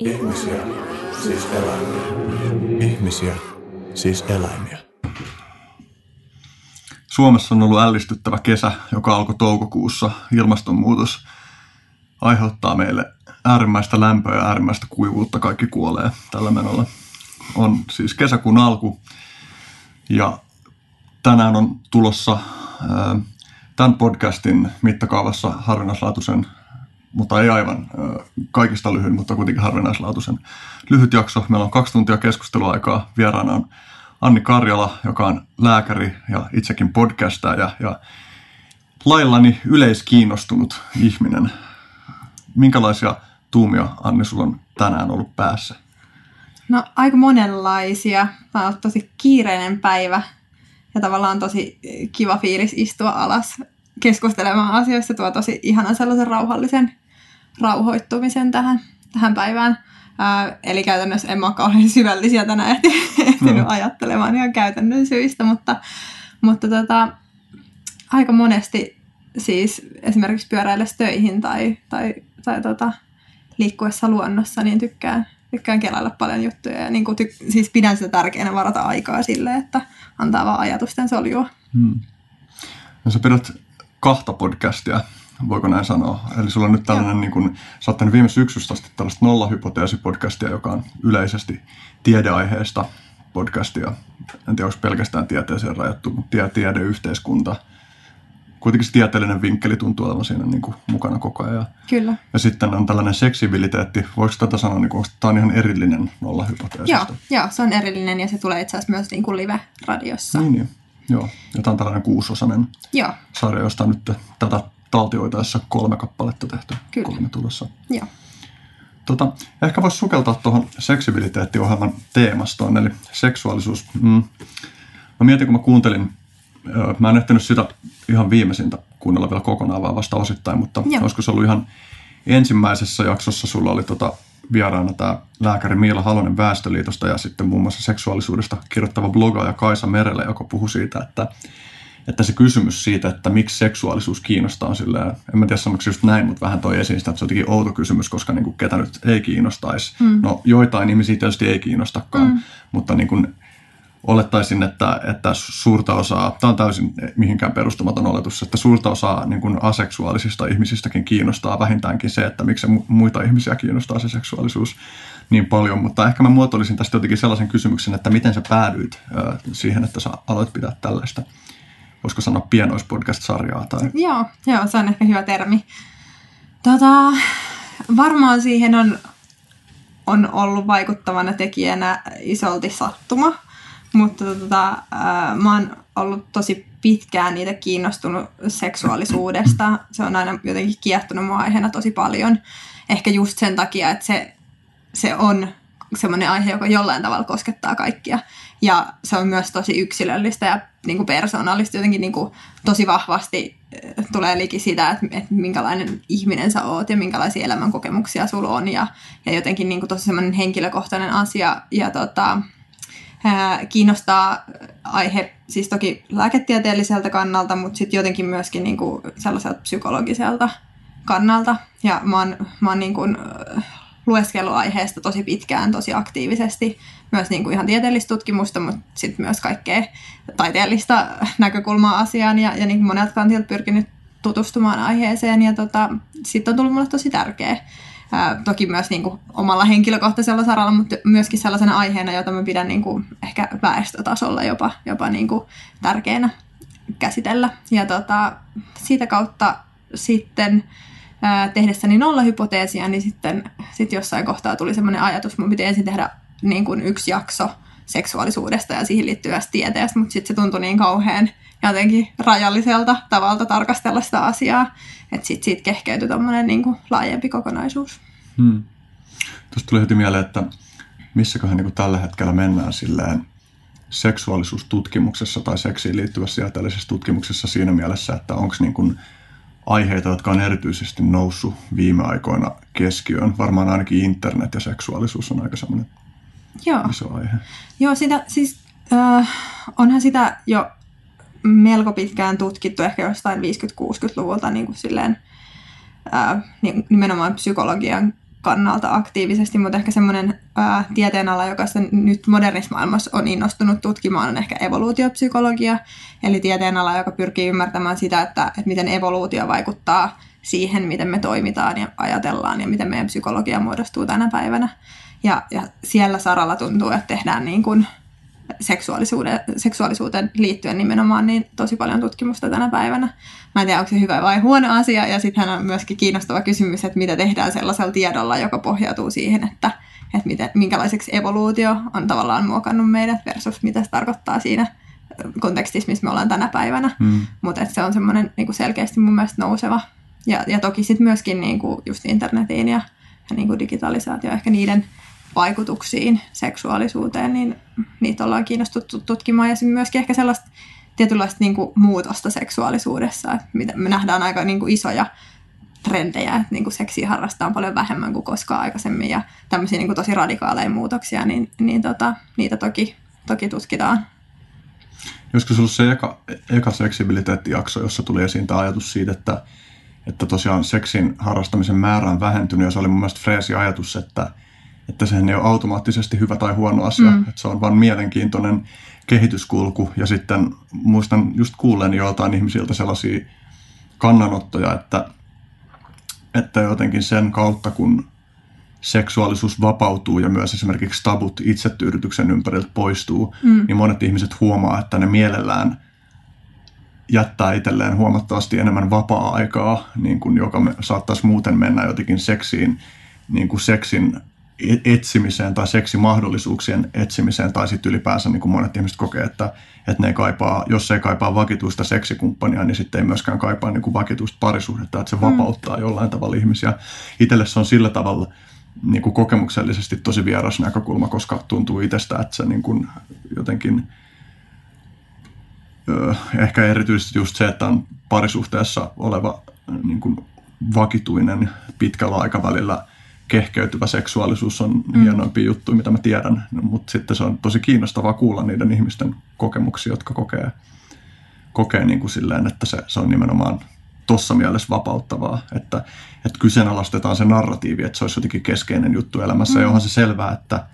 Ihmisiä, siis eläimiä. Ihmisiä, siis eläimiä. Suomessa on ollut ällistyttävä kesä, joka alkoi toukokuussa. Ilmastonmuutos aiheuttaa meille äärimmäistä lämpöä ja äärimmäistä kuivuutta. Kaikki kuolee tällä menolla. On siis kesäkuun alku ja tänään on tulossa tämän podcastin mittakaavassa harvinaislaatuisen mutta ei aivan kaikista lyhyin, mutta kuitenkin harvinaislaatuisen lyhyt jakso. Meillä on kaksi tuntia keskusteluaikaa. Vieraana on Anni Karjala, joka on lääkäri ja itsekin podcastaja ja laillani yleiskiinnostunut ihminen. Minkälaisia tuumia, Anni, sulla on tänään ollut päässä? No aika monenlaisia. Tämä on tosi kiireinen päivä ja tavallaan tosi kiva fiilis istua alas keskustelemaan asioista. Tuo tosi ihanan sellaisen rauhallisen rauhoittumisen tähän, tähän päivään. Ää, eli käytännössä en ole kauhean syvällisiä tänään ehti, ehtinyt no. ajattelemaan ihan käytännön syistä, mutta, mutta tota, aika monesti siis esimerkiksi pyöräillessä töihin tai, tai, tai tota, liikkuessa luonnossa, niin tykkään, tykkään kelailla paljon juttuja. Ja niin kuin tyk- siis pidän sitä tärkeänä varata aikaa sille, että antaa vaan ajatusten soljua. Hmm. No sä pidät kahta podcastia voiko näin sanoa. Eli sulla on nyt tällainen, niin kuin, sä oot viime syksystä asti tällaista nollahypoteesipodcastia, joka on yleisesti tiedeaiheesta podcastia. En tiedä, onko pelkästään tieteeseen rajattu, mutta tie, tiedeyhteiskunta. Kuitenkin se tieteellinen vinkkeli tuntuu olevan siinä niin kuin, mukana koko ajan. Kyllä. Ja sitten on tällainen seksibiliteetti. Voiko tätä sanoa, niin kuin, että tämä on ihan erillinen nollahypoteesista? Joo, joo, se on erillinen ja se tulee itse asiassa myös niin kuin live-radiossa. Niin, niin. Joo, ja tämä on tällainen kuusosainen Joo. sarja, josta on nyt tätä taltioitaessa kolme kappaletta tehty. Kyllä. Kolme tulossa. Joo. Tota, ehkä voisi sukeltaa tuohon seksibiliteettiohjelman teemastoon, eli seksuaalisuus. Mm. Mä mietin, kun mä kuuntelin, mä en ehtinyt sitä ihan viimeisintä kuunnella vielä kokonaan, vaan vasta osittain, mutta Joo. olisiko se ollut ihan ensimmäisessä jaksossa sulla oli tota vieraana tämä lääkäri Miila Halonen Väestöliitosta ja sitten muun muassa seksuaalisuudesta kirjoittava blogaaja Kaisa Merelle, joka puhui siitä, että että se kysymys siitä, että miksi seksuaalisuus kiinnostaa silleen, en mä tiedä sanoiko just näin, mutta vähän toi esiin sitä, että se on jotenkin outo kysymys, koska niin kuin ketä nyt ei kiinnostaisi. Mm. No joitain ihmisiä tietysti ei kiinnostakaan, mm. mutta niin kuin olettaisin, että, että suurta osaa, tämä on täysin mihinkään perustumaton oletus, että suurta osaa niin kuin aseksuaalisista ihmisistäkin kiinnostaa vähintäänkin se, että miksi muita ihmisiä kiinnostaa se seksuaalisuus niin paljon, mutta ehkä mä muotoilisin tästä jotenkin sellaisen kysymyksen, että miten sä päädyit siihen, että sä aloit pitää tällaista voisiko sanoa pienoispodcast-sarjaa? Tai... Joo, joo, se on ehkä hyvä termi. Tota, varmaan siihen on, on ollut vaikuttavana tekijänä isolti sattuma, mutta tota, ää, mä oon ollut tosi pitkään niitä kiinnostunut seksuaalisuudesta. Se on aina jotenkin kiehtonut mua aiheena tosi paljon. Ehkä just sen takia, että se, se on semmoinen aihe, joka jollain tavalla koskettaa kaikkia. Ja se on myös tosi yksilöllistä ja niin kuin persoonallista jotenkin niin kuin tosi vahvasti tulee liki sitä, että, että minkälainen ihminen sä oot ja minkälaisia elämänkokemuksia sulla on ja, ja jotenkin niin kuin tosi semmoinen henkilökohtainen asia ja tota, kiinnostaa aihe siis toki lääketieteelliseltä kannalta, mutta sitten jotenkin myöskin niin kuin sellaiselta psykologiselta kannalta ja mä oon, mä oon niin kuin lueskellut aiheesta tosi pitkään, tosi aktiivisesti. Myös niin kuin ihan tieteellistä tutkimusta, mutta sitten myös kaikkea taiteellista näkökulmaa asiaan ja, ja niin kuin monet kantilta pyrkinyt tutustumaan aiheeseen. Ja tota, sitten on tullut mulle tosi tärkeä. Ää, toki myös niin kuin omalla henkilökohtaisella saralla, mutta myöskin sellaisena aiheena, jota mä pidän niin kuin ehkä väestötasolla jopa, jopa niin kuin tärkeänä käsitellä. Ja tota, siitä kautta sitten ää, tehdessäni nollahypoteesia, niin sitten sit jossain kohtaa tuli semmoinen ajatus, mun piti ensin tehdä niin kuin yksi jakso seksuaalisuudesta ja siihen liittyvästä tieteestä, mutta sitten se tuntui niin kauhean jotenkin rajalliselta tavalta tarkastella sitä asiaa, että sitten siitä kehkeytyi tämmöinen niin kuin laajempi kokonaisuus. Hmm. Tuosta tuli heti mieleen, että missäköhän niin kuin tällä hetkellä mennään silleen seksuaalisuustutkimuksessa tai seksiin liittyvässä ja tällaisessa tutkimuksessa siinä mielessä, että onko niin kuin aiheita, jotka on erityisesti noussut viime aikoina keskiöön. Varmaan ainakin internet ja seksuaalisuus on aika semmoinen Joo. iso aihe. Joo, sitä, siis äh, onhan sitä jo melko pitkään tutkittu, ehkä jostain 50-60-luvulta niin kuin silleen, äh, nimenomaan psykologian kannalta aktiivisesti, mutta ehkä semmoinen ää, tieteenala, joka nyt modernissa maailmassa on innostunut tutkimaan, on ehkä evoluutiopsykologia, eli tieteenala, joka pyrkii ymmärtämään sitä, että, että miten evoluutio vaikuttaa siihen, miten me toimitaan ja ajatellaan ja miten meidän psykologia muodostuu tänä päivänä. Ja, ja siellä saralla tuntuu, että tehdään niin kuin seksuaalisuuden, seksuaalisuuteen liittyen nimenomaan niin tosi paljon tutkimusta tänä päivänä. Mä en tiedä, onko se hyvä vai huono asia, ja sitten on myöskin kiinnostava kysymys, että mitä tehdään sellaisella tiedolla, joka pohjautuu siihen, että, että miten, minkälaiseksi evoluutio on tavallaan muokannut meidät versus mitä se tarkoittaa siinä kontekstissa, missä me ollaan tänä päivänä. Mm. Mutta se on semmoinen niin selkeästi mun mielestä nouseva. Ja, ja toki sitten myöskin niin kuin just internetiin ja, ja niin kuin digitalisaatio, ehkä niiden vaikutuksiin seksuaalisuuteen, niin niitä ollaan kiinnostuttu tutkimaan. Ja myöskin ehkä sellaista tietynlaista niin kuin muutosta seksuaalisuudessa, että mitä me nähdään aika niin kuin isoja trendejä, että niin kuin seksiä harrastetaan paljon vähemmän kuin koskaan aikaisemmin ja tämmöisiä niin kuin tosi radikaaleja muutoksia, niin, niin tota, niitä toki, toki tutkitaan. Joskus ollut se eka, eka seksibiliteettijakso, jossa tuli esiin tämä ajatus siitä, että, että tosiaan seksin harrastamisen määrä on vähentynyt ja se oli mun mielestä freesi ajatus, että, että sehän ei ole automaattisesti hyvä tai huono asia, mm. että se on vain mielenkiintoinen kehityskulku. Ja sitten muistan just kuulleen joiltain ihmisiltä sellaisia kannanottoja, että, että jotenkin sen kautta, kun seksuaalisuus vapautuu ja myös esimerkiksi tabut itsetyydytyksen ympäriltä poistuu, mm. niin monet ihmiset huomaa, että ne mielellään jättää itselleen huomattavasti enemmän vapaa-aikaa, niin kuin joka me, saattaisi muuten mennä jotenkin seksiin, niin kuin seksin etsimiseen tai seksimahdollisuuksien etsimiseen tai sitten ylipäänsä niin kuin monet ihmiset kokee, että, että ne kaipaa, jos ei kaipaa vakituista seksikumppania, niin sitten ei myöskään kaipaa niin kuin vakituista parisuhdetta, että se mm. vapauttaa mm. jollain tavalla ihmisiä. Itselle se on sillä tavalla niin kuin kokemuksellisesti tosi vieras näkökulma, koska tuntuu itsestä, että se niin kuin jotenkin ehkä erityisesti just se, että on parisuhteessa oleva niin kuin vakituinen pitkällä aikavälillä – kehkeytyvä seksuaalisuus on mm. hienoimpia juttuja, mitä mä tiedän, no, mutta sitten se on tosi kiinnostavaa kuulla niiden ihmisten kokemuksia, jotka kokee, kokee niin kuin silleen, että se, se on nimenomaan tuossa mielessä vapauttavaa, että, että kyseenalaistetaan se narratiivi, että se olisi jotenkin keskeinen juttu elämässä, mm. ja onhan se selvää, että,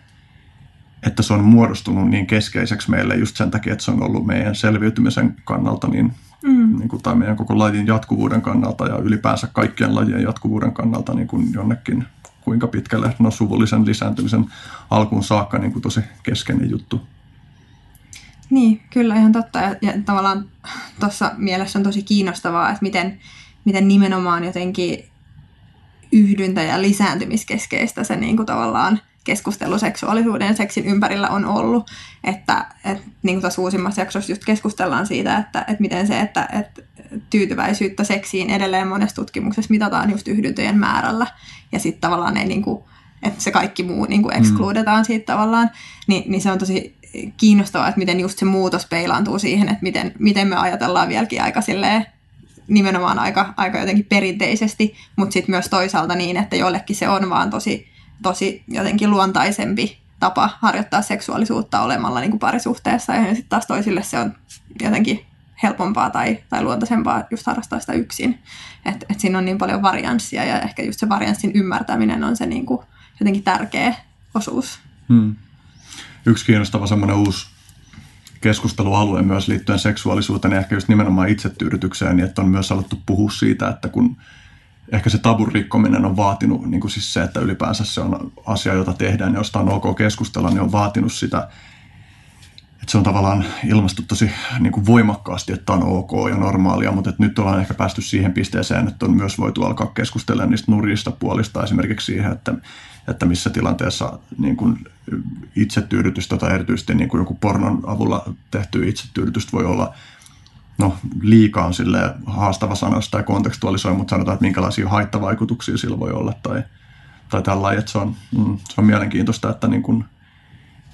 että se on muodostunut niin keskeiseksi meille just sen takia, että se on ollut meidän selviytymisen kannalta niin, mm. niin kuin, tai meidän koko lajin jatkuvuuden kannalta ja ylipäänsä kaikkien lajien jatkuvuuden kannalta niin kuin jonnekin kuinka pitkälle no suvullisen lisääntymisen alkuun saakka niin kuin tosi keskeinen juttu. Niin, kyllä ihan totta. Ja, ja tavallaan tuossa mielessä on tosi kiinnostavaa, että miten, miten nimenomaan jotenkin yhdyntä- ja lisääntymiskeskeistä se niin kuin tavallaan keskustelu seksuaalisuuden ja seksin ympärillä on ollut. Että, että niin kuin tässä uusimmassa jaksossa just keskustellaan siitä, että, että miten se, että, että tyytyväisyyttä seksiin edelleen monessa tutkimuksessa mitataan just yhdyntöjen määrällä. Ja sitten tavallaan ei niin kuin, että se kaikki muu niin kuin excludetaan mm. siitä tavallaan, niin, niin se on tosi kiinnostavaa, että miten just se muutos peilaantuu siihen, että miten, miten me ajatellaan vieläkin aika silleen, nimenomaan aika, aika jotenkin perinteisesti, mutta sitten myös toisaalta niin, että jollekin se on vaan tosi, tosi jotenkin luontaisempi tapa harjoittaa seksuaalisuutta olemalla niin kuin parisuhteessa, ja sitten taas toisille se on jotenkin helpompaa tai, tai luontaisempaa just harrastaa sitä yksin. Että et siinä on niin paljon varianssia ja ehkä just se varianssin ymmärtäminen on se niin kuin jotenkin tärkeä osuus. Hmm. Yksi kiinnostava semmoinen uusi keskustelualue myös liittyen seksuaalisuuteen ja ehkä just nimenomaan itsetyydytykseen, niin että on myös alettu puhua siitä, että kun ehkä se tabun rikkominen on vaatinut, niin kuin siis se, että ylipäänsä se on asia, jota tehdään ja josta on ok keskustella, niin on vaatinut sitä että se on tavallaan ilmastu tosi niin kuin voimakkaasti, että on ok ja normaalia, mutta että nyt ollaan ehkä päästy siihen pisteeseen, että on myös voitu alkaa keskustella niistä nurjista puolista esimerkiksi siihen, että, että missä tilanteessa niin kuin itsetyydytystä tai erityisesti niin kuin joku pornon avulla tehty itsetyydytystä voi olla no liikaa on sille haastava sanasta ja kontekstualisoi, mutta sanotaan, että minkälaisia haittavaikutuksia sillä voi olla tai, tai tällainen, että se on, mm, se on mielenkiintoista, että niin kuin,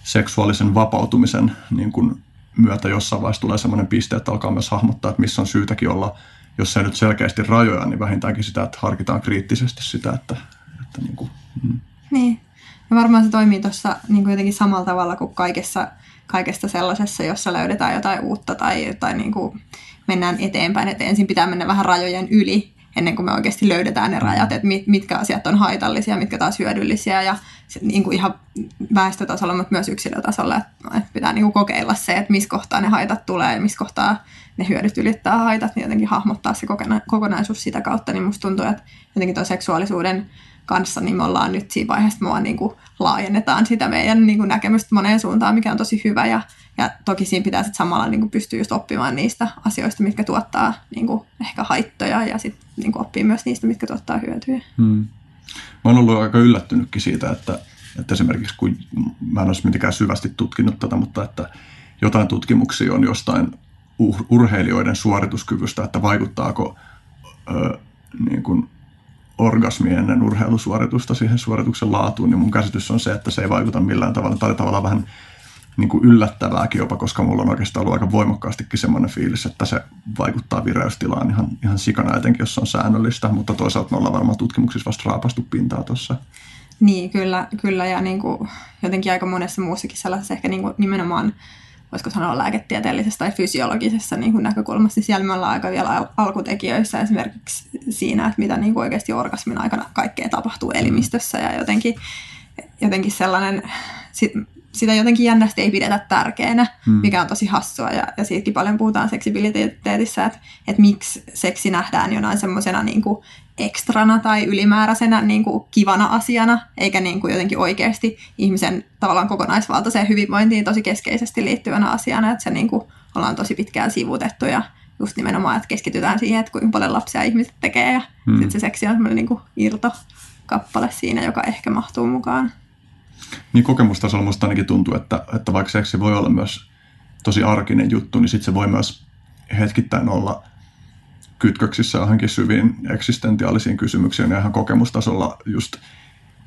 seksuaalisen vapautumisen niin kuin myötä jossain vaiheessa tulee sellainen piste, että alkaa myös hahmottaa, että missä on syytäkin olla, jos ei nyt selkeästi rajoja, niin vähintäänkin sitä, että harkitaan kriittisesti sitä, että, että niin kuin, mm. Niin. Ja varmaan se toimii tuossa niin kuin jotenkin samalla tavalla kuin kaikessa, kaikesta sellaisessa, jossa löydetään jotain uutta tai, tai niin kuin mennään eteenpäin, että ensin pitää mennä vähän rajojen yli ennen kuin me oikeasti löydetään ne rajat, että mit, mitkä asiat on haitallisia, mitkä taas hyödyllisiä ja se, niin kuin ihan väestötasolla, mutta myös yksilötasolla, että, pitää niin kuin kokeilla se, että missä kohtaa ne haitat tulee ja missä kohtaa ne hyödyt ylittää haitat, niin jotenkin hahmottaa se kokonaisuus sitä kautta, niin musta tuntuu, että jotenkin tuon seksuaalisuuden kanssa, niin me ollaan nyt siinä vaiheessa, että niin kuin laajennetaan sitä meidän niin kuin näkemystä moneen suuntaan, mikä on tosi hyvä. Ja, ja toki siinä pitää sitten samalla niin kuin pystyä just oppimaan niistä asioista, mitkä tuottaa niin kuin ehkä haittoja ja sitten niin oppii myös niistä, mitkä tuottaa hyötyjä. Hmm. Mä oon ollut aika yllättynytkin siitä, että, että esimerkiksi kun mä en olisi mitenkään syvästi tutkinut tätä, mutta että jotain tutkimuksia on jostain urheilijoiden suorituskyvystä, että vaikuttaako ö, niin kuin orgasmi ennen urheilusuoritusta siihen suorituksen laatuun, niin mun käsitys on se, että se ei vaikuta millään tavalla, tai tavallaan vähän niin kuin yllättävääkin jopa, koska mulla on oikeastaan ollut aika voimakkaastikin semmoinen fiilis, että se vaikuttaa vireystilaan ihan, ihan sikana, etenkin jos se on säännöllistä, mutta toisaalta me ollaan varmaan tutkimuksissa vasta raapastu pintaa tuossa. Niin, kyllä, kyllä ja niin kuin jotenkin aika monessa muussakin sellaisessa ehkä niin kuin nimenomaan voisiko sanoa lääketieteellisessä tai fysiologisessa niin kuin näkökulmassa, siellä me ollaan aika vielä alkutekijöissä esimerkiksi siinä, että mitä niin kuin oikeasti orgasmin aikana kaikkea tapahtuu elimistössä ja jotenkin, jotenkin sellainen, sit, sitä jotenkin jännästi ei pidetä tärkeänä, hmm. mikä on tosi hassua ja, ja siitäkin paljon puhutaan seksibiliteetissä, että, että miksi seksi nähdään jonain semmoisena niin ekstrana tai ylimääräisenä niin kuin kivana asiana, eikä niin kuin jotenkin oikeasti ihmisen tavallaan kokonaisvaltaiseen hyvinvointiin tosi keskeisesti liittyvänä asiana, että se niin kuin ollaan tosi pitkään sivutettu ja just nimenomaan, että keskitytään siihen, että kuinka paljon lapsia ihmiset tekee ja hmm. sitten se seksi on semmoinen niin kuin irtokappale siinä, joka ehkä mahtuu mukaan. Niin kokemustasolla musta ainakin tuntuu, että, että vaikka seksi voi olla myös tosi arkinen juttu, niin sitten se voi myös hetkittäin olla kytköksissä johonkin syviin eksistentiaalisiin kysymyksiin ja ihan kokemustasolla just,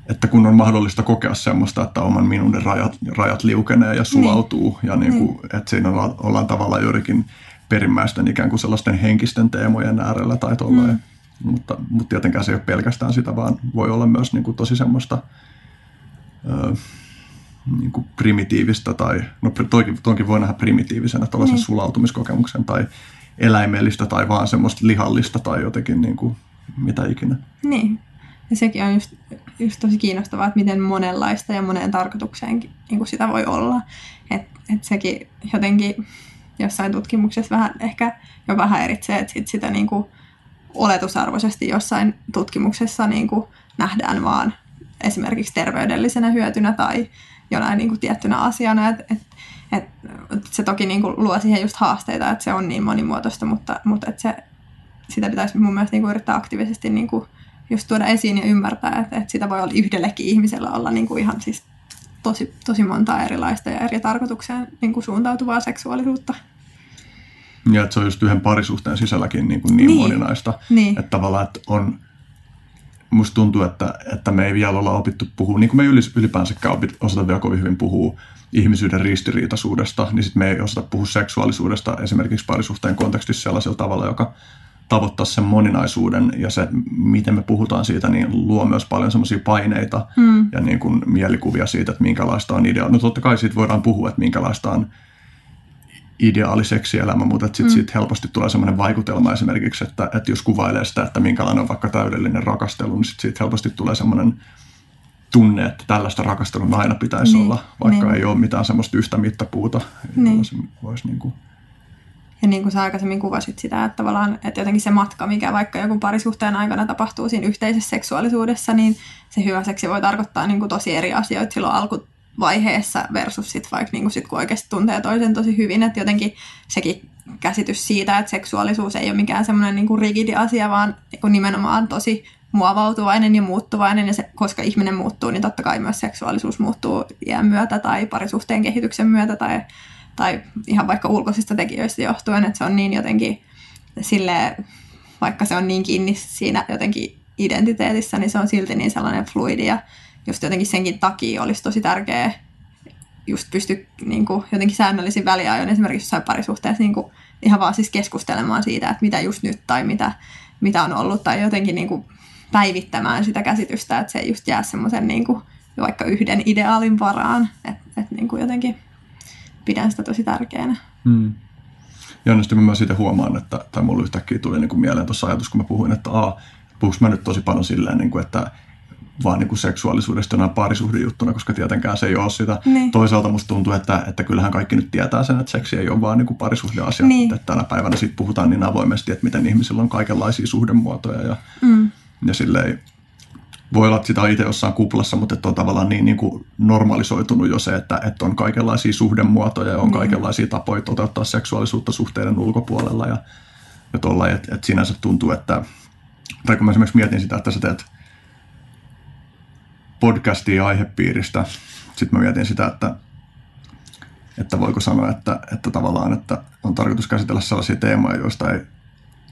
että kun on mahdollista kokea semmoista, että oman minuuden rajat, rajat liukenee ja sulautuu niin. ja niin kuin, niin. että siinä ollaan, ollaan tavallaan joidenkin perimmäisten ikään kuin sellaisten henkisten teemojen äärellä tai tolleen. Mm. Mutta, mutta tietenkään se ei ole pelkästään sitä, vaan voi olla myös niin kuin tosi semmoista ö, niin kuin primitiivistä tai, no toikin, toikin voi nähdä primitiivisenä tällaisen niin. sulautumiskokemuksen tai eläimellistä tai vaan semmoista lihallista tai jotenkin niin kuin mitä ikinä. Niin. Ja sekin on just, just tosi kiinnostavaa, että miten monenlaista ja moneen tarkoitukseen niin kuin sitä voi olla. Että et sekin jotenkin jossain tutkimuksessa vähän ehkä jopa häiritsee, että sit sitä niin kuin oletusarvoisesti jossain tutkimuksessa niin kuin nähdään vaan esimerkiksi terveydellisenä hyötynä tai jonain niin kuin tiettynä asiana. Että et et, se toki niin kuin luo siihen just haasteita, että se on niin monimuotoista, mutta, mutta että se, sitä pitäisi mun mielestä niin kuin yrittää aktiivisesti niin kuin just tuoda esiin ja ymmärtää, että, että sitä voi olla yhdellekin ihmisellä olla niin kuin ihan siis tosi, tosi monta erilaista ja eri tarkoitukseen niin kuin suuntautuvaa seksuaalisuutta. Ja että se on just yhden parisuhteen sisälläkin niin, kuin niin, niin moninaista, niin. että tavallaan että on, musta tuntuu, että, että me ei vielä olla opittu puhua, niin kuin me ylipäänsäkään osata vielä kovin hyvin puhua ihmisyyden ristiriitaisuudesta, niin sitten me ei osata puhua seksuaalisuudesta esimerkiksi parisuhteen kontekstissa sellaisella tavalla, joka tavoittaa sen moninaisuuden ja se, miten me puhutaan siitä, niin luo myös paljon semmoisia paineita mm. ja niin kuin mielikuvia siitä, että minkälaista on ideaali. No totta kai siitä voidaan puhua, että minkälaista on ideaali seksielämä, mutta sitten mm. siitä helposti tulee semmoinen vaikutelma esimerkiksi, että, että jos kuvailee sitä, että minkälainen on vaikka täydellinen rakastelu, niin sitten siitä helposti tulee semmoinen tunne, että tällaista rakastelun aina pitäisi niin, olla, vaikka niin. ei ole mitään semmoista yhtä mittapuuta, niin. se voisi niin kuin... Ja niin kuin sä aikaisemmin kuvasit sitä, että tavallaan että jotenkin se matka, mikä vaikka joku parisuhteen aikana tapahtuu siinä yhteisessä seksuaalisuudessa, niin se hyvä seksi voi tarkoittaa niin kuin tosi eri asioita silloin alkuvaiheessa versus sit vaikka niin kuin sit, kun oikeasti tuntee toisen tosi hyvin, että jotenkin sekin käsitys siitä, että seksuaalisuus ei ole mikään semmoinen niin rigidi asia, vaan niin nimenomaan tosi muovautuvainen ja muuttuvainen, ja se, koska ihminen muuttuu, niin totta kai myös seksuaalisuus muuttuu iän myötä tai parisuhteen kehityksen myötä tai, tai ihan vaikka ulkoisista tekijöistä johtuen, että se on niin jotenkin sille vaikka se on niin kiinni siinä jotenkin identiteetissä, niin se on silti niin sellainen fluidi ja just jotenkin senkin takia olisi tosi tärkeää just pysty niin kuin, jotenkin säännöllisin väliajoin esimerkiksi jossain parisuhteessa niin kuin, ihan vaan siis keskustelemaan siitä, että mitä just nyt tai mitä, mitä on ollut tai jotenkin niin kuin, päivittämään sitä käsitystä, että se ei just jää semmoisen niin vaikka yhden ideaalin varaan. Että et niin jotenkin pidän sitä tosi tärkeänä. Hmm. Ja onnistuin mä siitä huomaan, että, tai mulle yhtäkkiä tuli niin kuin mieleen tuossa ajatus, kun mä puhuin, että a, puhuks mä nyt tosi paljon silleen, niin kuin, että vaan niin kuin seksuaalisuudesta jonain parisuhdejuttuna, koska tietenkään se ei ole sitä. Niin. Toisaalta musta tuntuu, että, että kyllähän kaikki nyt tietää sen, että seksi ei ole vaan niin kuin parisuhdeasia. Niin. Että tänä päivänä siitä puhutaan niin avoimesti, että miten ihmisillä on kaikenlaisia suhdemuotoja ja, Mm. ja silleen, voi olla, että sitä on itse jossain kuplassa, mutta että on tavallaan niin, niin kuin normalisoitunut jo se, että, että on kaikenlaisia suhdemuotoja ja on Niin. kaikenlaisia tapoja toteuttaa seksuaalisuutta suhteiden ulkopuolella ja, ja tuolla, että, että sinänsä tuntuu, että tai kun mä esimerkiksi mietin sitä, että sä teet podcastia aihepiiristä, sitten mä mietin sitä, että, että voiko sanoa, että, että tavallaan, että on tarkoitus käsitellä sellaisia teemoja, joista ei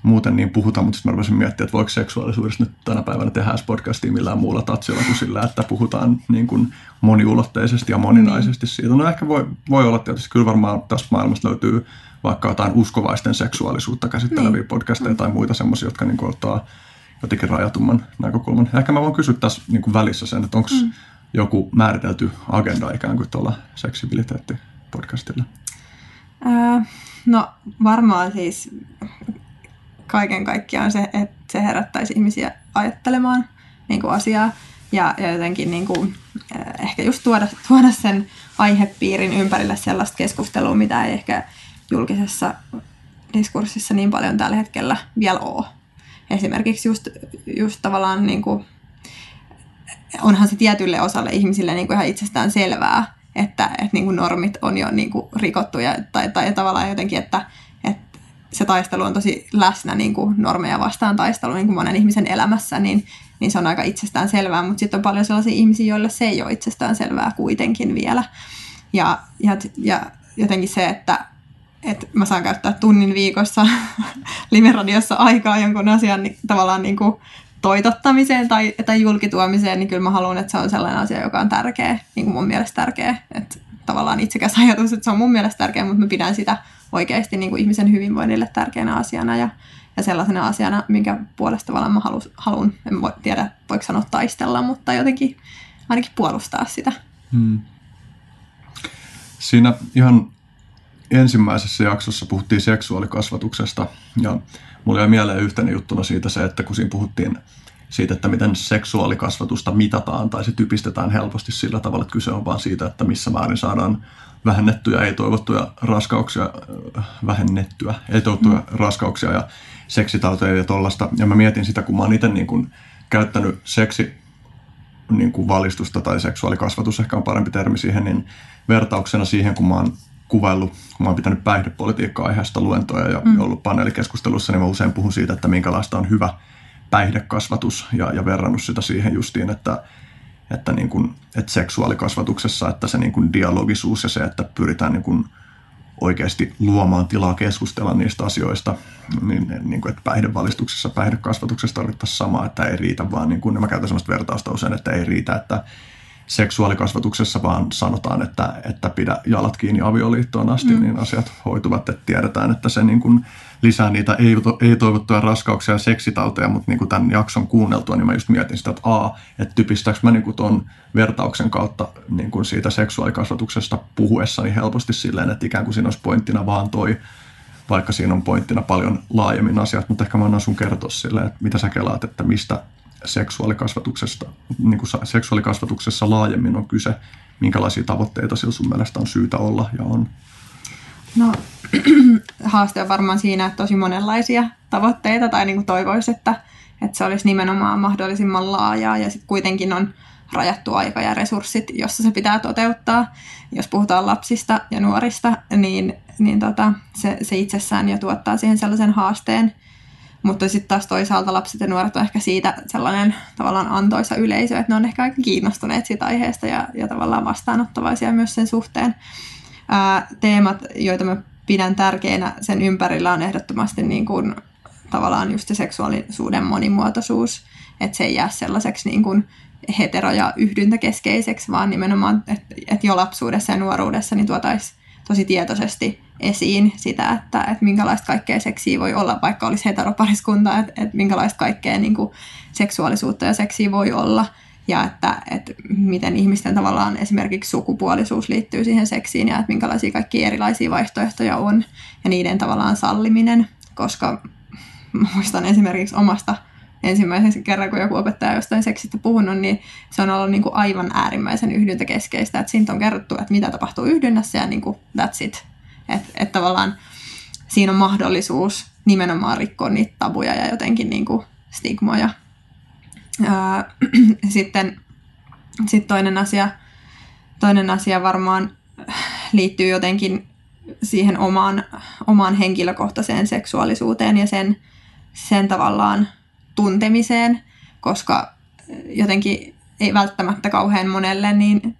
muuten niin puhuta, mutta sitten mä rupesin miettimään, että voiko seksuaalisuudesta nyt tänä päivänä tehdä podcastia millään muulla tatsilla kuin sillä, että puhutaan niin kuin moniulotteisesti ja moninaisesti siitä. No ehkä voi, voi olla tietysti, kyllä varmaan tästä maailmasta löytyy vaikka jotain uskovaisten seksuaalisuutta käsitteleviä Niin. niin. podcasteja tai muita semmoisia, jotka niin kuin ottaa jotenkin rajatumman näkökulman. Ehkä mä voin kysyä tässä niin kuin välissä sen, että onko mm. joku määritelty agenda ikään kuin tuolla seksibiliteetti-podcastilla? Öö, no varmaan siis kaiken kaikkiaan se, että se herättäisi ihmisiä ajattelemaan niin kuin asiaa ja, ja jotenkin niin kuin, eh, ehkä just tuoda, tuoda sen aihepiirin ympärille sellaista keskustelua, mitä ei ehkä julkisessa diskurssissa niin paljon tällä hetkellä vielä ole. Esimerkiksi just, just tavallaan niin kuin, onhan se tietylle osalle ihmisille niin kuin ihan itsestään selvää, että, että niin kuin normit on jo niin kuin rikottu ja, tai, tai tavallaan jotenkin, että, että se taistelu on tosi läsnä niin kuin normeja vastaan taistelu niin kuin monen ihmisen elämässä, niin, niin se on aika itsestään selvää, mutta sitten on paljon sellaisia ihmisiä, joille se ei ole itsestään selvää kuitenkin vielä. Ja, ja, ja jotenkin se, että, että mä saan käyttää tunnin viikossa live-radiossa aikaa jonkun asian niin, tavallaan niin kuin toitottamiseen tai, tai julkituomiseen, niin kyllä mä haluan, että se on sellainen asia, joka on tärkeä, niin kuin mun mielestä tärkeä. Että tavallaan itsekäs ajatus, että se on mun mielestä tärkeä, mutta mä pidän sitä oikeasti niin kuin ihmisen hyvinvoinnille tärkeänä asiana ja, ja sellaisena asiana, minkä puolesta tavallaan mä haluan, en voi tiedä, voiko sanoa taistella, mutta jotenkin ainakin puolustaa sitä. Hmm. Siinä ihan ensimmäisessä jaksossa puhuttiin seksuaalikasvatuksesta ja mulla jäi mieleen yhtenä juttuna siitä se, että kun siinä puhuttiin siitä, että miten seksuaalikasvatusta mitataan tai se typistetään helposti sillä tavalla, että kyse on vaan siitä, että missä määrin saadaan vähennettyjä ei-toivottuja raskauksia, äh, vähennettyä ei-toivottuja mm. raskauksia ja seksitauteja ja tollasta. Ja mä mietin sitä, kun mä oon itse niin kuin käyttänyt seksi niin kuin valistusta tai seksuaalikasvatus ehkä on parempi termi siihen, niin vertauksena siihen, kun mä oon kuvaillut, kun mä oon pitänyt päihdepolitiikka-aiheesta luentoja ja mm. ollut paneelikeskustelussa, niin mä usein puhun siitä, että minkälaista on hyvä päihdekasvatus ja, ja verrannut sitä siihen justiin, että, että, niin kuin, että seksuaalikasvatuksessa, että se niin kuin dialogisuus ja se, että pyritään niin kuin oikeasti luomaan tilaa keskustella niistä asioista, niin, niin kuin, että päihdevalistuksessa, päihdekasvatuksessa tarvittaisiin samaa, että ei riitä vaan, niin kuin, mä käytän sellaista vertausta usein, että ei riitä, että seksuaalikasvatuksessa vaan sanotaan, että, että pidä jalat kiinni avioliittoon asti, mm. niin asiat hoituvat, että tiedetään, että se niin kuin lisää niitä ei-toivottuja raskauksia ja seksitauteja, mutta niin kuin tämän jakson kuunneltua, niin mä just mietin sitä, että a, että typistääkö mä niin kuin tuon vertauksen kautta niin kuin siitä seksuaalikasvatuksesta puhuessani helposti silleen, että ikään kuin siinä olisi pointtina vaan toi, vaikka siinä on pointtina paljon laajemmin asiat, mutta ehkä mä annan sun kertoa silleen, että mitä sä kelaat, että mistä seksuaalikasvatuksesta, niin kuin seksuaalikasvatuksessa laajemmin on kyse, minkälaisia tavoitteita sillä sun mielestä on syytä olla ja on? No haaste on varmaan siinä, että tosi monenlaisia tavoitteita tai niin kuin toivoisi, että, että se olisi nimenomaan mahdollisimman laajaa ja sitten kuitenkin on rajattu aika ja resurssit, jossa se pitää toteuttaa. Jos puhutaan lapsista ja nuorista, niin, niin tota, se, se itsessään jo tuottaa siihen sellaisen haasteen. Mutta sitten taas toisaalta lapset ja nuoret on ehkä siitä sellainen tavallaan antoisa yleisö, että ne on ehkä aika kiinnostuneet siitä aiheesta ja, ja tavallaan vastaanottavaisia myös sen suhteen. Ää, teemat, joita mä pidän tärkeinä sen ympärillä on ehdottomasti niin kuin, tavallaan just se seksuaalisuuden monimuotoisuus, että se ei jää sellaiseksi niin kuin hetero- ja yhdyntäkeskeiseksi, vaan nimenomaan, että, että jo lapsuudessa ja nuoruudessa niin tuotaisiin tosi tietoisesti esiin sitä, että, että minkälaista kaikkea seksiä voi olla, vaikka olisi heteropariskunta, että, että minkälaista kaikkea niin kuin seksuaalisuutta ja seksiä voi olla. ja että, että miten ihmisten tavallaan esimerkiksi sukupuolisuus liittyy siihen seksiin ja että minkälaisia kaikki erilaisia vaihtoehtoja on ja niiden tavallaan salliminen, koska muistan esimerkiksi omasta ensimmäisen kerran, kun joku opettaja jostain seksistä puhunut, niin se on ollut niin kuin aivan äärimmäisen yhdyntäkeskeistä, että siitä on kerrottu, että mitä tapahtuu yhdynnässä ja niin kuin that's it. Että et tavallaan siinä on mahdollisuus nimenomaan rikkoa niitä tabuja ja jotenkin niin kuin stigmoja. Ää, sitten sit toinen, asia, toinen asia varmaan liittyy jotenkin siihen omaan, omaan henkilökohtaiseen seksuaalisuuteen ja sen, sen tavallaan tuntemiseen, koska jotenkin ei välttämättä kauhean monelle, niin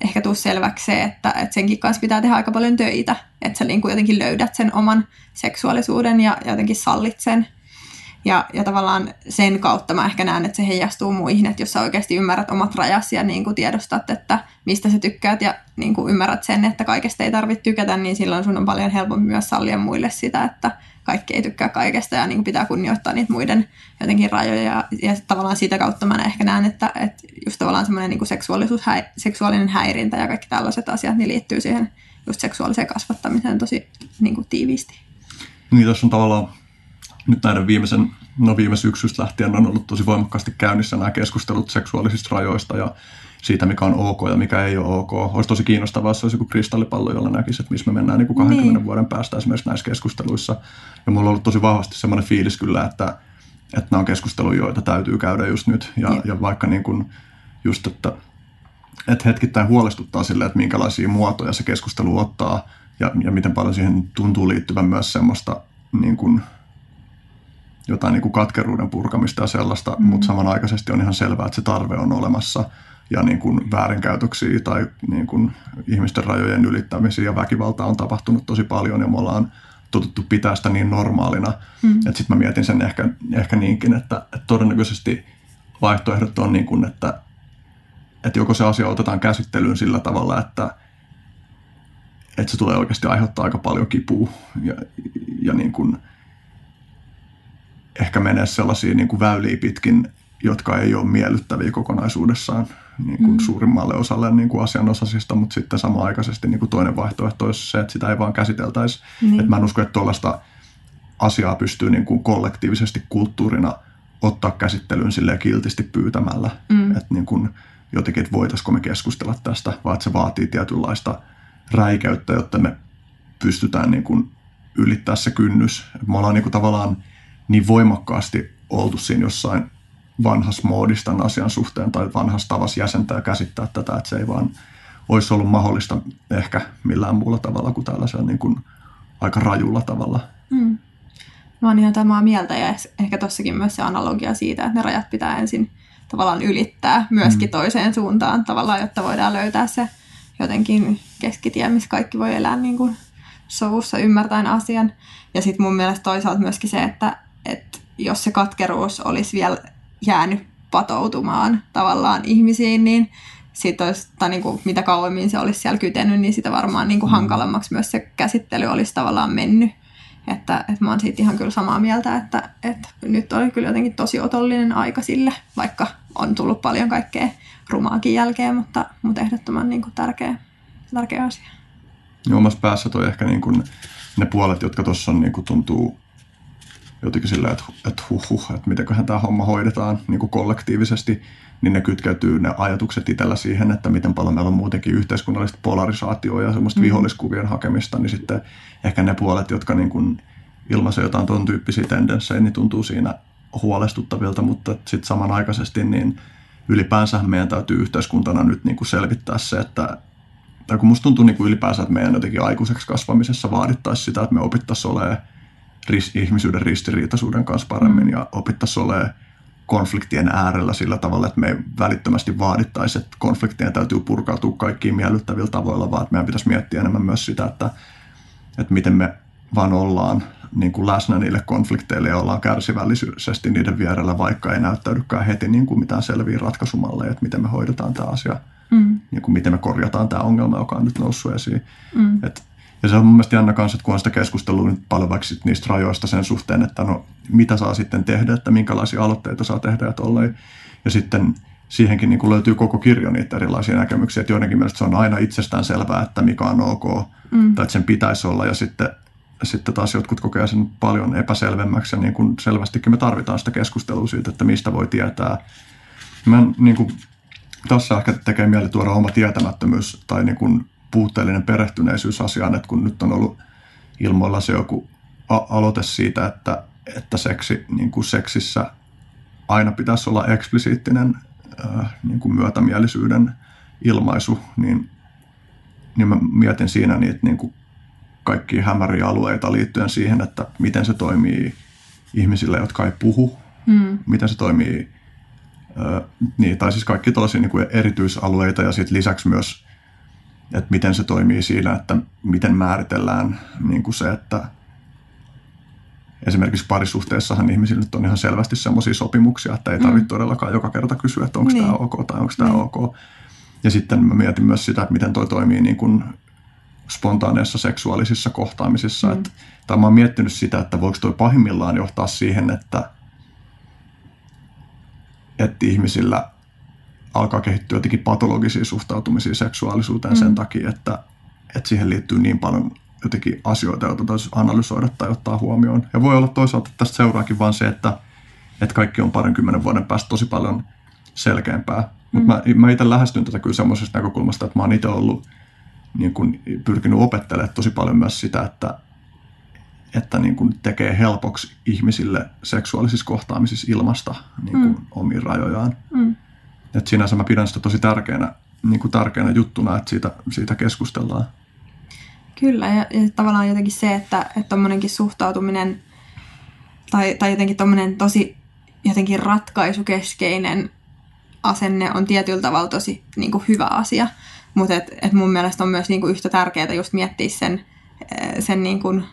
ehkä tuu selväksi se, että, että senkin kanssa pitää tehdä aika paljon töitä, että sä niin kuin jotenkin löydät sen oman seksuaalisuuden ja jotenkin sallit sen. Ja, ja tavallaan sen kautta mä ehkä näen, että se heijastuu muihin, että jos sä oikeasti ymmärrät omat rajasi ja niin kuin tiedostat, että mistä sä tykkäät ja niin kuin ymmärrät sen, että kaikesta ei tarvitse tykätä, niin silloin sun on paljon helpompi myös sallia muille sitä, että kaikki ei tykkää kaikesta ja niin pitää kunnioittaa niitä muiden jotenkin rajoja. Ja, ja tavallaan sitä kautta mä ehkä näen, että, että just tavallaan semmoinen niin seksuaalisuus, häi, seksuaalinen häirintä ja kaikki tällaiset asiat niin liittyy siihen just seksuaaliseen kasvattamiseen tosi niin kuin tiiviisti. Niin tässä on tavallaan nyt näiden viimeisen, no viime syksystä lähtien on ollut tosi voimakkaasti käynnissä nämä keskustelut seksuaalisista rajoista ja siitä, mikä on ok ja mikä ei ole ok. Olisi tosi kiinnostavaa, jos olisi joku kristallipallo, jolla näkisi, että missä me mennään niin kuin 20 niin. vuoden päästä esimerkiksi näissä keskusteluissa. Ja mulla on ollut tosi vahvasti semmoinen fiilis kyllä, että, että nämä on keskusteluja, joita täytyy käydä just nyt. Ja, ja. ja vaikka niin kuin just, että, että hetkittäin huolestuttaa sille, että minkälaisia muotoja se keskustelu ottaa ja, ja miten paljon siihen tuntuu liittyvän myös semmoista niin kuin, jotain niin kuin katkeruuden purkamista ja sellaista, mm. mutta samanaikaisesti on ihan selvää, että se tarve on olemassa – ja niin kuin väärinkäytöksiä tai niin kuin ihmisten rajojen ylittämisiä ja väkivaltaa on tapahtunut tosi paljon ja me ollaan totuttu pitää sitä niin normaalina. Mm. Sitten mä mietin sen ehkä, ehkä niinkin, että, että todennäköisesti vaihtoehdot on niin kuin, että, että joko se asia otetaan käsittelyyn sillä tavalla, että, että se tulee oikeasti aiheuttaa aika paljon kipua ja, ja niin kuin ehkä menee sellaisia niin kuin väyliä pitkin, jotka ei ole miellyttäviä kokonaisuudessaan niin kuin mm. suurimmalle osalle niin kuin asianosaisista, mutta sitten samaaikaisesti niin kuin toinen vaihtoehto olisi se, että sitä ei vaan käsiteltäisi. Niin. Että mä en usko, että tuollaista asiaa pystyy niin kuin kollektiivisesti kulttuurina ottaa käsittelyyn silleen kiltisti pyytämällä. Mm. Että niin kuin jotenkin, että voitaisiko me keskustella tästä, vaan että se vaatii tietynlaista räikäyttä, jotta me pystytään niin kuin ylittää se kynnys. Me ollaan niin kuin tavallaan niin voimakkaasti oltu siinä jossain vanhassa moodissa tämän asian suhteen tai vanhassa tavassa jäsentää ja käsittää tätä, että se ei vaan olisi ollut mahdollista ehkä millään muulla tavalla kuin tällaisella niin kuin aika rajulla tavalla. Mm. Mä oon ihan samaa mieltä ja ehkä tossakin myös se analogia siitä, että ne rajat pitää ensin tavallaan ylittää myöskin mm. toiseen suuntaan tavallaan, jotta voidaan löytää se jotenkin keskitie, missä kaikki voi elää niin kuin sovussa ymmärtäen asian. Ja sitten mun mielestä toisaalta myöskin se, että, että jos se katkeruus olisi vielä jäänyt patoutumaan tavallaan ihmisiin, niin sit olisi, tai niin kuin, mitä kauemmin se olisi siellä kytenyt, niin sitä varmaan niin kuin mm. hankalammaksi myös se käsittely olisi tavallaan mennyt. Että, että mä oon siitä ihan kyllä samaa mieltä, että, että nyt oli kyllä jotenkin tosi otollinen aika sille, vaikka on tullut paljon kaikkea rumaakin jälkeen, mutta, mutta ehdottoman niin kuin tärkeä, tärkeä asia. Ja omassa päässä toi ehkä niin kuin ne puolet, jotka tuossa niin kuin tuntuu jotenkin silleen, että, että huh, huh että mitenköhän tämä homma hoidetaan niin kuin kollektiivisesti, niin ne kytkeytyy ne ajatukset itsellä siihen, että miten paljon meillä on muutenkin yhteiskunnallista polarisaatioa ja semmoista mm. viholliskuvien hakemista, niin sitten ehkä ne puolet, jotka niin kuin ilmaisee jotain tuon tyyppisiä tendenssejä, niin tuntuu siinä huolestuttavilta, mutta sitten samanaikaisesti niin ylipäänsä meidän täytyy yhteiskuntana nyt niin kuin selvittää se, että tai kun musta tuntuu niin kuin ylipäänsä, että meidän jotenkin aikuiseksi kasvamisessa vaadittaisiin sitä, että me opittaisiin olemaan ihmisyyden ristiriitaisuuden kanssa paremmin mm. ja opittaisiin olemaan konfliktien äärellä sillä tavalla, että me ei välittömästi vaadittaisi, että konfliktien täytyy purkautua kaikkiin miellyttävillä tavoilla, vaan että meidän pitäisi miettiä enemmän myös sitä, että, että miten me vaan ollaan niin kuin läsnä niille konflikteille ja ollaan kärsivällisesti niiden vierellä, vaikka ei näyttäydykään heti niin kuin mitään selviä ratkaisumalleja, että miten me hoidetaan tämä asia, mm. niin kuin miten me korjataan tämä ongelma, joka on nyt noussut esiin. Mm. Että ja se on mun mielestä jännä kanssa, että kun on sitä keskustelua nyt paljon vaikka niistä rajoista sen suhteen, että no mitä saa sitten tehdä, että minkälaisia aloitteita saa tehdä ja tolleen. Ja sitten siihenkin niin kuin löytyy koko kirjo niitä erilaisia näkemyksiä, että joidenkin mielestä se on aina itsestään selvää, että mikä on ok, mm. tai että sen pitäisi olla, ja sitten, sitten taas jotkut kokee sen paljon epäselvemmäksi, ja niin kuin selvästikin me tarvitaan sitä keskustelua siitä, että mistä voi tietää. Mä niin kuin, tässä ehkä tekee mieli tuoda oma tietämättömyys tai niin kuin puutteellinen perehtyneisyys asiaan, että kun nyt on ollut ilmoilla se joku aloite siitä, että, että seksi, niin kuin seksissä aina pitäisi olla eksplisiittinen äh, niin kuin myötämielisyyden ilmaisu, niin, niin mä mietin siinä niitä niin kuin kaikkia hämäriä alueita liittyen siihen, että miten se toimii ihmisille, jotka ei puhu, mm. miten se toimii, äh, niin, tai siis kaikki tällaisia niin kuin erityisalueita ja sitten lisäksi myös, että miten se toimii siinä, että miten määritellään niin kuin se, että esimerkiksi parisuhteessahan ihmisillä nyt on ihan selvästi semmoisia sopimuksia, että ei tarvitse mm. todellakaan joka kerta kysyä, että onko niin. tämä ok tai onko tämä niin. ok. Ja sitten mä mietin myös sitä, että miten toi toimii niin kuin spontaaneissa seksuaalisissa kohtaamisissa. Mm. Että, tai mä oon miettinyt sitä, että voiko toi pahimmillaan johtaa siihen, että, että ihmisillä alkaa kehittyä jotenkin patologisia suhtautumisia seksuaalisuuteen mm. sen takia, että, että siihen liittyy niin paljon jotenkin asioita, joita täytyisi analysoida tai ottaa huomioon. Ja voi olla toisaalta että tästä seuraakin vaan se, että, että kaikki on parinkymmenen vuoden päästä tosi paljon selkeämpää. Mm. Mutta mä, mä itse lähestyn tätä kyllä semmoisesta näkökulmasta, että mä oon itse ollut niin kun, pyrkinyt opettelemaan tosi paljon myös sitä, että, että niin kun tekee helpoksi ihmisille seksuaalisissa kohtaamisissa ilmasta niin kun mm. omiin rajojaan. Mm. Et sinänsä mä pidän sitä tosi tärkeänä, niin kuin tärkeänä juttuna, että siitä, siitä keskustellaan. Kyllä, ja, ja tavallaan jotenkin se, että tuommoinenkin suhtautuminen tai, tai jotenkin tuommoinen tosi jotenkin ratkaisukeskeinen asenne on tietyllä tavalla tosi niin kuin hyvä asia. Mutta et, et mun mielestä on myös niin kuin yhtä tärkeää just miettiä sen, eh, sen niin kuin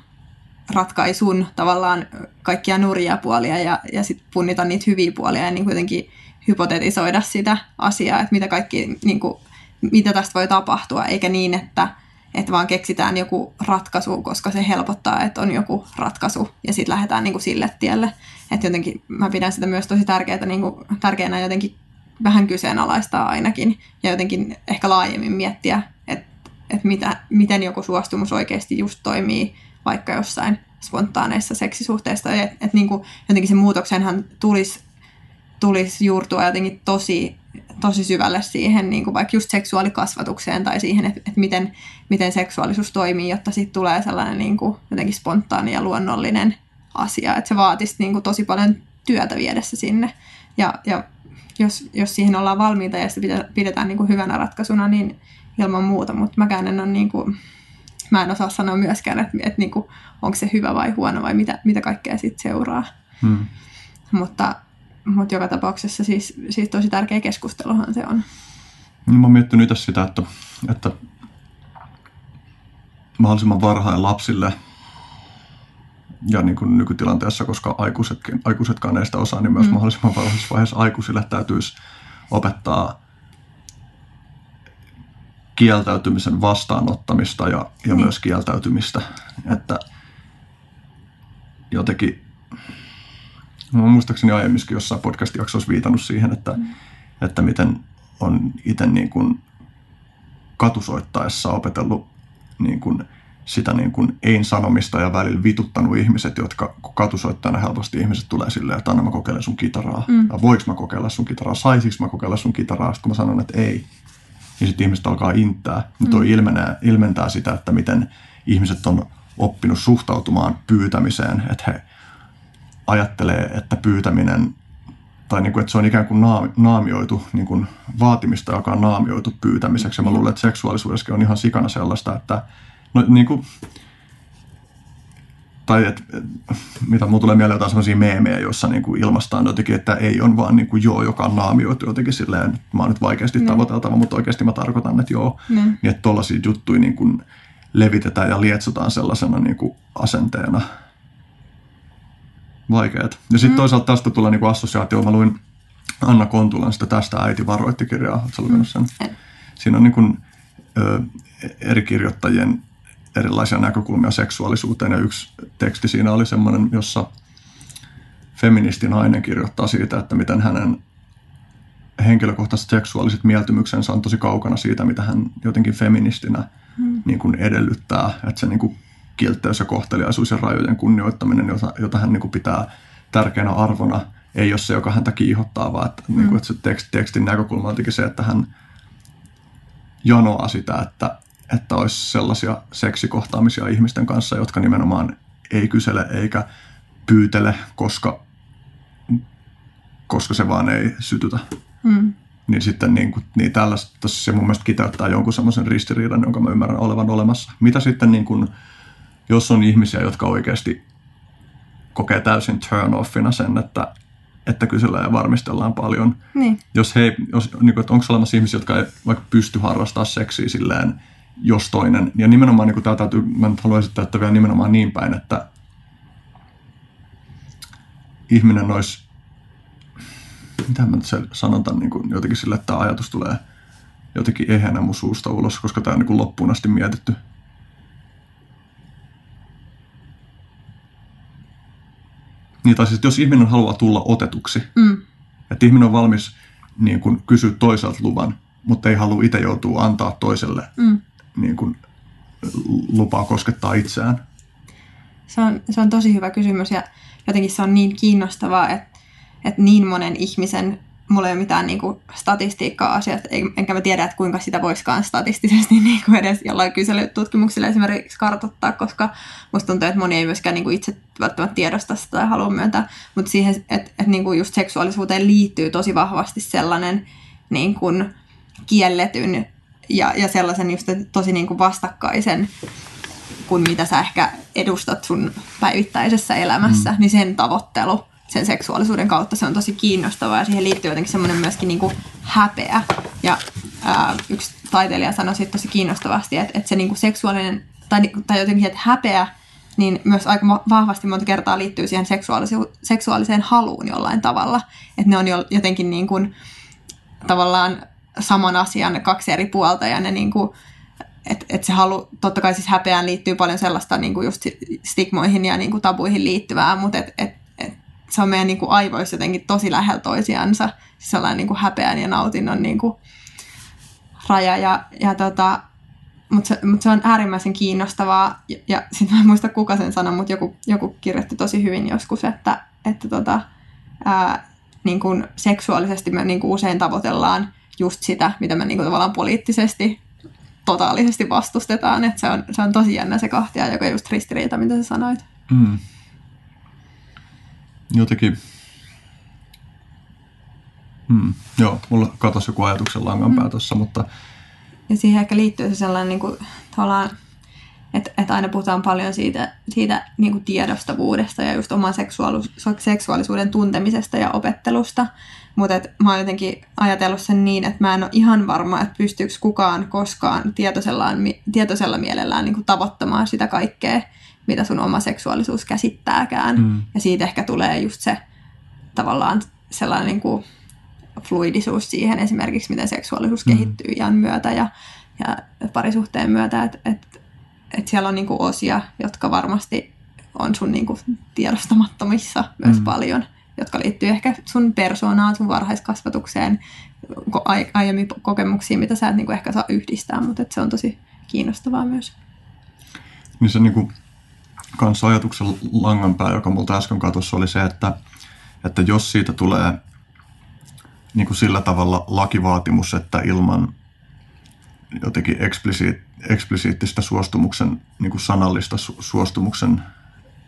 ratkaisun tavallaan kaikkia nurjia puolia ja, ja sitten punnita niitä hyviä puolia ja niin kuitenkin hypotetisoida sitä asiaa, että mitä kaikki, niin kuin, mitä tästä voi tapahtua, eikä niin, että että vaan keksitään joku ratkaisu, koska se helpottaa, että on joku ratkaisu ja sitten lähdetään niin kuin sille tielle. Että jotenkin mä pidän sitä myös tosi tärkeää, niin kuin, tärkeänä jotenkin vähän kyseenalaistaa ainakin ja jotenkin ehkä laajemmin miettiä, että, että mitä, miten joku suostumus oikeasti just toimii vaikka jossain spontaaneissa seksisuhteissa. Että, että niin kuin, jotenkin se muutoksenhan tulisi, tulisi juurtua jotenkin tosi tosi syvälle siihen niin kuin vaikka just seksuaalikasvatukseen tai siihen, että, että miten, miten seksuaalisuus toimii, jotta siitä tulee sellainen niin kuin jotenkin spontaani ja luonnollinen asia. Että se vaatisi niin kuin tosi paljon työtä viedä se sinne. Ja, ja jos, jos siihen ollaan valmiita ja sitä pidetään niin kuin hyvänä ratkaisuna, niin ilman muuta. Mutta mäkään en ole niin kuin, mä en osaa sanoa myöskään, että, että niin kuin, onko se hyvä vai huono vai mitä, mitä kaikkea sitten seuraa. Hmm. Mutta mutta joka tapauksessa siis, siis tosi tärkeä keskusteluhan se on. Niin mä oon miettinyt itse sitä, että, että mahdollisimman varhain lapsille ja niin kuin nykytilanteessa, koska aikuisetkin, aikuisetkaan ei sitä osaa, niin myös mm. mahdollisimman varhaisessa vaiheessa aikuisille täytyisi opettaa kieltäytymisen vastaanottamista ja, ja niin. myös kieltäytymistä. Että jotenkin Mä muistaakseni aiemminkin jossain podcast-jaksossa viitannut siihen, että, mm. että miten on itse niin kuin katusoittaessa opetellut niin kuin sitä niin kuin ei-sanomista ja välillä vituttanut ihmiset, jotka katusoittajana helposti ihmiset tulee silleen, että anna mä kokeilen sun kitaraa. Mm. Ja voiko mä kokeilla sun kitaraa? Saisinko mä kokeilla sun kitaraa? Sitten kun mä sanon, että ei, niin sitten ihmiset alkaa intää. Niin toi mm. ilmenää, ilmentää sitä, että miten ihmiset on oppinut suhtautumaan pyytämiseen, että he ajattelee, että pyytäminen tai niin kuin, että se on ikään kuin naamioitu niin kuin vaatimista, joka on naamioitu pyytämiseksi. Ja mä luulen, että seksuaalisuudessakin on ihan sikana sellaista, että no, niin kuin, tai et, et, mitä mulla tulee mieleen jotain sellaisia meemejä, joissa niin kuin ilmastaan jotenkin, että ei on vaan niin kuin joo, joka on naamioitu jotenkin silleen, että mä oon nyt vaikeasti ne. tavoiteltava, mutta oikeasti mä tarkoitan, että joo. Ne. Niin että tollaisia juttuja niin kuin levitetään ja lietsotaan sellaisena niin kuin asenteena – vaikeat. Ja sitten mm. toisaalta tästä tulee niinku assosiaatio. Mä luin Anna Kontulan sitä tästä äiti varoitti kirjaa. Oletko lukenut sen? Mm. Siinä on niinku, ö, eri kirjoittajien erilaisia näkökulmia seksuaalisuuteen ja yksi teksti siinä oli semmoinen, jossa feministi nainen kirjoittaa siitä, että miten hänen henkilökohtaiset seksuaaliset mieltymyksensä on tosi kaukana siitä, mitä hän jotenkin feministinä mm. niin kuin edellyttää. Että se niin kuin kiltteys ja kohteliaisuus ja rajojen kunnioittaminen, jota, jota hän niin kuin pitää tärkeänä arvona, ei ole se, joka häntä kiihottaa, vaan että, mm. niin kuin, että se tekst, tekstin näkökulma on se, että hän janoaa sitä, että, että olisi sellaisia seksikohtaamisia ihmisten kanssa, jotka nimenomaan ei kysele eikä pyytele, koska, koska se vaan ei sytytä. Mm. Niin sitten niin, kuin, niin tällaista se mun mielestä kiteyttää jonkun semmoisen ristiriidan, jonka mä ymmärrän olevan olemassa. Mitä sitten, niin kuin, jos on ihmisiä, jotka oikeasti kokee täysin turn offina sen, että, että kysellään ja varmistellaan paljon. Niin. Jos he, jos, niin kuin, että onko olemassa ihmisiä, jotka ei vaikka pysty harrastamaan seksiä silleen, jos toinen. Ja nimenomaan niin kuin tämä täytyy, mä nyt haluan esittää, että vielä nimenomaan niin päin, että ihminen olisi, mitä mä nyt sanotaan niin kuin jotenkin sille, että tämä ajatus tulee jotenkin ehänä mun suusta ulos, koska tämä on niin kuin loppuun asti mietitty. Niin, tai siis, jos ihminen haluaa tulla otetuksi, mm. että ihminen on valmis niin kuin, kysyä toiselta luvan, mutta ei halua itse joutua antaa toiselle mm. niin kuin, lupaa koskettaa itseään. Se on, se on tosi hyvä kysymys ja jotenkin se on niin kiinnostavaa, että, että niin monen ihmisen, mulla ei ole mitään niin kuin, statistiikkaa asiat, enkä mä tiedä, että kuinka sitä voisikaan statistisesti niin kuin edes jollain kyselytutkimuksilla esimerkiksi kartoittaa, koska musta tuntuu, että moni ei myöskään niin kuin itse välttämättä tiedosta sitä tai halua myöntää, mutta siihen, että, että niin kuin just seksuaalisuuteen liittyy tosi vahvasti sellainen niin kuin kielletyn ja, ja sellaisen just tosi niin kuin vastakkaisen kuin mitä sä ehkä edustat sun päivittäisessä elämässä, mm. niin sen tavoittelu sen seksuaalisuuden kautta se on tosi kiinnostavaa ja siihen liittyy jotenkin semmoinen myöskin niin kuin häpeä. Ja ää, yksi taiteilija sanoi sitten tosi kiinnostavasti, että, että se niin kuin seksuaalinen, tai, tai jotenkin, että häpeä, niin myös aika vahvasti monta kertaa liittyy siihen seksuaalisu- seksuaaliseen haluun jollain tavalla. Että ne on jo, jotenkin niin kuin, tavallaan saman asian kaksi eri puolta ja ne niin kuin, että et se halu, totta kai siis häpeään liittyy paljon sellaista niin kuin just stigmoihin ja niin kuin tabuihin liittyvää, mutta et, et, et se on meidän niin kuin aivoissa jotenkin tosi lähellä toisiansa, siis sellainen niin kuin häpeän ja nautinnon niin kuin raja. Ja, ja tota, mutta se, mut se on äärimmäisen kiinnostavaa, ja, ja sitten mä en muista kuka sen sanoi, mutta joku, joku kirjoitti tosi hyvin joskus, että, että tota, ää, niin kuin seksuaalisesti me niin kuin usein tavoitellaan just sitä, mitä me niin kuin tavallaan poliittisesti totaalisesti vastustetaan. Että se, on, se on tosi jännä se kahtia, joka just ristiriita, mitä sä sanoit. Mm. Jotenkin... Mm. Joo, mulla katosi joku ajatuksen langanpää mm. tuossa, mutta... Ja siihen ehkä liittyy se sellainen niin kuin, että, että aina puhutaan paljon siitä, siitä niin kuin tiedostavuudesta ja just oman seksuaalis- seksuaalisuuden tuntemisesta ja opettelusta. Mutta mä oon jotenkin ajatellut sen niin, että mä en ole ihan varma, että pystyykö kukaan koskaan tietoisellaan, tietoisella mielellään niin kuin tavoittamaan sitä kaikkea, mitä sun oma seksuaalisuus käsittääkään. Mm. Ja siitä ehkä tulee just se tavallaan sellainen niin kuin fluidisuus siihen esimerkiksi, miten seksuaalisuus mm. kehittyy iän myötä ja, ja parisuhteen myötä, että et, et siellä on niin kuin osia, jotka varmasti on sun niin kuin tiedostamattomissa myös mm. paljon jotka liittyy ehkä sun persoonaan, sun varhaiskasvatukseen, aiemmin kokemuksiin, mitä sä et niin kuin ehkä saa yhdistää, mutta se on tosi kiinnostavaa myös. Niin se niin kuin, kanssa ajatuksen langanpää, joka multa äsken katossa, oli se, että, että jos siitä tulee niin kuin sillä tavalla lakivaatimus, että ilman jotenkin eksplisiit, eksplisiittistä suostumuksen, niin kuin sanallista su, suostumuksen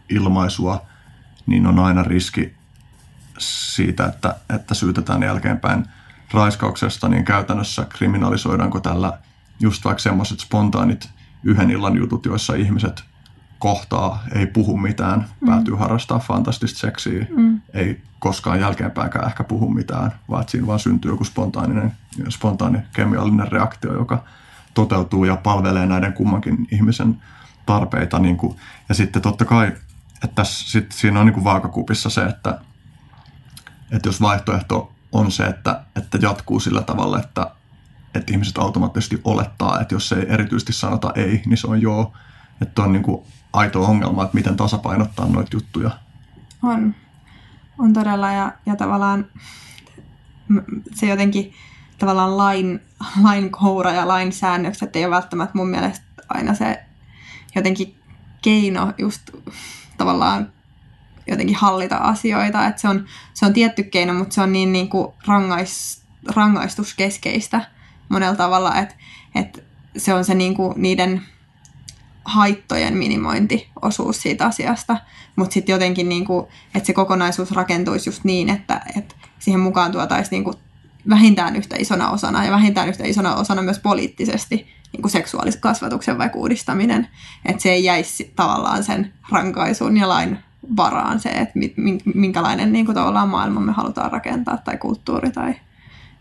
ilmaisua, niin on aina riski siitä, että, että syytetään jälkeenpäin raiskauksesta, niin käytännössä kriminalisoidaanko tällä just vaikka semmoiset spontaanit yhden illan jutut, joissa ihmiset kohtaa, ei puhu mitään, mm. päätyy harrastaa fantastista seksiä, mm. ei koskaan jälkeenpäinkään ehkä puhu mitään, vaan siinä vaan syntyy joku spontaaninen, spontaani kemiallinen reaktio, joka toteutuu ja palvelee näiden kummankin ihmisen tarpeita. Niin kuin, ja sitten totta kai, että tässä, sit, siinä on niin kuin vaakakupissa se, että että jos vaihtoehto on se, että, että jatkuu sillä tavalla, että, että ihmiset automaattisesti olettaa, että jos ei erityisesti sanota ei, niin se on joo. Että on niin kuin aito ongelma, että miten tasapainottaa noita juttuja. On. On todella ja, ja tavallaan se jotenkin tavallaan lain, lain koura ja lain säännökset ei ole välttämättä mun mielestä aina se jotenkin keino just tavallaan jotenkin hallita asioita. Että se, on, se on tietty keino, mutta se on niin, niin kuin rangais, rangaistuskeskeistä monella tavalla, että, että se on se niin kuin niiden haittojen minimointiosuus siitä asiasta, mutta sitten jotenkin, niin kuin, että se kokonaisuus rakentuisi just niin, että, että siihen mukaan tuotaisiin niin kuin vähintään yhtä isona osana ja vähintään yhtä isona osana myös poliittisesti niin kuin seksuaaliskasvatuksen vaikka uudistaminen, että se ei jäisi tavallaan sen rankaisun ja lain varaan se, että minkälainen niin kuin tavallaan maailma me halutaan rakentaa tai kulttuuri tai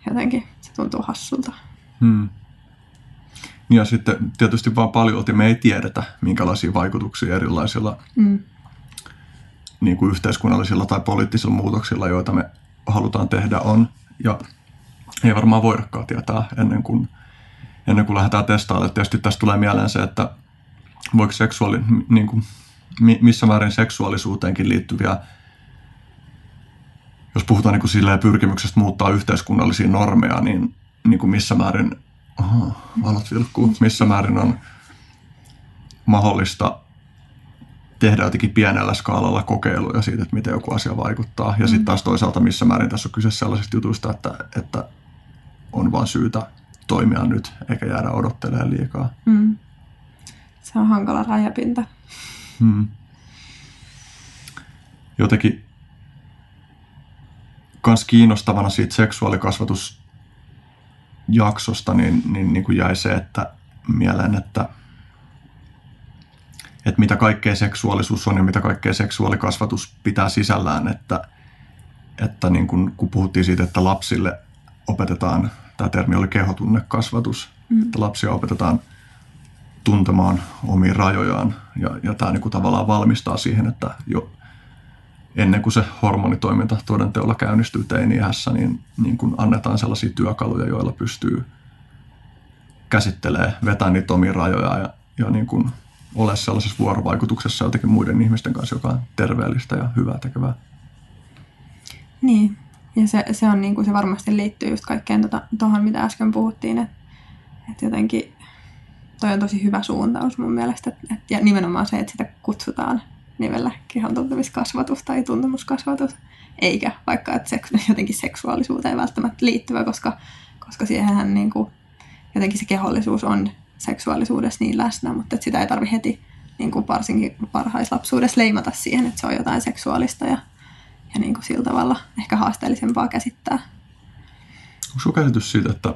jotenkin se tuntuu hassulta. Hmm. Ja sitten tietysti vaan paljon me ei tiedetä, minkälaisia vaikutuksia erilaisilla mm. niin kuin yhteiskunnallisilla tai poliittisilla muutoksilla, joita me halutaan tehdä, on. Ja ei varmaan voidakaan tietää ennen kuin, ennen kuin lähdetään testaamaan. Tietysti tästä tulee mieleen se, että voiko seksuaali, niin kuin, missä määrin seksuaalisuuteenkin liittyviä, jos puhutaan niin kuin silleen pyrkimyksestä muuttaa yhteiskunnallisia normeja, niin, niin kuin missä määrin, aha, valot vilkkuu, missä määrin on mahdollista tehdä jotenkin pienellä skaalalla kokeiluja siitä, että miten joku asia vaikuttaa. Ja sitten mm. taas toisaalta missä määrin tässä on kyse sellaisista jutuista, että, että on vaan syytä toimia nyt, eikä jäädä odottelemaan liikaa. Mm. Se on hankala rajapinta. Hmm. Jotenkin kans kiinnostavana siitä seksuaalikasvatusjaksosta niin, niin, niin kuin jäi se, että mieleen, että, että mitä kaikkea seksuaalisuus on ja mitä kaikkea seksuaalikasvatus pitää sisällään, että, että niin kuin, kun puhuttiin siitä, että lapsille opetetaan, tämä termi oli kehotunnekasvatus, mm. että lapsia opetetaan – tuntemaan omia rajojaan. Ja, ja tämä niin kuin tavallaan valmistaa siihen, että jo ennen kuin se hormonitoiminta todenteolla käynnistyy teini-iässä, niin, niin kuin annetaan sellaisia työkaluja, joilla pystyy käsittelee, vetää niitä omia rajoja ja, ja niin kuin ole sellaisessa vuorovaikutuksessa jotenkin muiden ihmisten kanssa, joka on terveellistä ja hyvää tekevää. Niin, ja se, se, on niin kuin, se varmasti liittyy just kaikkeen tuohon, tota, mitä äsken puhuttiin, että, että jotenkin toi on tosi hyvä suuntaus mun mielestä. Et, ja nimenomaan se, että sitä kutsutaan nimellä kehon tuntemuskasvatus tai tuntemuskasvatus, eikä vaikka että seks, jotenkin seksuaalisuuteen välttämättä liittyvä, koska, koska siihenhän niin kuin, jotenkin se kehollisuus on seksuaalisuudessa niin läsnä, mutta että sitä ei tarvi heti niin kuin varsinkin varhaislapsuudessa leimata siihen, että se on jotain seksuaalista ja, ja niin kuin sillä tavalla ehkä haasteellisempaa käsittää. Onko käsitys siitä, että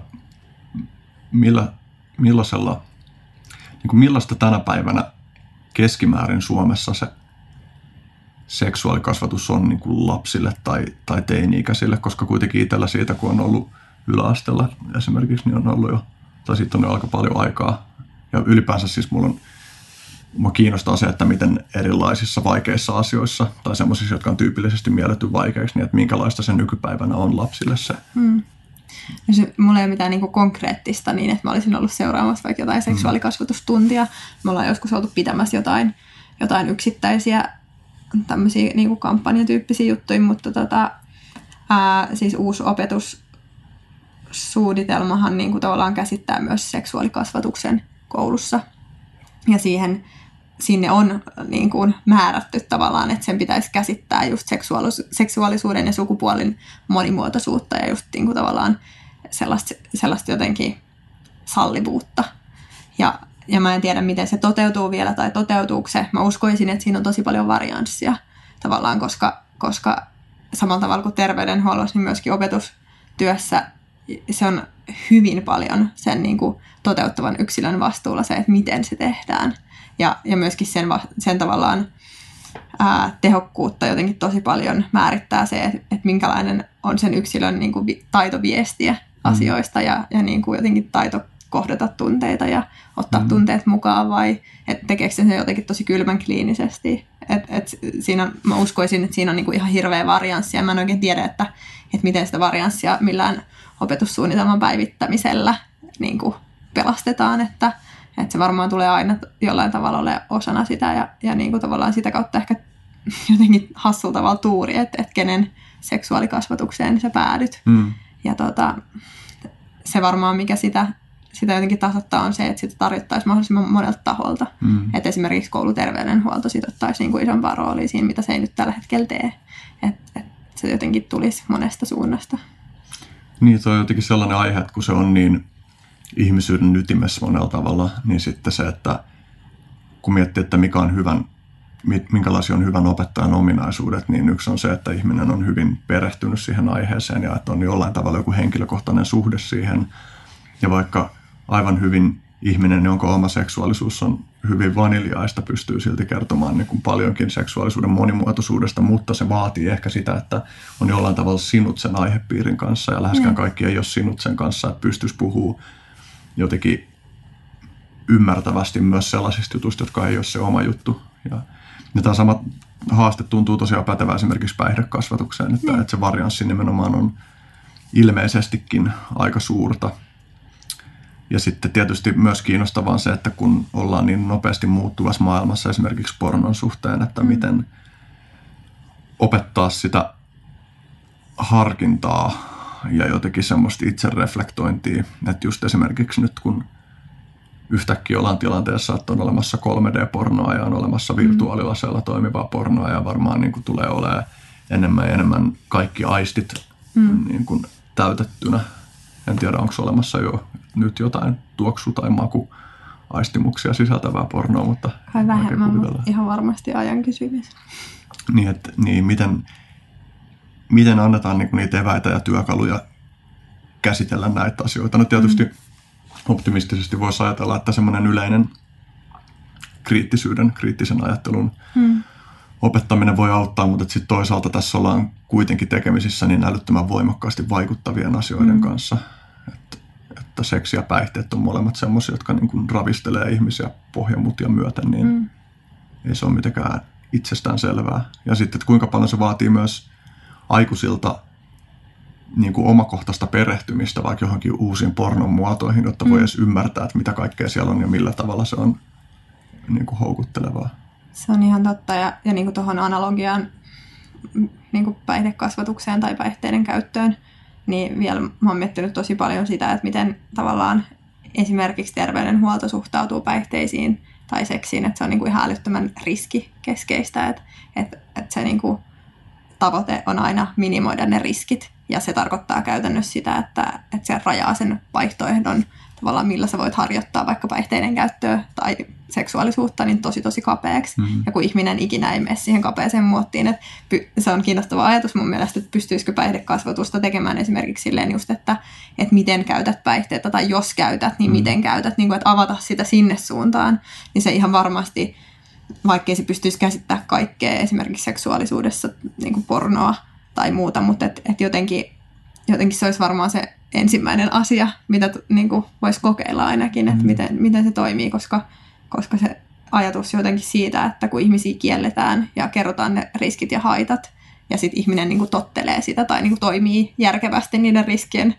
millä, millaisella niin kuin millaista tänä päivänä keskimäärin Suomessa se seksuaalikasvatus on niin kuin lapsille tai, tai teini-ikäisille, koska kuitenkin itsellä siitä, kun on ollut yläasteella esimerkiksi, niin on ollut jo, tai siitä on jo aika paljon aikaa. Ja ylipäänsä siis mulla on, mua kiinnostaa se, että miten erilaisissa vaikeissa asioissa, tai semmoisissa, jotka on tyypillisesti mielletty vaikeiksi, niin että minkälaista se nykypäivänä on lapsille se hmm jos mulla ei ole mitään niin konkreettista niin, että mä olisin ollut seuraamassa vaikka jotain seksuaalikasvatustuntia. Me ollaan joskus oltu pitämässä jotain, jotain yksittäisiä tämmöisiä niin kuin kampanjatyyppisiä juttuja, mutta tota, ää, siis uusi opetussuunnitelmahan niin kuin tavallaan käsittää myös seksuaalikasvatuksen koulussa. Ja siihen sinne on niin kuin määrätty tavallaan, että sen pitäisi käsittää just seksuaalis- seksuaalisuuden ja sukupuolin monimuotoisuutta ja just niin kuin tavallaan sellaista, sellaista jotenkin sallivuutta. Ja, ja mä en tiedä, miten se toteutuu vielä tai toteutuuko se. Mä uskoisin, että siinä on tosi paljon varianssia tavallaan, koska, koska samalla tavalla kuin terveydenhuollossa, niin myöskin opetustyössä se on hyvin paljon sen niin kuin toteuttavan yksilön vastuulla se, että miten se tehdään – ja, ja myöskin sen, sen tavallaan ää, tehokkuutta jotenkin tosi paljon määrittää se, että, että minkälainen on sen yksilön niin kuin, taito viestiä mm. asioista ja, ja niin kuin jotenkin taito kohdata tunteita ja ottaa mm. tunteet mukaan vai että tekeekö se jotenkin tosi kylmän kliinisesti. Et, et siinä mä uskoisin, että siinä on niinku ihan hirveä varianssi ja mä en oikein tiedä, että, että miten sitä varianssia millään opetussuunnitelman päivittämisellä niinku pelastetaan, että, että se varmaan tulee aina jollain tavalla ole osana sitä ja, ja niin kuin tavallaan sitä kautta ehkä jotenkin hassulla tavalla tuuri, että, että kenen seksuaalikasvatukseen sä päädyt. Mm. ja tota, se varmaan, mikä sitä, sitä jotenkin tasoittaa, on se, että sitä tarjottaisiin mahdollisimman monelta taholta. Mm. Että esimerkiksi kouluterveydenhuolto sit ottaisi niin kuin isompaa roolia siinä, mitä se ei nyt tällä hetkellä tee. Että et se jotenkin tulisi monesta suunnasta. Niin, se on jotenkin sellainen aihe, että kun se on niin ihmisyyden ytimessä monella tavalla, niin sitten se, että kun miettii, että mikä on hyvän, minkälaisia on hyvän opettajan ominaisuudet, niin yksi on se, että ihminen on hyvin perehtynyt siihen aiheeseen ja että on jollain tavalla joku henkilökohtainen suhde siihen. Ja vaikka aivan hyvin ihminen, jonka oma seksuaalisuus on hyvin vaniljaista, pystyy silti kertomaan niin kuin paljonkin seksuaalisuuden monimuotoisuudesta, mutta se vaatii ehkä sitä, että on jollain tavalla sinut sen aihepiirin kanssa ja läheskään mm. kaikki ei ole sinut sen kanssa, että pystyisi puhumaan jotenkin ymmärtävästi myös sellaisista jutuista, jotka ei ole se oma juttu. Ja, ja tämä sama haaste tuntuu tosiaan pätevä esimerkiksi päihdekasvatukseen, että, mm. että se varianssi nimenomaan on ilmeisestikin aika suurta. Ja sitten tietysti myös kiinnostavaa on se, että kun ollaan niin nopeasti muuttuvassa maailmassa esimerkiksi pornon suhteen, että mm. miten opettaa sitä harkintaa ja jotenkin semmoista itsereflektointia, että just esimerkiksi nyt kun yhtäkkiä ollaan tilanteessa, että on olemassa 3D-pornoa ja on olemassa mm. virtuaalilaseella toimivaa pornoa ja varmaan niin kuin tulee olemaan enemmän ja enemmän kaikki aistit mm. niin kuin täytettynä. En tiedä, onko olemassa jo nyt jotain tuoksu- tai maku aistimuksia sisältävää pornoa, mutta... Kai vähemmän, mutta ihan varmasti ajan kysymys. Niin, että, niin miten, miten annetaan niin niitä eväitä ja työkaluja käsitellä näitä asioita. No tietysti mm. optimistisesti voisi ajatella, että semmoinen yleinen kriittisyyden, kriittisen ajattelun mm. opettaminen voi auttaa, mutta sitten toisaalta tässä ollaan kuitenkin tekemisissä niin älyttömän voimakkaasti vaikuttavien asioiden mm. kanssa. Että, seksi ja päihteet on molemmat semmoisia, jotka niin kuin ravistelee ihmisiä pohjamutia myöten, niin mm. ei se ole mitenkään itsestään selvää. Ja sitten, että kuinka paljon se vaatii myös aikuisilta niin kuin omakohtaista perehtymistä vaikka johonkin uusiin pornon muotoihin, jotta mm. voi edes ymmärtää, että mitä kaikkea siellä on ja millä tavalla se on niin kuin houkuttelevaa. Se on ihan totta ja, ja niin kuin tuohon analogiaan niin kuin päihdekasvatukseen tai päihteiden käyttöön, niin vielä mä oon miettinyt tosi paljon sitä, että miten tavallaan esimerkiksi terveydenhuolto suhtautuu päihteisiin tai seksiin, että se on niin kuin ihan älyttömän riskikeskeistä, että, että, että se niin kuin tavoite on aina minimoida ne riskit. Ja se tarkoittaa käytännössä sitä, että, että se rajaa sen vaihtoehdon tavallaan, millä sä voit harjoittaa vaikka päihteiden käyttöä tai seksuaalisuutta, niin tosi tosi kapeaksi. Mm-hmm. Ja kun ihminen ikinä ei mene siihen kapeeseen muottiin, että se on kiinnostava ajatus mun mielestä, että pystyisikö päihdekasvatusta tekemään esimerkiksi silleen just, että, että miten käytät päihteitä tai jos käytät, niin mm-hmm. miten käytät, niin kuin, että avata sitä sinne suuntaan, niin se ihan varmasti vaikkei se pystyisi käsittämään kaikkea esimerkiksi seksuaalisuudessa, niin kuin pornoa tai muuta, mutta et, et jotenkin, jotenkin se olisi varmaan se ensimmäinen asia, mitä niin kuin voisi kokeilla ainakin, että mm. miten, miten se toimii, koska, koska se ajatus jotenkin siitä, että kun ihmisiä kielletään ja kerrotaan ne riskit ja haitat, ja sitten ihminen niin kuin tottelee sitä tai niin kuin toimii järkevästi niiden riskien,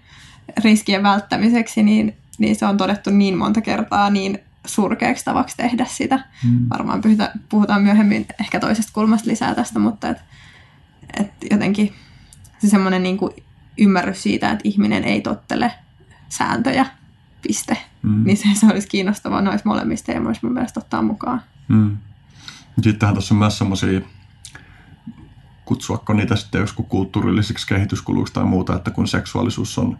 riskien välttämiseksi, niin, niin se on todettu niin monta kertaa niin surkeaksi tavaksi tehdä sitä. Hmm. Varmaan puhutaan, puhutaan myöhemmin ehkä toisesta kulmasta lisää tästä, mutta et, et jotenkin se semmoinen niin ymmärrys siitä, että ihminen ei tottele sääntöjä, piste. Hmm. Niin se, se olisi kiinnostavaa noissa molemmista ja myös mun mielestä ottaa mukaan. Hmm. Sittenhän tuossa on myös semmoisia kutsuako niitä sitten joskus kulttuurillisiksi kehityskuluiksi tai muuta, että kun seksuaalisuus on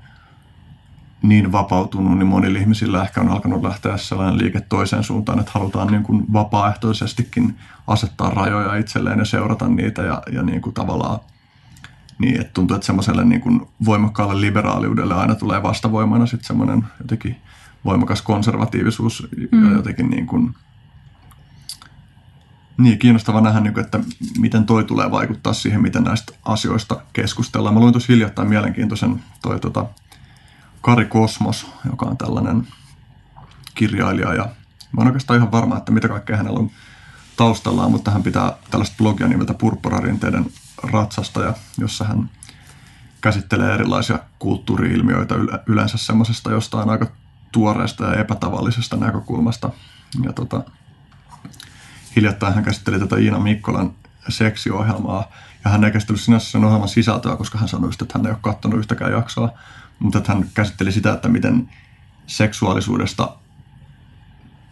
niin vapautunut, niin monilla ihmisillä ehkä on alkanut lähteä sellainen liike toiseen suuntaan, että halutaan niin kuin vapaaehtoisestikin asettaa rajoja itselleen ja seurata niitä ja, ja niin kuin tavallaan niin, että tuntuu, että semmoiselle niin kuin voimakkaalle liberaaliudelle aina tulee vastavoimana sitten semmoinen jotenkin voimakas konservatiivisuus mm. ja jotenkin niin kuin, niin, kiinnostava nähdä, niin kuin, että miten toi tulee vaikuttaa siihen, miten näistä asioista keskustellaan. Mä luin tuossa hiljattain mielenkiintoisen toi, tota, Kari Kosmos, joka on tällainen kirjailija ja mä oon oikeastaan ihan varma, että mitä kaikkea hänellä on taustallaan, mutta hän pitää tällaista blogia nimeltä Purppurarinteiden ratsastaja, jossa hän käsittelee erilaisia kulttuuriilmiöitä yleensä semmoisesta jostain aika tuoreesta ja epätavallisesta näkökulmasta. Ja tota, hiljattain hän käsitteli tätä Iina Mikkolan seksiohjelmaa. Ja hän ei käsitellyt sinänsä sen ohjelman sisältöä, koska hän sanoi että hän ei ole katsonut yhtäkään jaksoa. Mutta että hän käsitteli sitä, että miten seksuaalisuudesta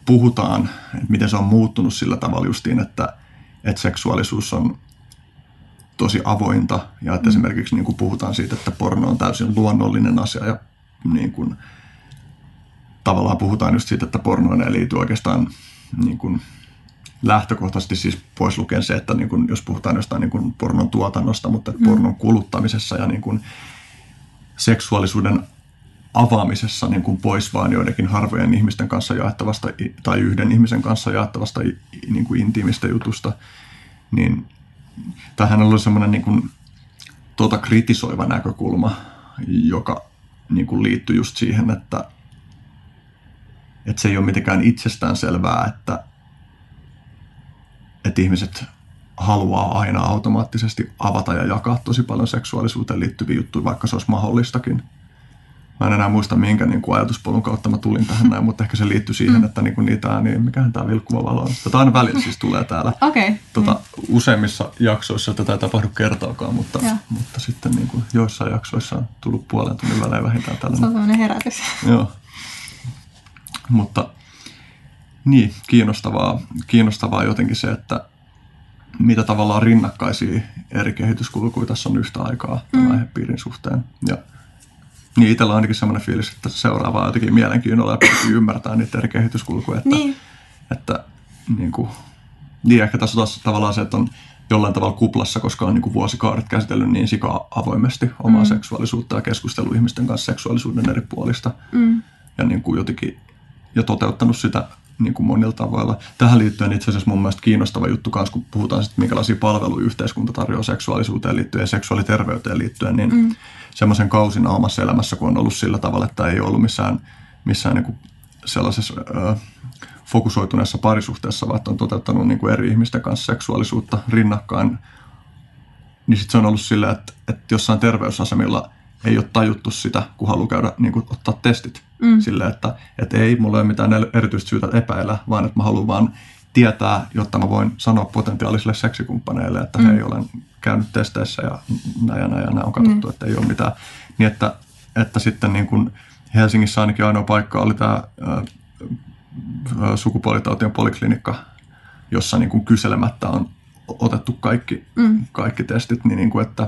puhutaan, että miten se on muuttunut sillä tavalla justiin, että, että seksuaalisuus on tosi avointa ja että mm. esimerkiksi niin kuin puhutaan siitä, että porno on täysin luonnollinen asia ja niin kuin, tavallaan puhutaan just siitä, että pornoon ei liity oikeastaan niin kuin, lähtökohtaisesti siis pois lukien se, että niin kuin, jos puhutaan jostain niin kuin pornon tuotannosta, mutta mm. pornon kuluttamisessa ja niin kuin, seksuaalisuuden avaamisessa niin kuin pois vain joidenkin harvojen ihmisten kanssa jaettavasta tai yhden ihmisen kanssa jaettavasta niin kuin intiimistä jutusta, niin tähän on ollut semmoinen niin kuin, tuota kritisoiva näkökulma, joka niin kuin liittyy just siihen, että, että se ei ole mitenkään itsestään selvää, että, että ihmiset haluaa aina automaattisesti avata ja jakaa tosi paljon seksuaalisuuteen liittyviä juttuja, vaikka se olisi mahdollistakin. Mä en enää muista, minkä niin kuin ajatuspolun kautta mä tulin tähän näin, mutta ehkä se liittyy siihen, mm. että niin kuin niitä, niin mikähän tämä vilkkuva valo on. Tätä aina välillä siis tulee täällä. Okay. Tota, mm. Useimmissa jaksoissa tätä ei tapahdu kertaakaan, mutta, mutta sitten niin kuin joissain jaksoissa on tullut puolen tunnin välein vähintään tällainen. Se on sellainen herätys. Joo. Mutta niin, kiinnostavaa, kiinnostavaa jotenkin se, että mitä tavallaan rinnakkaisia eri kehityskulkuja tässä on yhtä aikaa tämän mm. aihepiirin suhteen. Ja niin itsellä on ainakin sellainen fiilis, että seuraavaa jotenkin mielenkiinnolla ja pyrkii ymmärtää niitä eri kehityskulkuja. Että, niin. että niin, kuin, niin ehkä tässä on taas tavallaan se, että on jollain tavalla kuplassa, koska on niin kuin vuosikaudet käsitellyt niin sika avoimesti omaa mm. seksuaalisuutta ja keskustellut ihmisten kanssa seksuaalisuuden eri puolista. Mm. Ja niin kuin jotenkin ja toteuttanut sitä niin kuin monilla tavoilla. Tähän liittyen itse asiassa mun mielestä kiinnostava juttu kanssa, kun puhutaan sitten, minkälaisia palveluja yhteiskunta tarjoaa seksuaalisuuteen liittyen ja seksuaaliterveyteen liittyen, niin mm. semmoisen kausina omassa elämässä, kun on ollut sillä tavalla, että ei ollut missään, missään niin kuin sellaisessa ö, fokusoituneessa parisuhteessa, vaan on toteuttanut niin kuin eri ihmisten kanssa seksuaalisuutta rinnakkain, niin sitten se on ollut sillä, että, että jossain terveysasemilla ei ole tajuttu sitä, kun haluaa käydä niin kuin, ottaa testit. Mm. Sille, että, että ei mulla ole mitään erityistä syytä epäillä, vaan että mä haluan vaan tietää, jotta mä voin sanoa potentiaalisille seksikumppaneille, että mm. hei, olen käynyt testeissä ja näin ja näin ja näin on katsottu, mm. että ei ole mitään. Niin että, että sitten niin kuin Helsingissä ainakin ainoa paikka oli tämä sukupuolitautien poliklinikka, jossa niin kuin kyselemättä on otettu kaikki, mm. kaikki testit, niin, niin kuin, että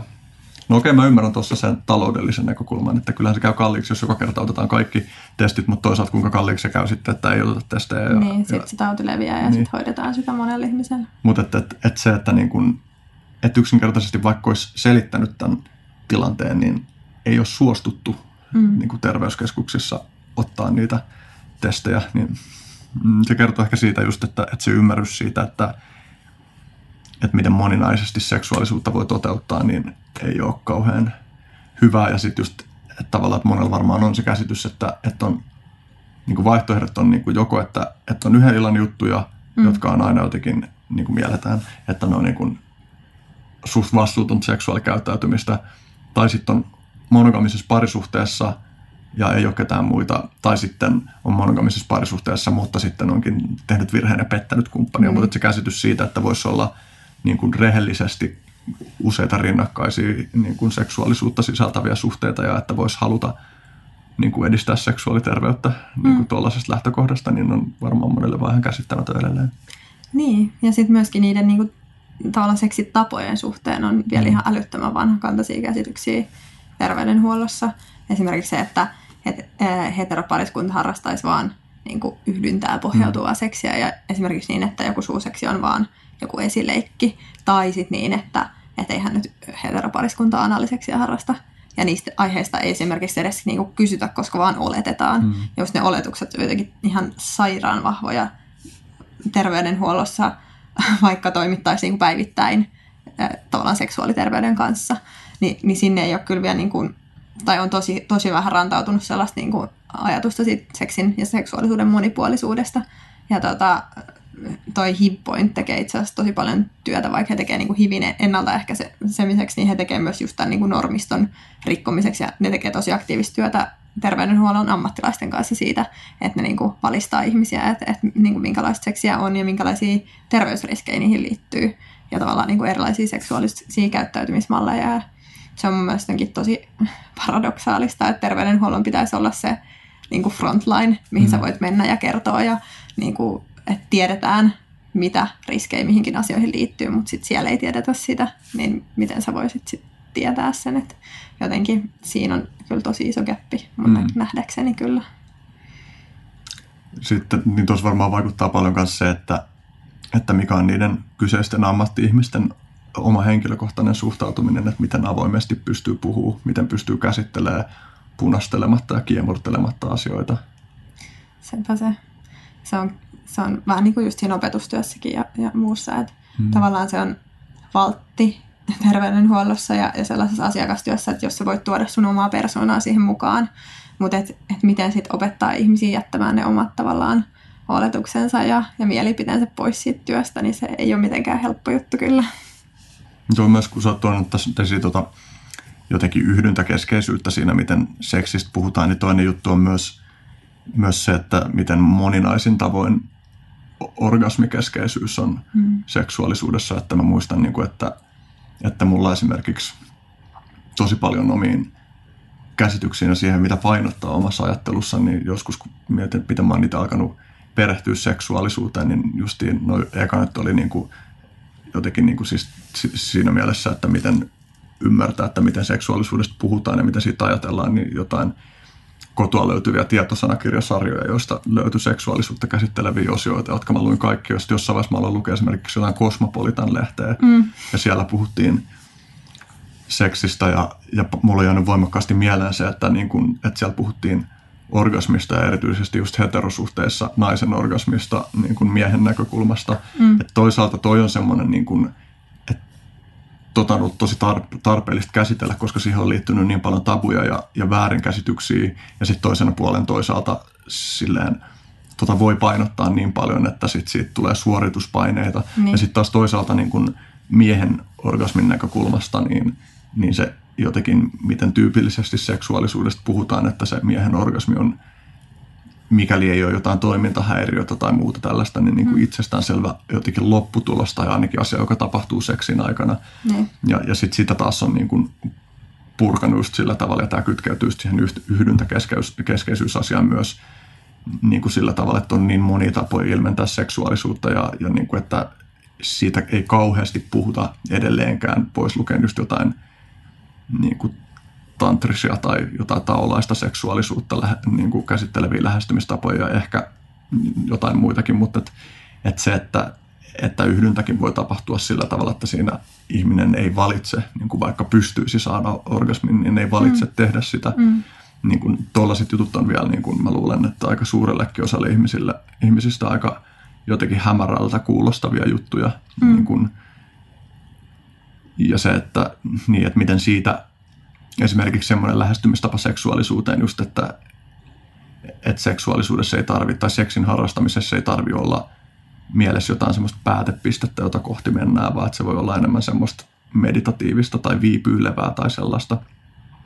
No okei, mä ymmärrän tuossa sen taloudellisen näkökulman, että kyllähän se käy kalliiksi, jos joka kerta otetaan kaikki testit, mutta toisaalta kuinka kalliiksi se käy sitten, että ei oteta testejä. Ja, niin, sitten se tauti leviää ja niin. sitten hoidetaan sitä monelle ihmiselle. Mutta että et, et se, että niin kun, et yksinkertaisesti vaikka olisi selittänyt tämän tilanteen, niin ei ole suostuttu mm. niin kuin terveyskeskuksissa ottaa niitä testejä, niin mm, se kertoo ehkä siitä just, että, että se ymmärrys siitä, että että miten moninaisesti seksuaalisuutta voi toteuttaa, niin ei ole kauhean hyvää. Ja sitten just että tavallaan, että monella varmaan on se käsitys, että, että on niin kuin vaihtoehdot on niin kuin joko, että, että on yhden illan juttuja, mm. jotka on aina jotenkin niin kuin mielletään, että ne on niin kuin suht vastuutonta seksuaalikäyttäytymistä, tai sitten on monogamisessa parisuhteessa ja ei ole ketään muita, tai sitten on monogamisessa parisuhteessa, mutta sitten onkin tehnyt virheen ja pettänyt kumppania, mm. mutta se käsitys siitä, että voisi olla niin kuin rehellisesti useita rinnakkaisia niin kuin seksuaalisuutta sisältäviä suhteita ja että voisi haluta niin kuin edistää seksuaaliterveyttä mm. niin kuin tuollaisesta lähtökohdasta, niin on varmaan monelle vähän käsittämätön edelleen. Niin, ja sitten myöskin niiden niin kuin, tavallaan seksitapojen suhteen on vielä mm. ihan älyttömän vanhakantaisia käsityksiä terveydenhuollossa. Esimerkiksi se, että et, heteropariskunta harrastaisi vaan niin kuin yhdyntää pohjautuvaa mm. seksiä ja esimerkiksi niin, että joku suuseksi on vaan joku esileikki. Tai sitten niin, että et eihän nyt heteropariskunta analiseksiä harrasta. Ja niistä aiheista ei esimerkiksi edes niinku kysytä, koska vaan oletetaan. Mm. Jos ne oletukset ovat jotenkin ihan sairaan vahvoja terveydenhuollossa, vaikka toimittaisiin niinku päivittäin tavallaan seksuaaliterveyden kanssa, niin, niin sinne ei ole kyllä vielä, niin kuin, tai on tosi, tosi vähän rantautunut sellaista niin kuin ajatusta siitä seksin ja seksuaalisuuden monipuolisuudesta. Ja tota, toi HIV-point tekee itse asiassa tosi paljon työtä, vaikka he tekee niin HIVin ennaltaehkäisemiseksi, niin he tekee myös just tämän niin kuin normiston rikkomiseksi ja ne tekee tosi aktiivista työtä terveydenhuollon ammattilaisten kanssa siitä, että ne niin kuin valistaa ihmisiä, että, että niin kuin minkälaista seksiä on ja minkälaisia terveysriskejä niihin liittyy. ja tavallaan niin kuin erilaisia seksuaalisia käyttäytymismalleja. Ja se on mun mielestä tosi paradoksaalista, että terveydenhuollon pitäisi olla se niin kuin frontline, mihin mm. sä voit mennä ja kertoa ja niin kuin, että tiedetään, mitä riskejä mihinkin asioihin liittyy, mutta sitten siellä ei tiedetä sitä, niin miten sä voisit sit tietää sen, että jotenkin siinä on kyllä tosi iso gappi mun mm. nähdäkseni kyllä. Sitten niin tuossa varmaan vaikuttaa paljon myös se, että, että mikä on niiden kyseisten ammatti-ihmisten oma henkilökohtainen suhtautuminen, että miten avoimesti pystyy puhua, miten pystyy käsittelemään punastelematta ja kiemurtelematta asioita. Sepä se. Se on, se on vähän niin kuin just siinä opetustyössäkin ja, ja muussa, että hmm. tavallaan se on valtti terveydenhuollossa ja, ja sellaisessa asiakastyössä, että jos sä voit tuoda sun omaa persoonaa siihen mukaan, mutta et, et miten sitten opettaa ihmisiä jättämään ne omat tavallaan oletuksensa ja, ja mielipiteensä pois siitä työstä, niin se ei ole mitenkään helppo juttu kyllä. Tuo myös, kun sä oot tuonut tässä tota, jotenkin yhdyntäkeskeisyyttä siinä, miten seksistä puhutaan, niin toinen juttu on myös, myös se, että miten moninaisin tavoin orgasmikeskeisyys on hmm. seksuaalisuudessa. Että mä muistan, niin kuin, että, että mulla esimerkiksi tosi paljon omiin käsityksiin ja siihen, mitä painottaa omassa ajattelussa, niin joskus kun mietin, miten mä oon niitä alkanut perehtyä seksuaalisuuteen, niin justiin noin ekanat oli niin kuin, jotenkin niin kuin siis siinä mielessä, että miten ymmärtää, että miten seksuaalisuudesta puhutaan ja miten siitä ajatellaan, niin jotain kotoa löytyviä tietosanakirjasarjoja, joista löytyi seksuaalisuutta käsitteleviä osioita, jotka mä luin kaikki. Jos jossain vaiheessa mä aloin lukea esimerkiksi jotain Cosmopolitan lehteä, mm. ja siellä puhuttiin seksistä, ja, ja mulla on jäänyt voimakkaasti mieleen se, että, niin kun, että siellä puhuttiin orgasmista ja erityisesti just heterosuhteissa naisen orgasmista niin kuin miehen näkökulmasta. Mm. Että toisaalta toi on semmoinen niin kuin, tota on ollut tosi tarpeellista käsitellä, koska siihen on liittynyt niin paljon tabuja ja, ja väärinkäsityksiä. Ja sitten toisena puolen toisaalta silleen, tota voi painottaa niin paljon, että sit siitä tulee suorituspaineita. Niin. Ja sitten taas toisaalta niin kun miehen orgasmin näkökulmasta, niin, niin se jotenkin, miten tyypillisesti seksuaalisuudesta puhutaan, että se miehen orgasmi on mikäli ei ole jotain toimintahäiriötä tai muuta tällaista, niin, niin kuin mm. itsestäänselvä jotenkin lopputulos tai ainakin asia, joka tapahtuu seksin aikana. Mm. Ja, ja sitten sitä taas on niin kuin purkanut just sillä tavalla, ja tämä kytkeytyy siihen yhdyntäkeskeisyysasiaan myös niin kuin sillä tavalla, että on niin moni tapoja ilmentää seksuaalisuutta ja, ja niin kuin, että siitä ei kauheasti puhuta edelleenkään, pois lukien just jotain niin kuin tantrisia tai jotain taolaista seksuaalisuutta lähe, niin kuin käsitteleviä lähestymistapoja ja ehkä jotain muitakin, mutta et, et se, että, että yhdyntäkin voi tapahtua sillä tavalla, että siinä ihminen ei valitse, niin kuin vaikka pystyisi saada orgasmin, niin ei valitse mm. tehdä sitä. Mm. Niin kuin, tollaiset jutut on vielä, niin kuin mä luulen, että aika suurellekin osalle ihmisille, ihmisistä aika jotenkin hämärältä kuulostavia juttuja. Mm. Niin kuin, ja se, että, niin, että miten siitä esimerkiksi semmoinen lähestymistapa seksuaalisuuteen just, että, että seksuaalisuudessa ei tarvitse, tai seksin harrastamisessa ei tarvitse olla mielessä jotain semmoista päätepistettä, jota kohti mennään, vaan että se voi olla enemmän semmoista meditatiivista tai viipyilevää tai sellaista.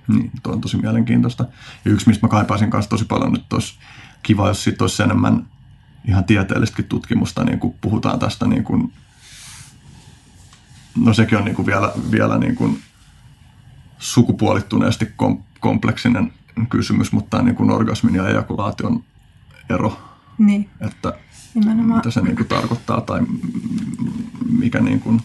Niin, tuo on tosi mielenkiintoista. Ja yksi, mistä mä kaipaisin kanssa tosi paljon, että olisi kiva, jos siitä olisi enemmän ihan tieteellistäkin tutkimusta, niin kun puhutaan tästä niin kuin, no sekin on niin kuin vielä, vielä niin kuin sukupuolittuneesti kom- kompleksinen kysymys, mutta niin kuin orgasmin ja ejakulaation ero. Niin. Että Nimenomaan. mitä se niin kuin tarkoittaa tai mikä niin kuin,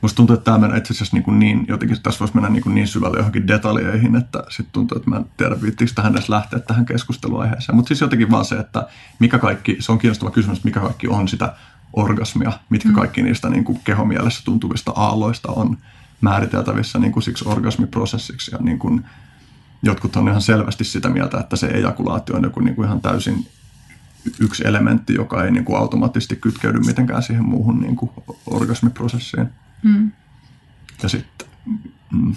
Musta tuntuu, että tämä menee itse asiassa niin, kuin niin jotenkin tässä voisi mennä niin, kuin niin syvälle johonkin detaljeihin, että sitten tuntuu, että mä en tiedä, viittiinkö tähän edes lähteä tähän keskusteluaiheeseen. Mutta siis jotenkin vaan se, että mikä kaikki, se on kiinnostava kysymys, mikä kaikki on sitä orgasmia, mitkä mm. kaikki niistä niin kuin kehomielessä tuntuvista aalloista on määriteltävissä niin kuin siksi orgasmiprosessiksi. Ja niin kuin, jotkut on ihan selvästi sitä mieltä, että se ejakulaatio on joku niin kuin ihan täysin yksi elementti, joka ei niin kuin automaattisesti kytkeydy mitenkään siihen muuhun niin kuin orgasmiprosessiin. Mm. Ja sitten, mm,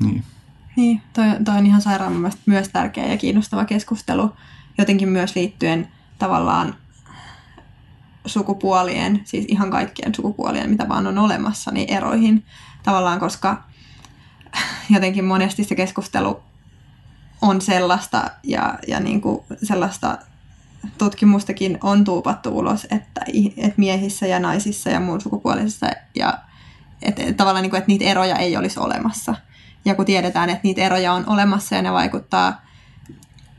niin. Niin, toi, toi on ihan sairaan myös tärkeä ja kiinnostava keskustelu, jotenkin myös liittyen tavallaan sukupuolien, siis ihan kaikkien sukupuolien, mitä vaan on olemassa, niin eroihin tavallaan, koska jotenkin monesti se keskustelu on sellaista ja, ja niin kuin sellaista tutkimustakin on tuupattu ulos, että, että miehissä ja naisissa ja muun sukupuolisissa ja että, että tavallaan niin kuin, että niitä eroja ei olisi olemassa. Ja kun tiedetään, että niitä eroja on olemassa ja ne vaikuttaa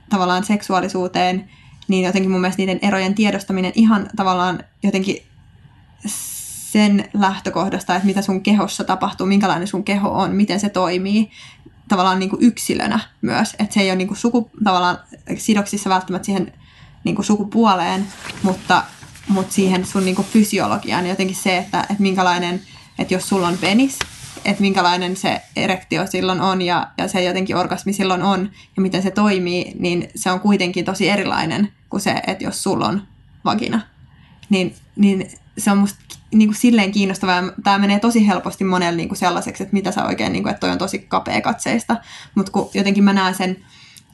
tavallaan seksuaalisuuteen, niin jotenkin mun mielestä niiden erojen tiedostaminen ihan tavallaan jotenkin sen lähtökohdasta, että mitä sun kehossa tapahtuu, minkälainen sun keho on, miten se toimii, tavallaan niin kuin yksilönä myös. Että se ei ole niin kuin suku, tavallaan sidoksissa välttämättä siihen niin kuin sukupuoleen, mutta, mutta siihen sun niin kuin fysiologiaan. Jotenkin se, että, että minkälainen, että jos sulla on penis, että minkälainen se erektio silloin on ja, ja se jotenkin orgasmi silloin on ja miten se toimii, niin se on kuitenkin tosi erilainen kuin se, että jos sulla on vagina. Niin, niin se on musta niin kuin silleen kiinnostavaa. Tämä menee tosi helposti monelle niin kuin sellaiseksi, että mitä sä oikein, niin kuin, että toi on tosi kapea katseista. Mutta kun jotenkin mä näen sen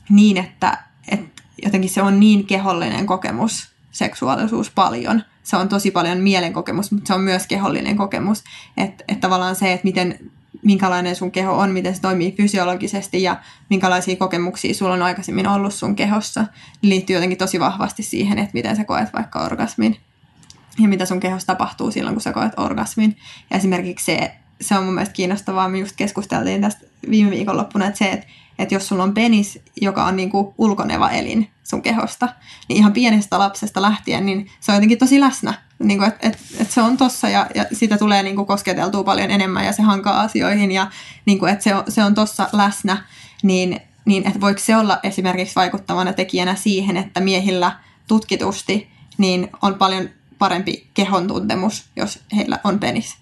niin, että, että jotenkin se on niin kehollinen kokemus, seksuaalisuus paljon. Se on tosi paljon mielenkokemus, mutta se on myös kehollinen kokemus. Että et tavallaan se, että miten, minkälainen sun keho on, miten se toimii fysiologisesti ja minkälaisia kokemuksia sulla on aikaisemmin ollut sun kehossa, liittyy jotenkin tosi vahvasti siihen, että miten sä koet vaikka orgasmin ja mitä sun kehossa tapahtuu silloin, kun sä koet orgasmin. Ja esimerkiksi se, se on mun mielestä kiinnostavaa, me just keskusteltiin tästä viime viikonloppuna, että se, että, että jos sulla on penis, joka on niin kuin ulkoneva elin sun kehosta, niin ihan pienestä lapsesta lähtien, niin se on jotenkin tosi läsnä. Niin kuin, että, että, että se on tossa ja, ja sitä tulee niin kuin kosketeltua paljon enemmän ja se hankaa asioihin ja niin kuin, että se on, se on tossa läsnä, niin, niin että voiko se olla esimerkiksi vaikuttavana tekijänä siihen, että miehillä tutkitusti niin on paljon parempi kehon tuntemus, jos heillä on penis.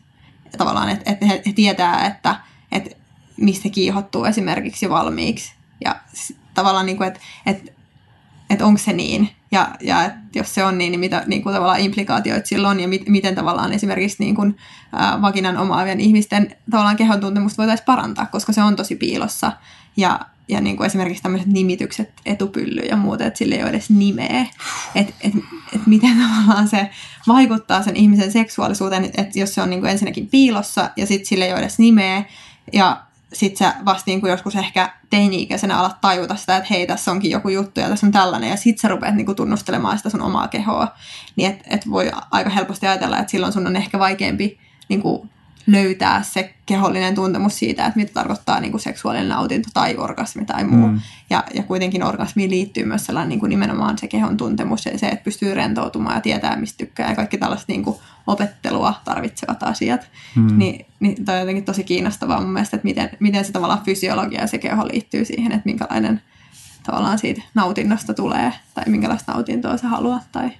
Tavallaan, että, että he, he tietää, että, että mistä kiihottuu esimerkiksi valmiiksi. Ja tavallaan, niin kuin, että, että, että onko se niin. Ja, ja että jos se on niin, niin mitä niin kuin tavallaan implikaatioita sillä on ja mit, miten tavallaan esimerkiksi niin kuin, ää, vakinan omaavien ihmisten tavallaan kehon tuntemusta voitaisiin parantaa, koska se on tosi piilossa. Ja, ja niin kuin esimerkiksi tämmöiset nimitykset, etupylly ja muuta, että sille ei ole edes nimeä. Että et, et miten tavallaan se vaikuttaa sen ihmisen seksuaalisuuteen, että jos se on niin kuin ensinnäkin piilossa ja sitten sille ei ole edes nimeä ja sitten sä vasta niin kuin joskus ehkä teini-ikäisenä alat tajuta sitä, että hei, tässä onkin joku juttu ja tässä on tällainen, ja sitten sä rupeat niin kuin tunnustelemaan sitä sun omaa kehoa. Niin että et voi aika helposti ajatella, että silloin sun on ehkä vaikeampi niin kuin löytää se kehollinen tuntemus siitä, että mitä tarkoittaa niin kuin seksuaalinen nautinto tai orgasmi tai muu. Mm. Ja, ja kuitenkin orgasmiin liittyy myös sellainen niin kuin nimenomaan se kehon tuntemus ja se, että pystyy rentoutumaan ja tietää, mistä tykkää ja kaikki tällaiset niin kuin opettelua tarvitsevat asiat. Mm. Ni, niin toi on jotenkin tosi kiinnostavaa mun mielestä, että miten, miten se tavallaan fysiologia ja se keho liittyy siihen, että minkälainen tavallaan siitä nautinnosta tulee tai minkälaista nautintoa sä haluat tai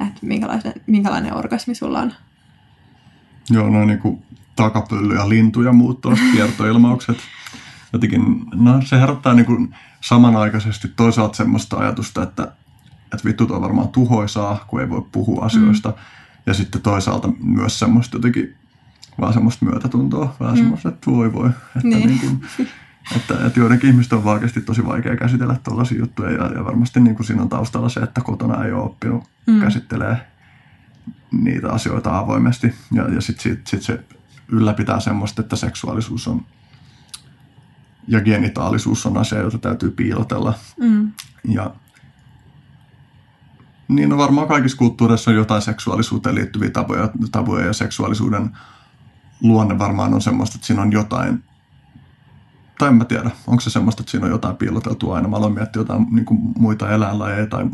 että minkälainen, minkälainen orgasmi sulla on. Joo, noin niin kuin takapölly ja lintu ja muut kiertoilmaukset. Jotenkin, no se herättää niin kuin samanaikaisesti toisaalta semmoista ajatusta, että, että vittu on varmaan tuhoisaa, kun ei voi puhua asioista. Mm. Ja sitten toisaalta myös semmoista jotenkin, vaan semmoista myötätuntoa, vähän mm. semmoista, että voi voi. Että, niin. Niin kuin, että, että joidenkin ihmisten on oikeasti tosi vaikea käsitellä tällaisia juttuja ja, ja varmasti niin kuin siinä on taustalla se, että kotona ei ole oppinut mm. käsittelee niitä asioita avoimesti ja, ja sitten sit, sit se ylläpitää semmoista, että seksuaalisuus on ja genitaalisuus on asia, jota täytyy piilotella. Mm. Ja niin no varmaan kaikissa kulttuureissa on jotain seksuaalisuuteen liittyviä tabuja, tabuja ja seksuaalisuuden luonne varmaan on semmoista, että siinä on jotain, tai en mä tiedä, onko se semmoista, että siinä on jotain piiloteltua aina. Mä aloin miettiä jotain niin kuin muita eläinlajeja tai,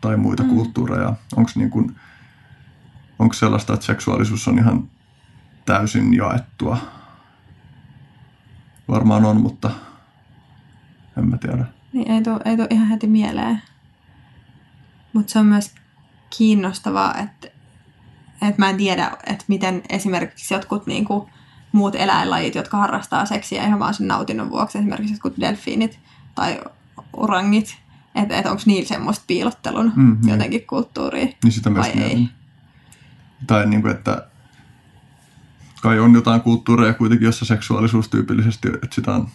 tai muita mm. kulttuureja. Onko niin kuin, onko sellaista, että seksuaalisuus on ihan täysin jaettua. Varmaan on, mutta en mä tiedä. Niin, ei tule, ei ihan heti mieleen. Mutta se on myös kiinnostavaa, että, että mä en tiedä, että miten esimerkiksi jotkut niin kuin, muut eläinlajit, jotka harrastaa seksiä ihan vaan sen nautinnon vuoksi, esimerkiksi jotkut delfiinit tai orangit, että, että onko niillä semmoista piilottelun mm, niin. jotenkin kulttuuria niin sitä vai ei. Tai niin kuin, että kai on jotain kulttuureja kuitenkin, jossa seksuaalisuus tyypillisesti, että sitä on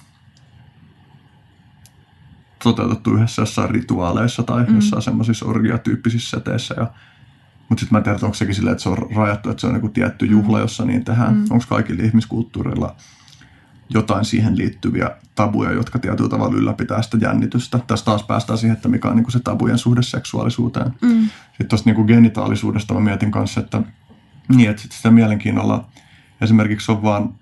toteutettu yhdessä jossain rituaaleissa tai mm. jossain semmoisissa orgiatyyppisissä seteissä. Ja, mutta sitten mä en tiedä, onko sekin silleen, että se on rajattu, että se on joku tietty juhla, jossa niin tehdään. Mm. Onko kaikilla ihmiskulttuureilla jotain siihen liittyviä tabuja, jotka tietyllä tavalla ylläpitää sitä jännitystä. Tässä taas päästään siihen, että mikä on niin kuin se tabujen suhde seksuaalisuuteen. Mm. Sitten tuosta niin genitaalisuudesta mä mietin kanssa, että, niin, että sitä mielenkiinnolla esimerkiksi on vaan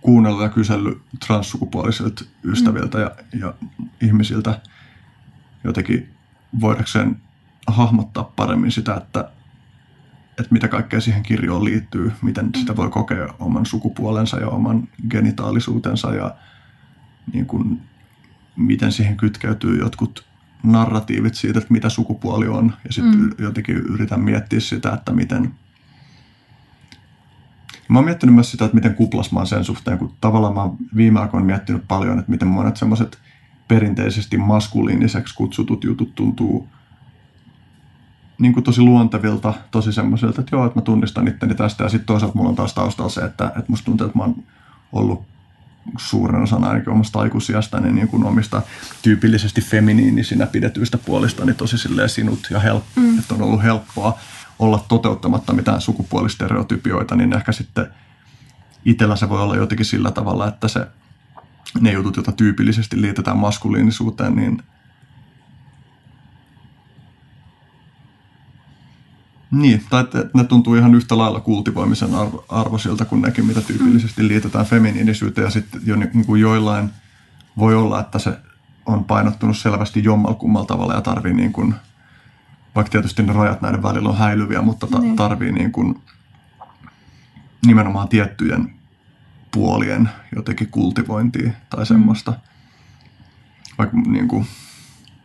kuunnellut ja kysellyt transsukupuolisilta ystäviltä mm. ja, ja ihmisiltä jotenkin voidakseen hahmottaa paremmin sitä, että, että mitä kaikkea siihen kirjoon liittyy, miten mm. sitä voi kokea oman sukupuolensa ja oman genitaalisuutensa ja niin kuin, miten siihen kytkeytyy jotkut narratiivit siitä, että mitä sukupuoli on. Ja sitten mm. jotenkin yritän miettiä sitä, että miten... Mä oon miettinyt myös sitä, että miten kuplas mä oon sen suhteen, kun tavallaan mä oon viime aikoina miettinyt paljon, että miten monet semmoiset perinteisesti maskuliiniseksi kutsutut jutut tuntuu – niin kuin tosi luontevilta, tosi semmoiselta, että joo, että mä tunnistan itteni tästä. Ja sitten toisaalta mulla on taas taustalla se, että, että musta tuntuu, että mä oon ollut suuren osan ainakin omasta aikuisiasta niin, niin kuin omista tyypillisesti feminiinisinä pidetyistä puolista niin tosi silleen sinut ja help, mm. että on ollut helppoa olla toteuttamatta mitään sukupuolistereotypioita, niin ehkä sitten itsellä se voi olla jotenkin sillä tavalla, että se, ne jutut, joita tyypillisesti liitetään maskuliinisuuteen, niin Niin, tai että ne tuntuu ihan yhtä lailla kultivoimisen arvo, arvoisilta kuin nekin, mitä tyypillisesti liitetään feminiinisyyteen. Ja sitten jo niin kuin joillain voi olla, että se on painottunut selvästi jommalkummal tavalla ja tarvii niin kuin, vaikka tietysti ne rajat näiden välillä on häilyviä, mutta ta- niin. tarvii niin kuin nimenomaan tiettyjen puolien jotenkin kultivointia tai semmoista. Mm. Vaikka niin kuin,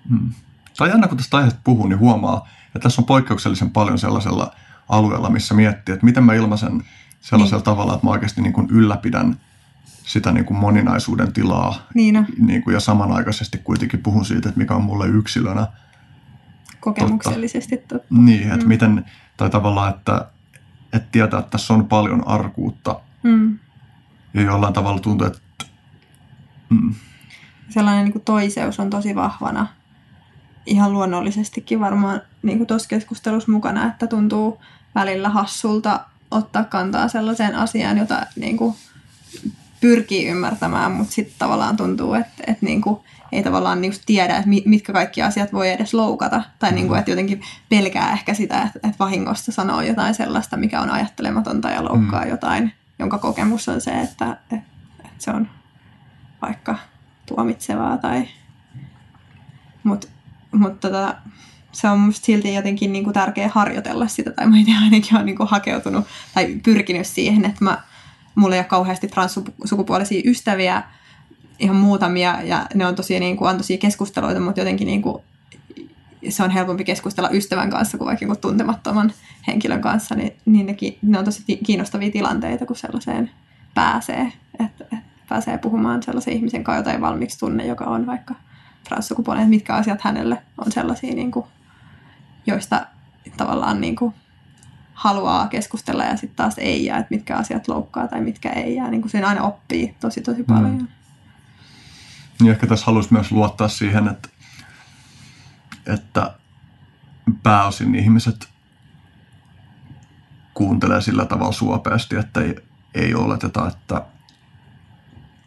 hmm. Tai aina kun tästä aiheesta puhun, niin huomaa, ja tässä on poikkeuksellisen paljon sellaisella alueella, missä miettii, että miten mä ilmaisen sellaisella niin. tavalla, että mä oikeasti niin kuin ylläpidän sitä niin kuin moninaisuuden tilaa. Niin, niin kuin, ja samanaikaisesti kuitenkin puhun siitä, että mikä on mulle yksilönä kokemuksellisesti totta. totta. Niin, että mm. miten, tai tavallaan, että, että tietää, että tässä on paljon arkuutta. Mm. Ja jollain tavalla tuntuu, että... Mm. Sellainen niin kuin toiseus on tosi vahvana ihan luonnollisestikin varmaan niin tuossa keskustelussa mukana, että tuntuu välillä hassulta ottaa kantaa sellaiseen asiaan, jota niin kuin pyrkii ymmärtämään, mutta sitten tavallaan tuntuu, että, että niin kuin ei tavallaan niin tiedä, että mitkä kaikki asiat voi edes loukata. Tai niin kuin, että jotenkin pelkää ehkä sitä, että, että vahingosta sanoo jotain sellaista, mikä on ajattelematonta ja loukkaa mm. jotain, jonka kokemus on se, että, että, että se on vaikka tuomitsevaa tai... Mutta mutta tota, se on musta silti jotenkin niin kuin tärkeä harjoitella sitä, tai mä itse ainakin olen niin kuin hakeutunut tai pyrkinyt siihen, että mä, mulla ei ole kauheasti transsukupuolisia ystäviä, ihan muutamia, ja ne on tosi, niin kuin, on tosi keskusteluita, mutta jotenkin niin kuin, se on helpompi keskustella ystävän kanssa kuin vaikka tuntemattoman henkilön kanssa, niin, niin ne, ne on tosi kiinnostavia tilanteita, kun sellaiseen pääsee, että, että pääsee puhumaan sellaisen ihmisen kanssa, jota ei valmiiksi tunne, joka on vaikka transsukupuolinen, mitkä asiat hänelle on sellaisia, niin kuin, joista tavallaan niin kuin, haluaa keskustella ja sitten taas ei, ja että mitkä asiat loukkaa tai mitkä ei, ja niin kuin siinä aina oppii tosi tosi paljon. Mm. Niin ehkä tässä haluaisi myös luottaa siihen, että, että pääosin ihmiset kuuntelee sillä tavalla suopeasti, että ei, ei oleteta, että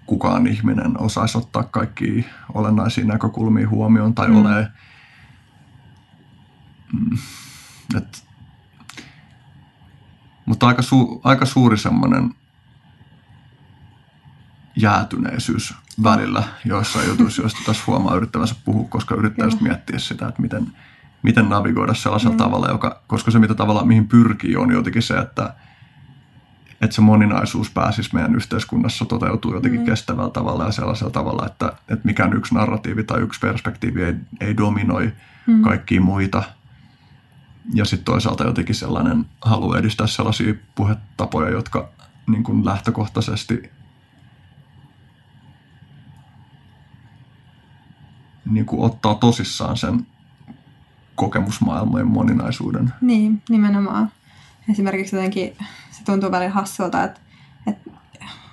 kukaan ihminen osaisi ottaa kaikki olennaisia näkökulmia huomioon tai mm. ole. Mm, et, mutta aika, su, aika suuri semmoinen jäätyneisyys välillä joissain jutuissa, joista tässä huomaa yrittävänsä puhua, koska yrittää just miettiä sitä, että miten, miten navigoida sellaisella mm. tavalla, joka, koska se mitä tavallaan mihin pyrkii on jotenkin se, että – että se moninaisuus pääsisi meidän yhteiskunnassa toteutuu jotenkin mm. kestävällä tavalla ja sellaisella tavalla, että, että mikään yksi narratiivi tai yksi perspektiivi ei, ei dominoi mm. kaikkia muita. Ja sitten toisaalta jotenkin sellainen halu edistää sellaisia puhetapoja, jotka niin kuin lähtökohtaisesti niin kuin ottaa tosissaan sen kokemusmaailmojen moninaisuuden. Niin, nimenomaan. Esimerkiksi jotenkin se tuntuu välillä hassulta, että, että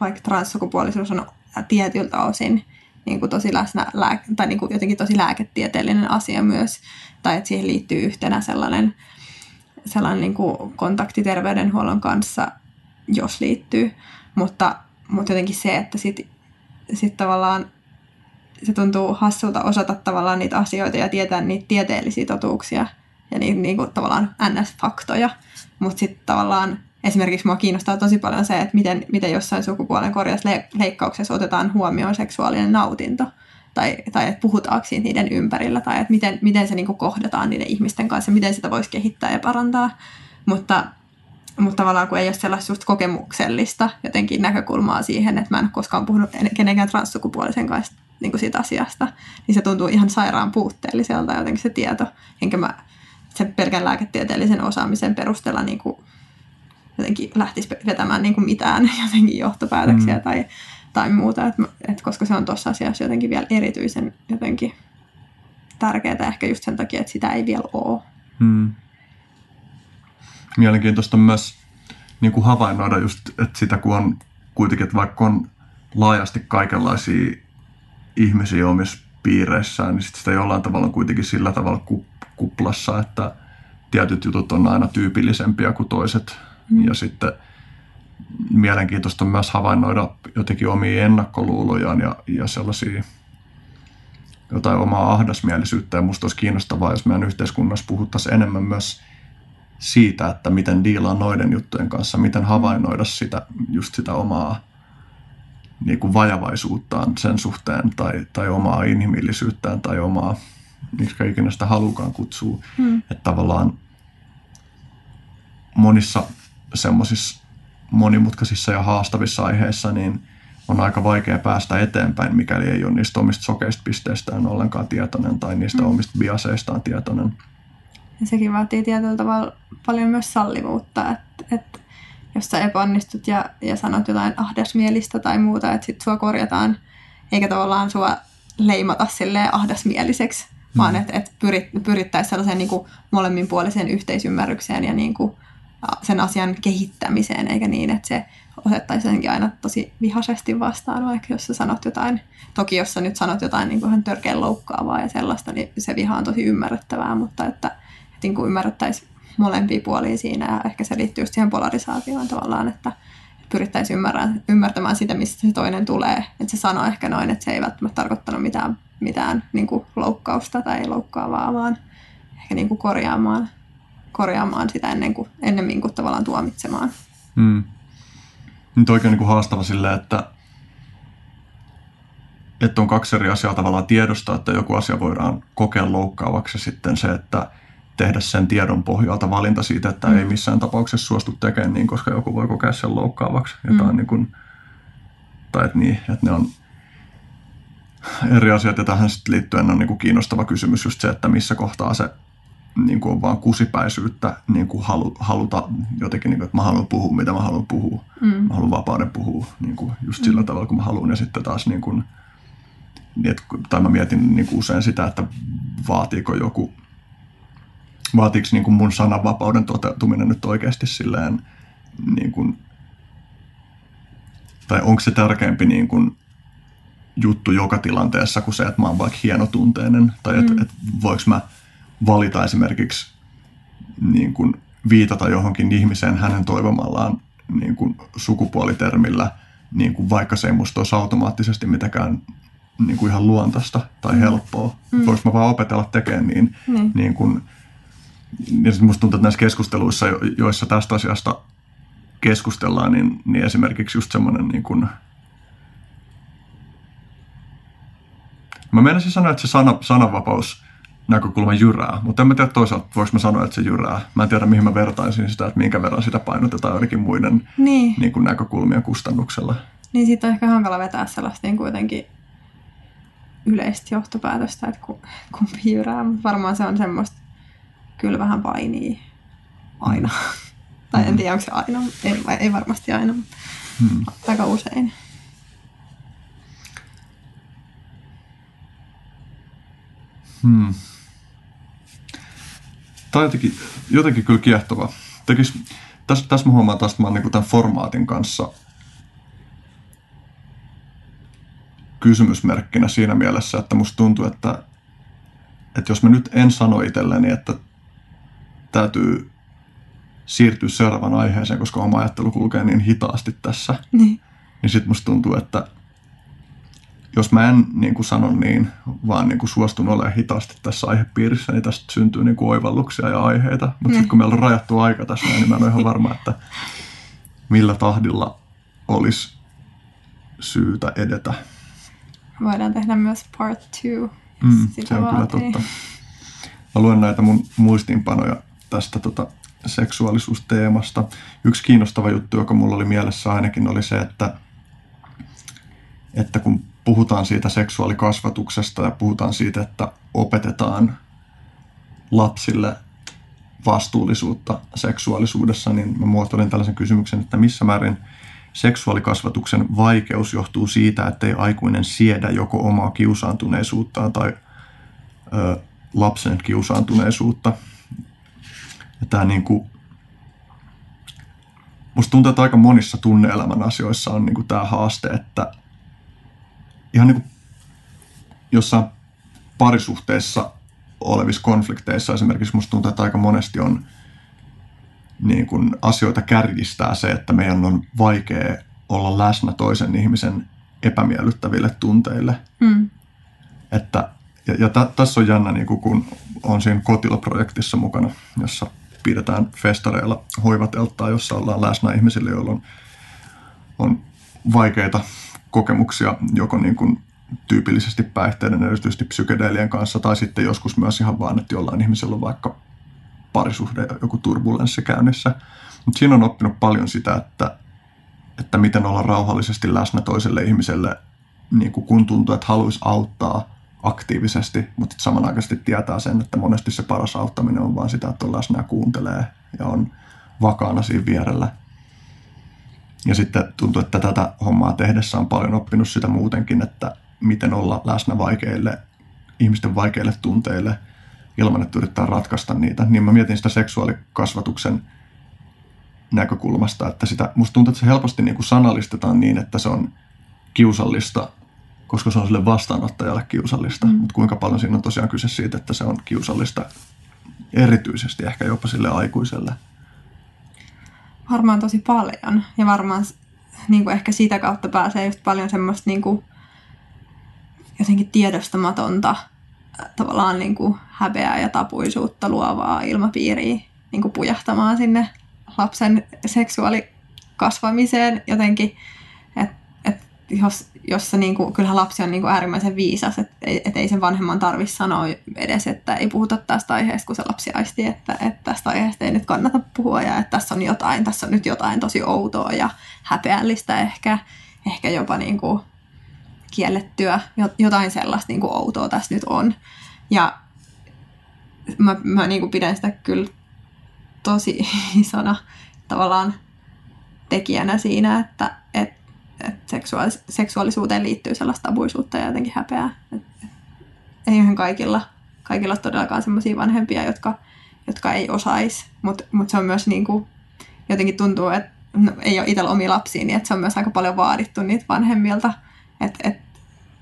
vaikka transsukupuolisuus on tietyltä osin niin kuin tosi läsnä, tai niin kuin jotenkin tosi lääketieteellinen asia myös, tai että siihen liittyy yhtenä sellainen, sellainen niin kuin kontakti terveydenhuollon kanssa, jos liittyy. mutta, mutta jotenkin se, että sitten sit tavallaan se tuntuu hassulta osata tavallaan niitä asioita ja tietää niitä tieteellisiä totuuksia ja niitä niin tavallaan ns-faktoja, mutta sitten tavallaan esimerkiksi mua kiinnostaa tosi paljon se, että miten, miten jossain sukupuolen korjausleikkauksessa otetaan huomioon seksuaalinen nautinto tai, tai että puhutaanko siitä niiden ympärillä tai että miten, miten se niin kuin kohdataan niiden ihmisten kanssa, miten sitä voisi kehittää ja parantaa. Mutta, mutta tavallaan kun ei ole sellaista just kokemuksellista jotenkin näkökulmaa siihen, että mä en ole koskaan puhunut kenenkään transsukupuolisen kanssa niin kuin siitä asiasta, niin se tuntuu ihan sairaan puutteelliselta jotenkin se tieto. Enkä mä sen pelkän lääketieteellisen osaamisen perusteella niin kuin jotenkin lähtisi vetämään niin kuin mitään jotenkin johtopäätöksiä mm. tai, tai muuta, et, et koska se on tuossa asiassa jotenkin vielä erityisen jotenkin tärkeää ehkä just sen takia, että sitä ei vielä ole. Mm. Mielenkiintoista myös niin kuin havainnoida just, että sitä kun on kuitenkin, että vaikka on laajasti kaikenlaisia ihmisiä omissa piireissään, niin sit sitä jollain tavalla on kuitenkin sillä tavalla kuplassa, että tietyt jutut on aina tyypillisempiä kuin toiset. Mm. Ja sitten mielenkiintoista myös havainnoida jotenkin omia ennakkoluulojaan ja, ja sellaisia jotain omaa ahdasmielisyyttä. Ja musta olisi kiinnostavaa, jos meidän yhteiskunnassa puhuttaisiin enemmän myös siitä, että miten diilaa noiden juttujen kanssa, miten havainnoida sitä, just sitä omaa niin kuin vajavaisuuttaan sen suhteen tai, tai omaa inhimillisyyttään tai omaa, miksi ikinä sitä halukaan kutsuu. Mm. Että tavallaan monissa semmoisissa monimutkaisissa ja haastavissa aiheissa niin on aika vaikea päästä eteenpäin, mikäli ei ole niistä omista sokeista pisteistään ollenkaan tietoinen tai niistä mm. omista biaseistaan tietoinen. Ja sekin vaatii tietyllä tavalla paljon myös sallivuutta, että, että jos sä epäonnistut ja, ja sanot jotain ahdasmielistä tai muuta, että sit sua korjataan, eikä tavallaan sua leimata silleen ahdasmieliseksi, mm. vaan että et pyrit, pyrittäisiin sellaiseen niin kuin molemminpuoliseen yhteisymmärrykseen ja niin kuin sen asian kehittämiseen, eikä niin, että se otettaisiin aina tosi vihaisesti vastaan, vaikka jos sä sanot jotain, toki jos sä nyt sanot jotain niin kuin törkeän loukkaavaa ja sellaista, niin se viha on tosi ymmärrettävää, mutta että, että niin kuin ymmärrettäisiin molempia puolia siinä ja ehkä se liittyy just siihen polarisaatioon tavallaan, että pyrittäisiin ymmärtämään sitä, mistä se toinen tulee. Että se sanoo ehkä noin, että se ei välttämättä tarkoittanut mitään, mitään niin kuin loukkausta tai loukkaavaa, vaan ehkä niin kuin korjaamaan korjaamaan sitä ennen kuin, ennemmin kuin tavallaan tuomitsemaan. Mm. Nyt oikein niin kuin haastava sille, että, että on kaksi eri asiaa tavallaan tiedostaa, että joku asia voidaan kokea loukkaavaksi sitten se, että tehdä sen tiedon pohjalta valinta siitä, että mm. ei missään tapauksessa suostu tekemään niin, koska joku voi kokea sen loukkaavaksi. Jotain mm. niin kuin, tai että, niin, että ne on eri asiat ja tähän sitten liittyen on niin kuin kiinnostava kysymys just se, että missä kohtaa se niin kuin on vaan kusipäisyyttä niin kuin halu, haluta jotenkin, niin kuin, että mä haluan puhua, mitä mä haluan puhua. Mm. Mä haluan vapauden puhua niin kuin just sillä mm. tavalla, kun mä haluan. Ja sitten taas, niin kuin, niin että, tai mä mietin niin kuin usein sitä, että vaatiiko joku, vaatiiko niin kuin mun sananvapauden toteutuminen nyt oikeasti silleen, niin kuin, tai onko se tärkeämpi niin kuin, juttu joka tilanteessa kuin se, että mä oon vaikka hienotunteinen, tai että mm. et voiko mä valita esimerkiksi niin kuin viitata johonkin ihmiseen hänen toivomallaan niin kuin sukupuolitermillä, niin kuin vaikka se ei musta olisi automaattisesti mitenkään niin kuin ihan luontaista tai mm. helppoa. Mm. Voinko mä vaan opetella tekemään niin, mm. niin kuin, niin musta tuntuu, että näissä keskusteluissa, joissa tästä asiasta keskustellaan, niin, niin esimerkiksi just semmoinen niin kuin, Mä menisin sanoa, että se sana, sananvapaus näkökulma jyrää, mutta en mä tiedä toisaalta, voiko mä sanoa, että se jyrää. Mä en tiedä, mihin mä vertaisin sitä, että minkä verran sitä painotetaan joidenkin muiden niin. Niin kuin näkökulmien kustannuksella. Niin siitä on ehkä hankala vetää sellaista niin kuitenkin yleistä johtopäätöstä, että kumpi jyrää, mutta varmaan se on semmoista kyllä vähän painia aina. Tai en mm. tiedä, onko se aina, ei, ei varmasti aina, mutta mm. aika usein. Hmm. Tämä on jotenkin, jotenkin kyllä kiehtova. Tekis, tässä, tässä mä huomaan taas, että mä oon niin tämän formaatin kanssa kysymysmerkkinä siinä mielessä, että musta tuntuu, että, että jos mä nyt en sano itselleni, että täytyy siirtyä seuraavaan aiheeseen, koska oma ajattelu kulkee niin hitaasti tässä. Niin. Niin sitten musta tuntuu, että jos mä en niin kuin sanon niin, vaan niin kuin suostun olemaan hitaasti tässä aihepiirissä, niin tästä syntyy niin kuin oivalluksia ja aiheita. Mutta sitten kun meillä on rajattu aika tässä, niin mä en ole ihan varma, että millä tahdilla olisi syytä edetä. Voidaan tehdä myös part two. Mm, se on kyllä vaatii. totta. Mä luen näitä mun muistiinpanoja tästä tota seksuaalisuusteemasta. Yksi kiinnostava juttu, joka mulla oli mielessä ainakin, oli se, että, että kun puhutaan siitä seksuaalikasvatuksesta ja puhutaan siitä, että opetetaan lapsille vastuullisuutta seksuaalisuudessa, niin mä muotoilin tällaisen kysymyksen, että missä määrin seksuaalikasvatuksen vaikeus johtuu siitä, että ei aikuinen siedä joko omaa kiusaantuneisuuttaan tai ö, lapsen kiusaantuneisuutta. Ja tämä niin kuin, musta tuntuu, että aika monissa tunneelämän asioissa on niin kuin tämä haaste, että ihan niin kuin jossain parisuhteessa olevissa konflikteissa esimerkiksi musta tuntuu, että aika monesti on niin kuin asioita kärjistää se, että meidän on vaikea olla läsnä toisen ihmisen epämiellyttäville tunteille. Mm. Että, ja ja tä, tässä on jännä, niin kuin kun on siinä kotiloprojektissa mukana, jossa pidetään festareilla hoivatelttaa, jossa ollaan läsnä ihmisille, joilla on, on vaikeita kokemuksia joko niin kuin tyypillisesti päihteiden, erityisesti psykedeelien kanssa, tai sitten joskus myös ihan vaan, että jollain ihmisellä on vaikka parisuhde, joku turbulenssi käynnissä. Mutta siinä on oppinut paljon sitä, että, että miten olla rauhallisesti läsnä toiselle ihmiselle, niin kuin kun tuntuu, että haluaisi auttaa aktiivisesti, mutta samanaikaisesti tietää sen, että monesti se paras auttaminen on vaan sitä, että on läsnä ja kuuntelee ja on vakaana siinä vierellä. Ja sitten tuntuu, että tätä hommaa tehdessä on paljon oppinut sitä muutenkin, että miten olla läsnä vaikeille, ihmisten vaikeille tunteille ilman, että yrittää ratkaista niitä. Niin mä mietin sitä seksuaalikasvatuksen näkökulmasta, että sitä, musta tuntuu, että se helposti niin kuin sanallistetaan niin, että se on kiusallista, koska se on sille vastaanottajalle kiusallista. Mm. Mutta kuinka paljon siinä on tosiaan kyse siitä, että se on kiusallista erityisesti ehkä jopa sille aikuiselle. Varmaan tosi paljon. Ja varmaan niin kuin ehkä sitä kautta pääsee just paljon semmoista niin kuin, jotenkin tiedostamatonta tavallaan niin kuin häpeää ja tapuisuutta luovaa ilmapiiriä niin kuin pujahtamaan sinne lapsen seksuaalikasvamiseen jotenkin, että et jos, jos se niinku, kyllähän lapsi on niinku äärimmäisen viisas, että et, ei sen vanhemman tarvitse sanoa edes, että ei puhuta tästä aiheesta, kun se lapsi aisti, että, että tästä aiheesta ei nyt kannata puhua ja että tässä on jotain, tässä on nyt jotain tosi outoa ja häpeällistä ehkä, ehkä jopa niinku kiellettyä, jo- jotain sellaista niinku outoa tässä nyt on. Ja mä, mä niinku pidän sitä kyllä tosi isona tavallaan tekijänä siinä, että et, et seksuaalis- seksuaalisuuteen liittyy sellaista tabuisuutta ja jotenkin häpeää. Et, et, ei ihan kaikilla, kaikilla todellakaan sellaisia vanhempia, jotka, jotka ei osaisi, mutta mut se on myös niinku, jotenkin tuntuu, että no, ei ole itsellä omia lapsia, niin että se on myös aika paljon vaadittu niitä vanhemmilta, että et,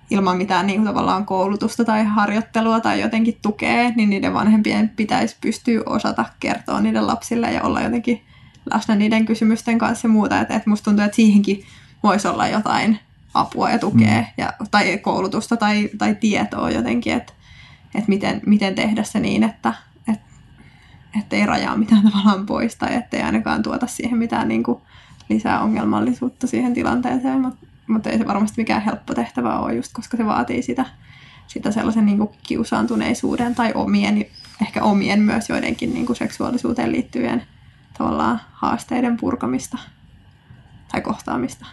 ilman mitään niin tavallaan koulutusta tai harjoittelua tai jotenkin tukea, niin niiden vanhempien pitäisi pystyä osata kertoa niiden lapsille ja olla jotenkin läsnä niiden kysymysten kanssa ja muuta. Että et musta tuntuu, että siihenkin voisi olla jotain apua ja tukea mm. ja, tai koulutusta tai, tai tietoa jotenkin, että et miten, miten tehdä se niin, että et, et ei rajaa mitään tavallaan pois tai ettei ainakaan tuota siihen mitään niin kuin lisää ongelmallisuutta siihen tilanteeseen, mutta mutta ei se varmasti mikään helppo tehtävä ole, just koska se vaatii sitä, sitä sellaisen niin kuin kiusaantuneisuuden tai omien, ehkä omien myös joidenkin niin kuin seksuaalisuuteen liittyvien tavallaan haasteiden purkamista tai kohtaamista.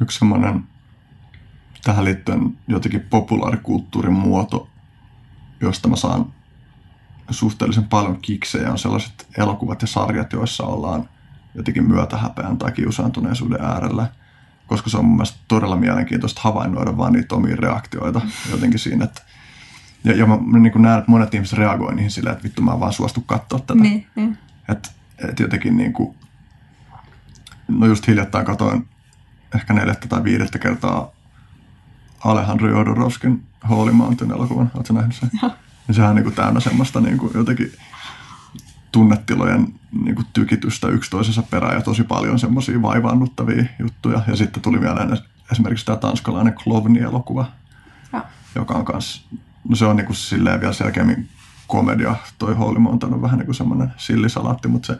Yksi semmoinen tähän liittyen jotenkin populaarikulttuurin muoto, josta mä saan suhteellisen paljon kiksejä, on sellaiset elokuvat ja sarjat, joissa ollaan jotenkin myötähäpeän tai kiusaantuneisuuden äärellä. Koska se on mun mielestä todella mielenkiintoista havainnoida vaan niitä omia reaktioita jotenkin siinä, että ja, ja mä, niin näen, että monet ihmiset reagoivat niihin silleen, että vittu mä en vaan suostu katsoa tätä. Niin, niin. Että et jotenkin niin kuin, no just hiljattain katoin ehkä neljättä tai viidettä kertaa Alejandro Jodorowskin Holy Mountain elokuvan. Oletko nähnyt sen? Joo. Niin sehän on niin kuin täynnä semmoista niin kuin jotenkin tunnetilojen niin kuin tykitystä yksi toisensa perään ja tosi paljon semmoisia vaivaannuttavia juttuja. Ja sitten tuli mieleen esimerkiksi tämä tanskalainen Klovni-elokuva, Joo. joka on kans, no se on niin kuin silleen vielä selkeämmin komedia. Toi Holy Mountain on vähän niin kuin semmoinen sillisalaatti, mutta se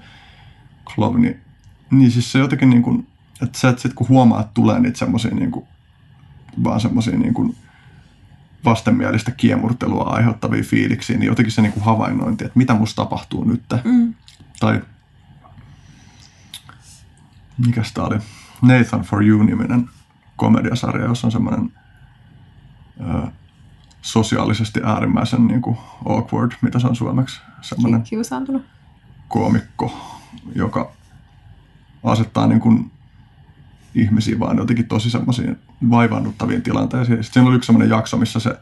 Klovni, niin siis se jotenkin niin kuin, että sä et sit kun huomaa, että tulee niitä semmoisia niin kuin, vaan semmoisia niin kuin vastenmielistä kiemurtelua aiheuttavia fiiliksiä, niin jotenkin se niin kuin havainnointi, että mitä musta tapahtuu nyt. Mm. Tai mikä tämä oli? Nathan for You-niminen komediasarja, jossa on semmoinen ö, sosiaalisesti äärimmäisen niin kuin awkward, mitä se on suomeksi, semmoinen Kiusaantunut. koomikko, joka asettaa niin kuin ihmisiä vaan jotenkin tosi semmoisiin vaivannuttaviin tilanteisiin. Sitten siinä oli yksi semmoinen jakso, missä se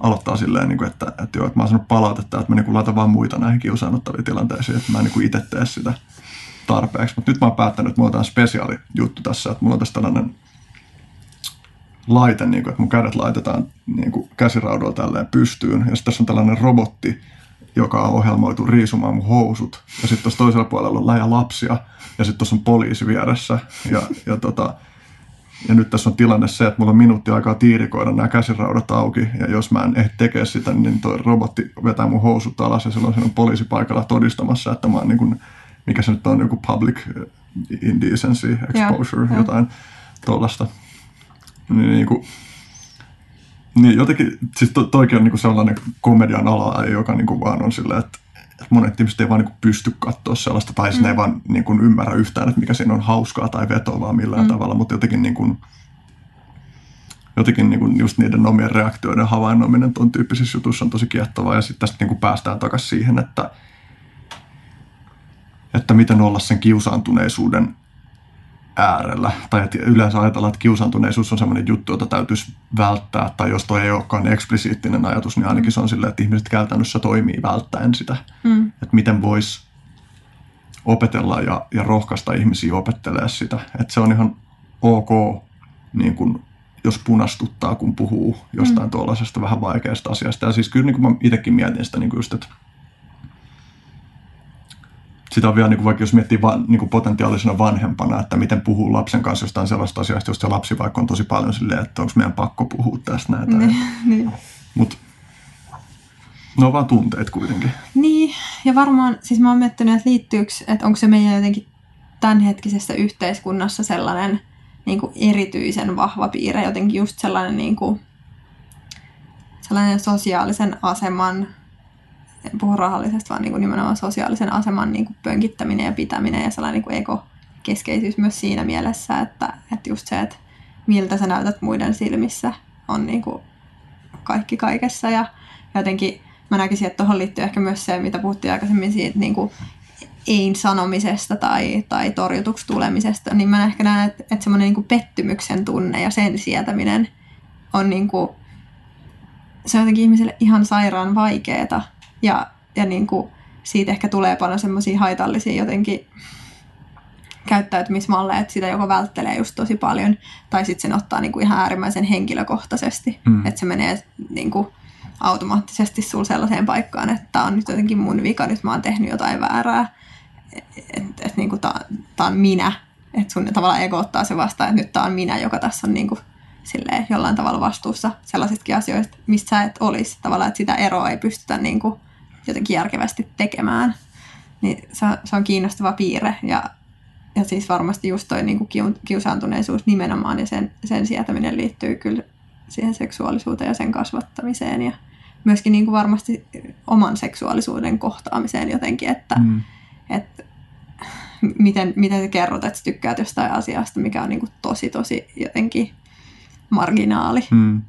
aloittaa silleen, niin kuin, että, että, joo, että mä oon sanonut palautetta, että mä niin laitan vaan muita näihin kiusaannuttaviin tilanteisiin, että mä en niin itse tee sitä tarpeeksi. Mutta nyt mä oon päättänyt, että mulla on spesiaali juttu tässä, että mulla on tässä tällainen laite, niin kuin, että mun kädet laitetaan niin kuin tälleen pystyyn. Ja sitten tässä on tällainen robotti, joka on ohjelmoitu riisumaan mun housut. Ja sitten tuossa toisella puolella on läjä lapsia. Ja sitten tuossa on poliisi vieressä. Ja, ja, tota, ja nyt tässä on tilanne se, että mulla on minuutti aikaa tiirikoida nämä käsiraudat auki. Ja jos mä en ehdi tekemään sitä, niin toi robotti vetää mun housut alas. Ja silloin siinä on poliisi paikalla todistamassa, että mä oon niin kuin, mikä se nyt on, joku public indecency exposure, Joo, jotain tuollaista. Niin, niin kuin, niin jotenkin, siis to, toikin on niinku sellainen komedian ala, joka niinku vaan on silleen, että monet ihmiset ei vaan niinku pysty katsoa sellaista, tai mm. ne ei vaan niinku ymmärrä yhtään, että mikä siinä on hauskaa tai vetoavaa millään mm. tavalla, mutta jotenkin, niinku, jotenkin niinku just niiden omien reaktioiden havainnoiminen tuon tyyppisissä jutuissa on tosi kiehtovaa, ja sitten tästä niinku päästään takaisin siihen, että, että miten olla sen kiusaantuneisuuden äärellä. Tai että yleensä ajatellaan, että kiusaantuneisuus on sellainen juttu, jota täytyisi välttää. Tai jos toi ei olekaan eksplisiittinen ajatus, niin ainakin se on silleen, että ihmiset käytännössä toimii välttäen sitä. Mm. Että miten voisi opetella ja, ja rohkaista ihmisiä opettelee sitä. Että se on ihan ok, niin kun, jos punastuttaa, kun puhuu jostain mm. tuollaisesta vähän vaikeasta asiasta. Ja siis kyllä niin kuin mä itsekin mietin sitä niin kuin just, että sitä on vielä, niin kuin vaikka jos miettii van, niin kuin potentiaalisena vanhempana, että miten puhuu lapsen kanssa jostain sellaista asiasta, josta se lapsi vaikka on tosi paljon silleen, että onko meidän pakko puhua tästä näitä. Niin, niin. Mutta ne on vaan tunteet kuitenkin. Niin, ja varmaan, siis mä oon miettinyt, että liittyykö, että onko se meidän jotenkin tämänhetkisessä yhteiskunnassa sellainen niin kuin erityisen vahva piirre, jotenkin just sellainen, niin kuin, sellainen sosiaalisen aseman, en puhu rahallisesta, vaan niin kuin nimenomaan sosiaalisen aseman niin kuin pönkittäminen ja pitäminen ja sellainen niin kuin ekokeskeisyys myös siinä mielessä, että, että just se, että miltä sä näytät muiden silmissä on niin kuin kaikki kaikessa. Ja jotenkin mä näkisin, että tuohon liittyy ehkä myös se, mitä puhuttiin aikaisemmin siitä niin kuin ei sanomisesta tai, tai torjutuksi tulemisesta, niin mä ehkä näen, että, että semmoinen niin pettymyksen tunne ja sen sietäminen on niin kuin, se on jotenkin ihmiselle ihan sairaan vaikeeta ja, ja niin kuin siitä ehkä tulee paljon semmoisia haitallisia jotenkin käyttäytymismalleja, että sitä joko välttelee just tosi paljon, tai sitten sen ottaa niinku ihan äärimmäisen henkilökohtaisesti, mm. että se menee niinku automaattisesti sul sellaiseen paikkaan, että tämä on nyt jotenkin mun vika, nyt mä oon tehnyt jotain väärää, että et, niinku tämä on minä, että sun tavallaan ego ottaa se vastaan, että nyt tämä on minä, joka tässä on niinku, silleen, jollain tavalla vastuussa sellaisistakin asioista, mistä sä et olisi. Tavallaan, että sitä eroa ei pystytä niinku jotenkin järkevästi tekemään. Niin se on, se on kiinnostava piirre ja ja siis varmasti just toi niin kuin kiusaantuneisuus nimenomaan ja sen, sen sietäminen liittyy kyllä siihen seksuaalisuuteen ja sen kasvattamiseen ja myöskin niin kuin varmasti oman seksuaalisuuden kohtaamiseen jotenkin, että, mm. että miten, miten sä kerrot, että sä tykkäät jostain asiasta, mikä on niin kuin tosi tosi jotenkin marginaali, mm.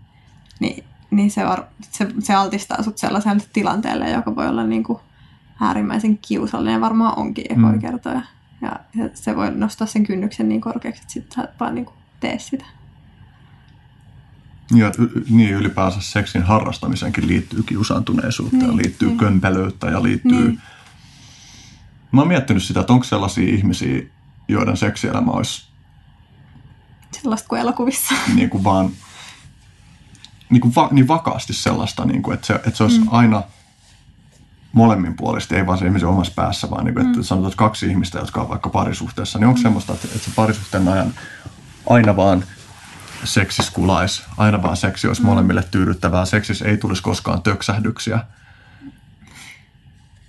niin, niin se, var, se, se altistaa sut sellaiselle tilanteelle, joka voi olla niin kuin äärimmäisen kiusallinen, varmaan onkin ekoja mm. kertoja. Ja, ja se voi nostaa sen kynnyksen niin korkeaksi, että sitten sä vaan niin kuin tee sitä. Ja niin ylipäänsä seksin harrastamiseenkin liittyy kiusaantuneisuutta niin, ja liittyy niin. kömpelöyttä ja liittyy... Niin. Mä oon miettinyt sitä, että onko sellaisia ihmisiä, joiden seksielämä olisi... Sellaista kuin elokuvissa. Niin kuin vaan... Niin, kuin va, niin vakaasti sellaista, niin kuin, että, se, että se olisi mm. aina molemmin puolista, ei vaan se ihmisen omassa päässä, vaan niin kuin, että Mm. sanotaan, että kaksi ihmistä, jotka on vaikka parisuhteessa, niin onko semmoista, että, että se parisuhteen ajan aina vaan seksis kulais, aina vaan seksi olisi molemmille tyydyttävää, seksissä ei tulisi koskaan töksähdyksiä.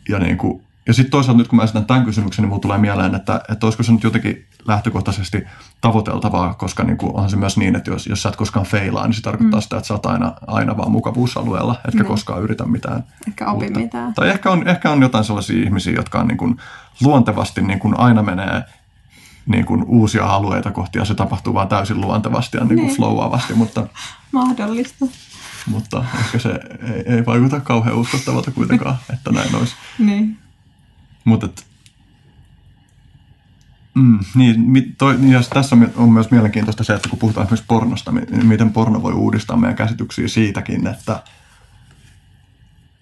Ja, niin kuin, ja sitten toisaalta nyt kun mä esitän tämän kysymyksen, niin mulla tulee mieleen, että, että olisiko se nyt jotenkin lähtökohtaisesti tavoiteltavaa, koska niin kuin, onhan se myös niin, että jos, jos sä et koskaan feilaa, niin se tarkoittaa mm. sitä, että sä oot aina, aina vaan mukavuusalueella, etkä Niin. koskaan yritä mitään Ehkä opi uutta. mitään. Tai ehkä on, ehkä on jotain sellaisia ihmisiä, jotka on niin kuin luontevasti niin kuin aina menee niin kuin uusia alueita kohti ja se tapahtuu vaan täysin luontevasti ja niin kuin Niin. flowavasti, mutta, Mahdollista. mutta ehkä se ei, ei vaikuta kauhean uskottavalta kuitenkaan, että näin olisi. Niin. Mutta mm, niin, toi, niin tässä on, myös mielenkiintoista se, että kun puhutaan esimerkiksi pornosta, niin miten porno voi uudistaa meidän käsityksiä siitäkin, että,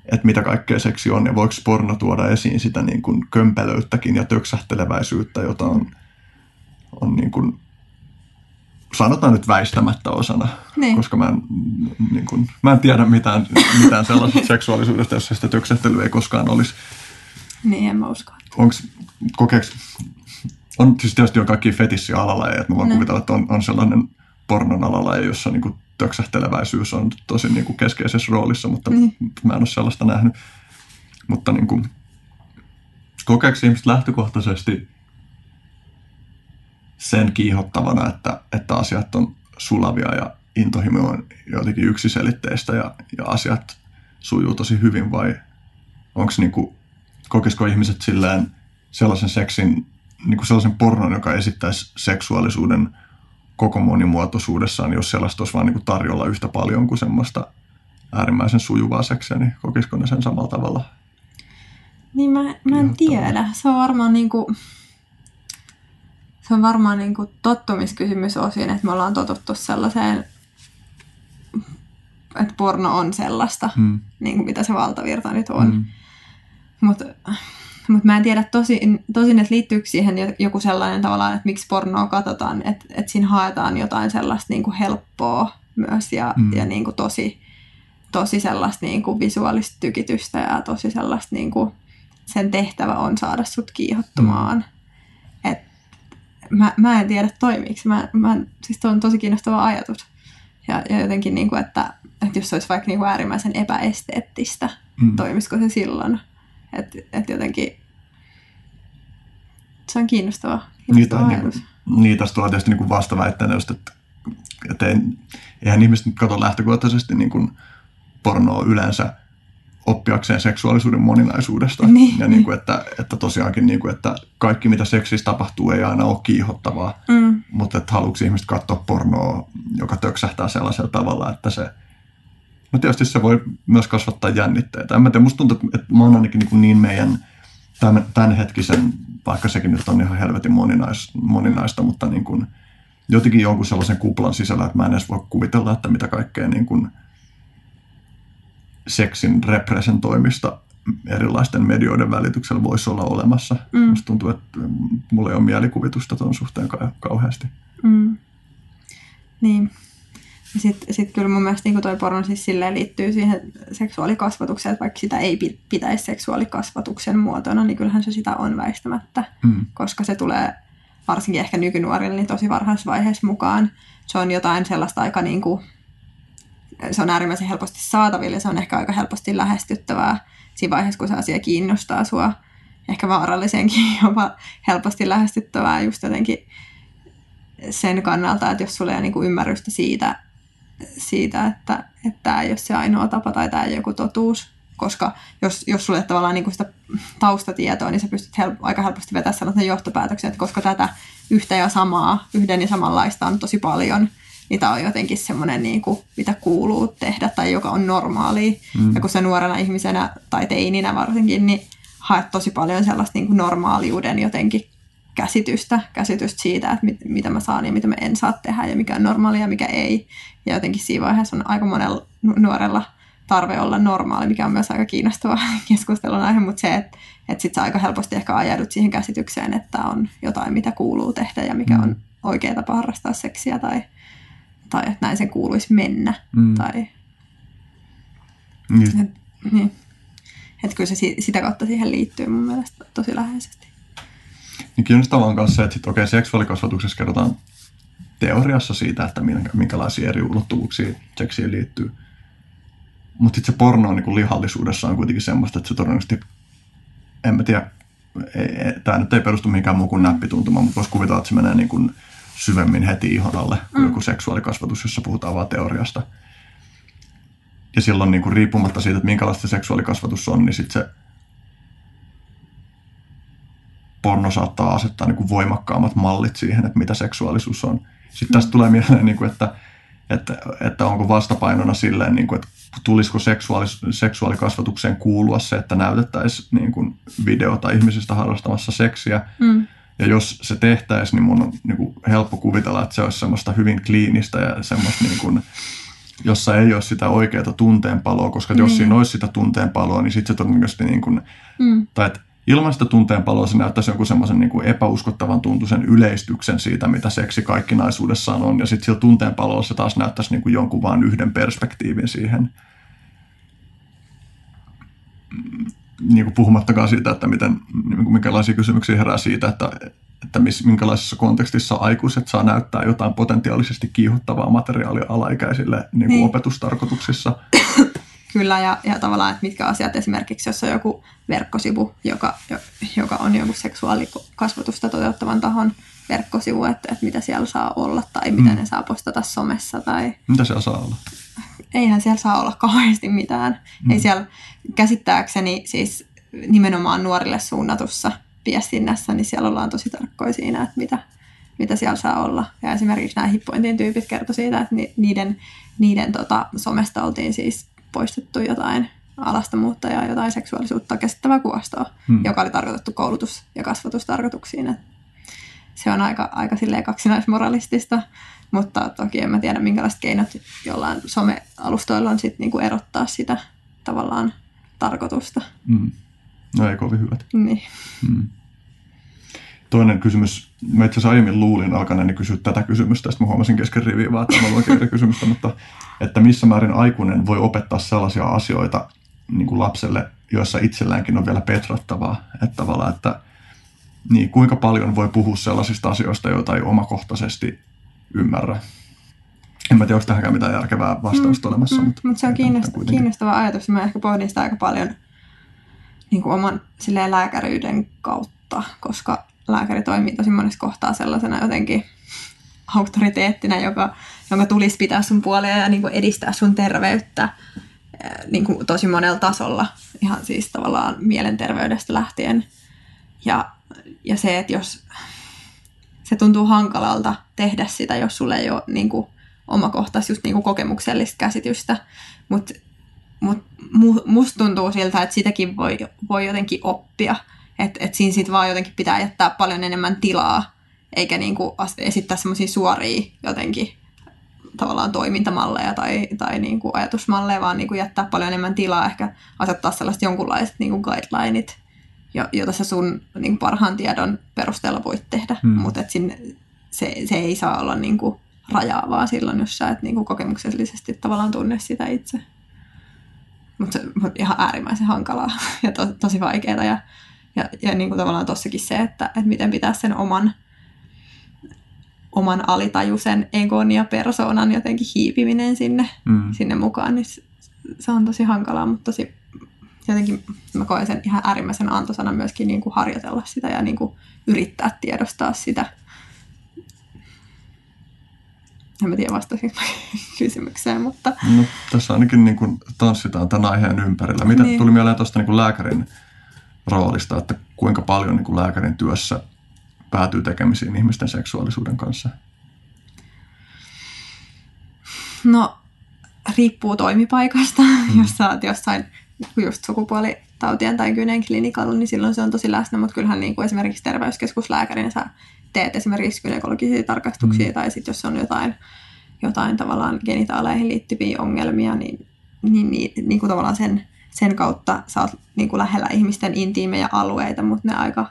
että mitä kaikkea seksi on ja voiko porno tuoda esiin sitä niin kuin kömpelöyttäkin ja töksähteleväisyyttä, jota on, on niin kuin, sanotaan nyt väistämättä osana, Niin. koska mä en, niin kuin, mä en tiedä mitään, mitään sellaisesta seksuaalisuudesta, jossa sitä töksähtelyä ei koskaan olisi Niin, en mä usko. onko kokeeks, on siis tietysti on kaikki fetissialalajeja, että mä voin Ne. kuvitella, että on, on sellainen pornon alalaji, jossa niinku töksähteleväisyys on tosi niinku keskeisessä roolissa, mutta Niin. mä en ole sellaista nähnyt. Mutta niinku, kokeeko ihmiset lähtökohtaisesti sen kiihottavana, että, että asiat on sulavia ja intohimo on jotenkin yksiselitteistä ja, ja asiat sujuu tosi hyvin vai onko niinku, kokisiko ihmiset silleen sellaisen seksin, niinku sellaisen pornon, joka esittäisi seksuaalisuuden koko monimuotoisuudessaan, jos sellaista olisi vaan niinku tarjolla yhtä paljon kuin semmoista äärimmäisen sujuvaa seksiä, niin kokisiko ne sen samalla tavalla? Niin mä, mä en tiedä. Se on varmaan niinku, se on varmaan niinku tottumiskysymys osin, että me ollaan totuttu sellaiseen, että porno on sellaista, Mm. niin kuin mitä se valtavirta nyt on. Mm. Mutta mut mä en tiedä tosin, tosin, että liittyykö siihen jo- joku sellainen tavallaan, että miksi pornoa katsotaan, että, että siinä haetaan jotain sellaista niin kuin helppoa myös ja, Mm. ja niin kuin tosi, tosi sellaista niin kuin visuaalista tykitystä ja tosi sellaista niin kuin, sen tehtävä on saada sut kiihottumaan. Mm. Et mä, mä en tiedä toimiiko. Mä, mä, siis toi on tosi kiinnostava ajatus. Ja, ja jotenkin, niin kuin, että, että jos se olisi vaikka niin kuin äärimmäisen epäesteettistä, Mm. toimisiko se silloin. Että et jotenkin se on kiinnostava, Niitä, kiinnostava niin, ajatus. niin tästä tulee tietysti niin vastaväitteenä just, että, että ei, eihän ihmiset nyt katso lähtökohtaisesti niin kuin pornoa yleensä oppiakseen seksuaalisuuden moninaisuudesta. Niin, ja niin kuin, että, että tosiaankin, niin kuin, että kaikki mitä seksissä tapahtuu ei aina ole kiihottavaa, Mm, mutta että haluatko ihmiset katsoa pornoa, joka töksähtää sellaisella tavalla, että se No tietysti se voi myös kasvattaa jännitteitä. En mä tiedä, musta tuntuu, että- mä oon ainakin niin, niin meidän tämän, tämänhetkisen, vaikka sekin nyt on ihan helvetin moninais, moninaista, mutta niin kuin jotenkin jonkun sellaisen kuplan sisällä, että mä en edes voi kuvitella, että mitä kaikkea niin kuin seksin representoimista erilaisten medioiden välityksellä voisi olla olemassa. Mm. Musta tuntuu, että mulla ei ole mielikuvitusta tuon suhteen kau- kauheasti. mm. Niin. Sitten sit kyllä mun mielestä niin toi porno siis liittyy siihen seksuaalikasvatukseen, että vaikka sitä ei pi- pitäisi seksuaalikasvatuksen muotona, niin kyllähän se sitä on väistämättä. Mm. koska se tulee varsinkin ehkä nykynuorille niin tosi varhaisessa vaiheessa mukaan. Se on jotain sellaista aika niin kuin, se on äärimmäisen helposti saatavilla ja se on ehkä aika helposti lähestyttävää siinä vaiheessa, kun se asia kiinnostaa sua. Ehkä vaarallisenkin jopa helposti lähestyttävää just jotenkin sen kannalta, että jos sulla ei ole niin kuin ymmärrystä siitä, siitä että, että tämä ei ole se ainoa tapa tai tämä ei ole joku totuus. Koska jos, jos sulle tavallaan niin kuin sitä taustatietoa, niin sä pystyt hel- aika helposti vetämään sellaisen johtopäätöksen, että koska tätä yhtä ja samaa, yhden ja samanlaista on tosi paljon, niin tämä on jotenkin semmoinen, niin kuin, mitä kuuluu tehdä tai joka on normaalia. Mm. Ja kun sä nuorena ihmisenä tai teininä varsinkin, niin haet tosi paljon sellaista niin kuin normaaliuden jotenkin käsitystä, käsitystä siitä, että mit, mitä mä saan ja mitä mä en saa tehdä ja mikä on normaalia ja mikä ei. Ja jotenkin siinä vaiheessa on aika monella nu- nuorella tarve olla normaali, mikä on myös aika kiinnostava keskustelun aihe, mutta se, että, että sit sä aika helposti ehkä ajaudut siihen käsitykseen, että on jotain, mitä kuuluu tehdä ja mikä on oikea tapa harrastaa seksiä tai, tai että näin sen kuuluisi mennä. Mm. Tai, Niin, et, niin. Että kyllä se si- sitä kautta siihen liittyy mun mielestä tosi läheisesti. Niin kiinnostavaa on myös se, että sit, okei, seksuaalikasvatuksessa kerrotaan teoriassa siitä, että minkä- minkälaisia eri ulottuvuuksia seksiin liittyy. Mutta sitten se porno on niin lihallisuudessa on kuitenkin semmoista, että se todennäköisesti, en mä tiedä, tämä nyt ei perustu mihinkään muuhun kuin näppituntumaan, mutta voisi kuvitella, että se menee niin kuin syvemmin heti ihon alle kuin Mm. joku seksuaalikasvatus, jossa puhutaan vain teoriasta. Ja silloin niin kuin riippumatta siitä, että minkälaista se seksuaalikasvatus on, niin sitten se porno saattaa asettaa niin kuin voimakkaammat mallit siihen, että mitä seksuaalisuus on. Sitten tästä tulee mieleen, niin kuin, että, että, että onko vastapainona silleen, niin kuin, että tulisiko seksuaalis, seksuaalikasvatukseen kuulua se, että näytettäisiin niin kuin videota ihmisistä harrastamassa seksiä. Mm. Ja jos se tehtäisiin, niin mun on niin kuin helppo kuvitella, että se olisi semmoista hyvin kliinistä ja semmoista, niin kuin, jossa ei ole sitä oikeaa tunteenpaloa, koska jos Niin. siinä olisi sitä tunteenpaloa, niin sitten se todennäköisesti niin kuin, Mm. tai että ilman sitä tunteenpaloa se näyttäisi jonkun semmoisen niin kuin epäuskottavan tuntuisen yleistyksen siitä, mitä seksi kaikkinaisuudessaan on. Ja sitten sillä tunteenpalolla se taas näyttäisi niin kuin jonkun vaan yhden perspektiivin siihen. Niin kuin puhumattakaan siitä, että miten, niin kuin minkälaisia kysymyksiä herää siitä, että, että miss, minkälaisessa kontekstissa aikuiset saa näyttää jotain potentiaalisesti kiihottavaa materiaalia alaikäisille niin kuin Niin. opetustarkoituksissa. Kyllä, ja, ja tavallaan, että mitkä asiat esimerkiksi, jos on joku verkkosivu, joka, jo- joka on joku seksuaalikasvatusta toteuttavan tahon verkkosivu, että, että mitä siellä saa olla tai mitä Mm. ne saa postata somessa tai Mitä siellä saa olla? eihän siellä saa olla kauheasti mitään. Mm. Ei siellä käsittääkseni siis nimenomaan nuorille suunnatussa viestinnässä, niin siellä ollaan tosi tarkkoja siinä, että mitä, mitä siellä saa olla. Ja esimerkiksi nämä hippointin tyypit kertoi siitä, että ni- niiden, niiden tota, somesta oltiin siis poistettu jotain alasta muuttajaa, jotain seksuaalisuutta käsittävää kuvastoa, Hmm. hmm. joka oli tarkoitettu koulutus- ja kasvatustarkoituksiin. Et se on aika, aika silleen kaksinaismoralistista, mutta toki en mä tiedä, minkälaiset keinot jollain somealustoilla on sit niinku erottaa sitä tavallaan tarkoitusta. Mm. No ei kovin hyvät. Niin. Mm. Toinen kysymys. Mä itse asiassa aiemmin luulin alkaneeni kysyä tätä kysymystä, sitten mä huomasin kesken riviä vaan, että mä luin eri kysymystä, mutta että missä määrin aikuinen voi opettaa sellaisia asioita niin kuin lapselle, joissa itselläänkin on vielä petrattavaa. Että tavallaan, että niin, kuinka paljon voi puhua sellaisista asioista, joita ei omakohtaisesti ymmärrä. En mä tiedä, onko tähänkään mitään järkevää vastausta olemassa. Mm, mutta mutta se on kiinnostava, kiinnostava ajatus. Mä ehkä pohdin sitä aika paljon niin kuin oman silleen, lääkäryyden kautta, koska lääkäri toimii tosi monessa kohtaa sellaisena jotenkin auktoriteettina, joka, jonka tulisi pitää sun puolia ja niin kuin edistää sun terveyttä eh, niin kuin tosi monella tasolla, ihan siis tavallaan mielenterveydestä lähtien. Ja, ja se, että jos se tuntuu hankalalta tehdä sitä, jos sulle ei ole niin kuin, omakohtaista just niin kuin kokemuksellista käsitystä, mutta mut, mu, musta tuntuu siltä, että sitäkin voi, voi jotenkin oppia, että et siinä sit vaan jotenkin pitää jättää paljon enemmän tilaa, eikä niin kuin esittää semmoisia suoria jotenkin tavallaan toimintamalleja tai, tai niin kuin ajatusmalleja, vaan niin kuin jättää paljon enemmän tilaa, ehkä asettaa sellaiset jonkunlaiset niin kuin guidelineit, jo- jota sä sun niin kuin parhaan tiedon perusteella voit tehdä, Hmm. hmm. mutta se, se ei saa olla niin kuin rajaavaa silloin, jos sä et niin kuin kokemuksellisesti tavallaan tunne sitä itse. Mutta mut ihan äärimmäisen hankalaa ja to, tosi vaikeaa. Ja, ja, ja niin kuin tavallaan tossakin se, että, että miten pitää sen oman, oman alitajuisen egon ja persoonan jotenkin hiipiminen sinne, Mm. sinne mukaan, niin se, on tosi hankalaa, mutta tosi jotenkin mä koen sen ihan äärimmäisen antosana myöskin niin kuin harjoitella sitä ja niin kuin yrittää tiedostaa sitä. En mä tiedä vastasinko kysymykseen, mutta No, tässä ainakin niin kuin tanssitaan tämän aiheen ympärillä. Mitä Niin. tuli mieleen tuosta niin kuin lääkärin roolista, että kuinka paljon niin kuin lääkärin työssä päätyy tekemisiin ihmisten seksuaalisuuden kanssa? No, riippuu toimipaikasta. Mm. Jos sä oot jossain just sukupuolitautien tai gyneen klinikalla, niin silloin se on tosi läsnä, mutta kyllähän niin kuin esimerkiksi terveyskeskuslääkärinä sä teet esimerkiksi gynekologisia tarkastuksia, mm. tai sitten jos on jotain, jotain tavallaan genitaaleihin liittyviä ongelmia, niin, niin, niin, niin kuin tavallaan sen, sen kautta sä oot niin kuin lähellä ihmisten intiimejä alueita, mutta ne aika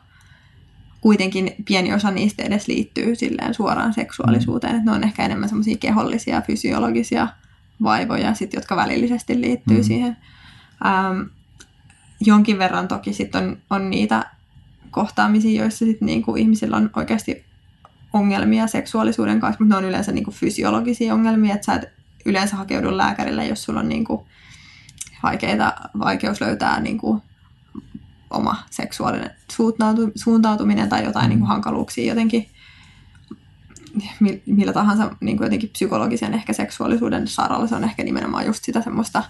kuitenkin pieni osa niistä edes liittyy silleen suoraan seksuaalisuuteen. Mm. Ne on ehkä enemmän semmoisia kehollisia, fysiologisia vaivoja, sit, jotka välillisesti liittyy Mm. mm. siihen. Ähm, jonkin verran toki sit on, on niitä kohtaamisia, joissa sit niinku ihmisillä on oikeasti ongelmia seksuaalisuuden kanssa, mutta ne on yleensä niinku fysiologisia ongelmia, että sä et yleensä hakeudu lääkärille, jos sulla on niinku vaikeita, vaikeus löytää niinku oma seksuaalinen suuntautuminen tai jotain mm. niinku hankaluuksia jotenkin millä tahansa niin kuin jotenkin psykologisen ehkä seksuaalisuuden saralla. Se on ehkä nimenomaan just sitä semmoista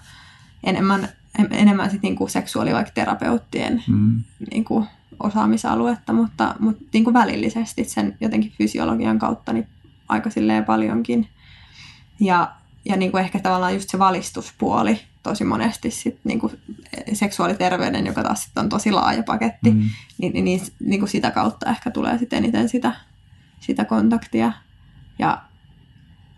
enemmän, enemmän sit niin kuin seksuaali- vaikka terapeuttien mm. niin kuin osaamisaluetta, mutta, mutta niin kuin välillisesti sen jotenkin fysiologian kautta niin aika silleen paljonkin. Ja, ja niin kuin ehkä tavallaan just se valistuspuoli tosi monesti sit niin kuin seksuaaliterveyden, joka taas sit on tosi laaja paketti, mm. niin, niin, niin kuin sitä kautta ehkä tulee sitten eniten sitä, sitä kontaktia. Ja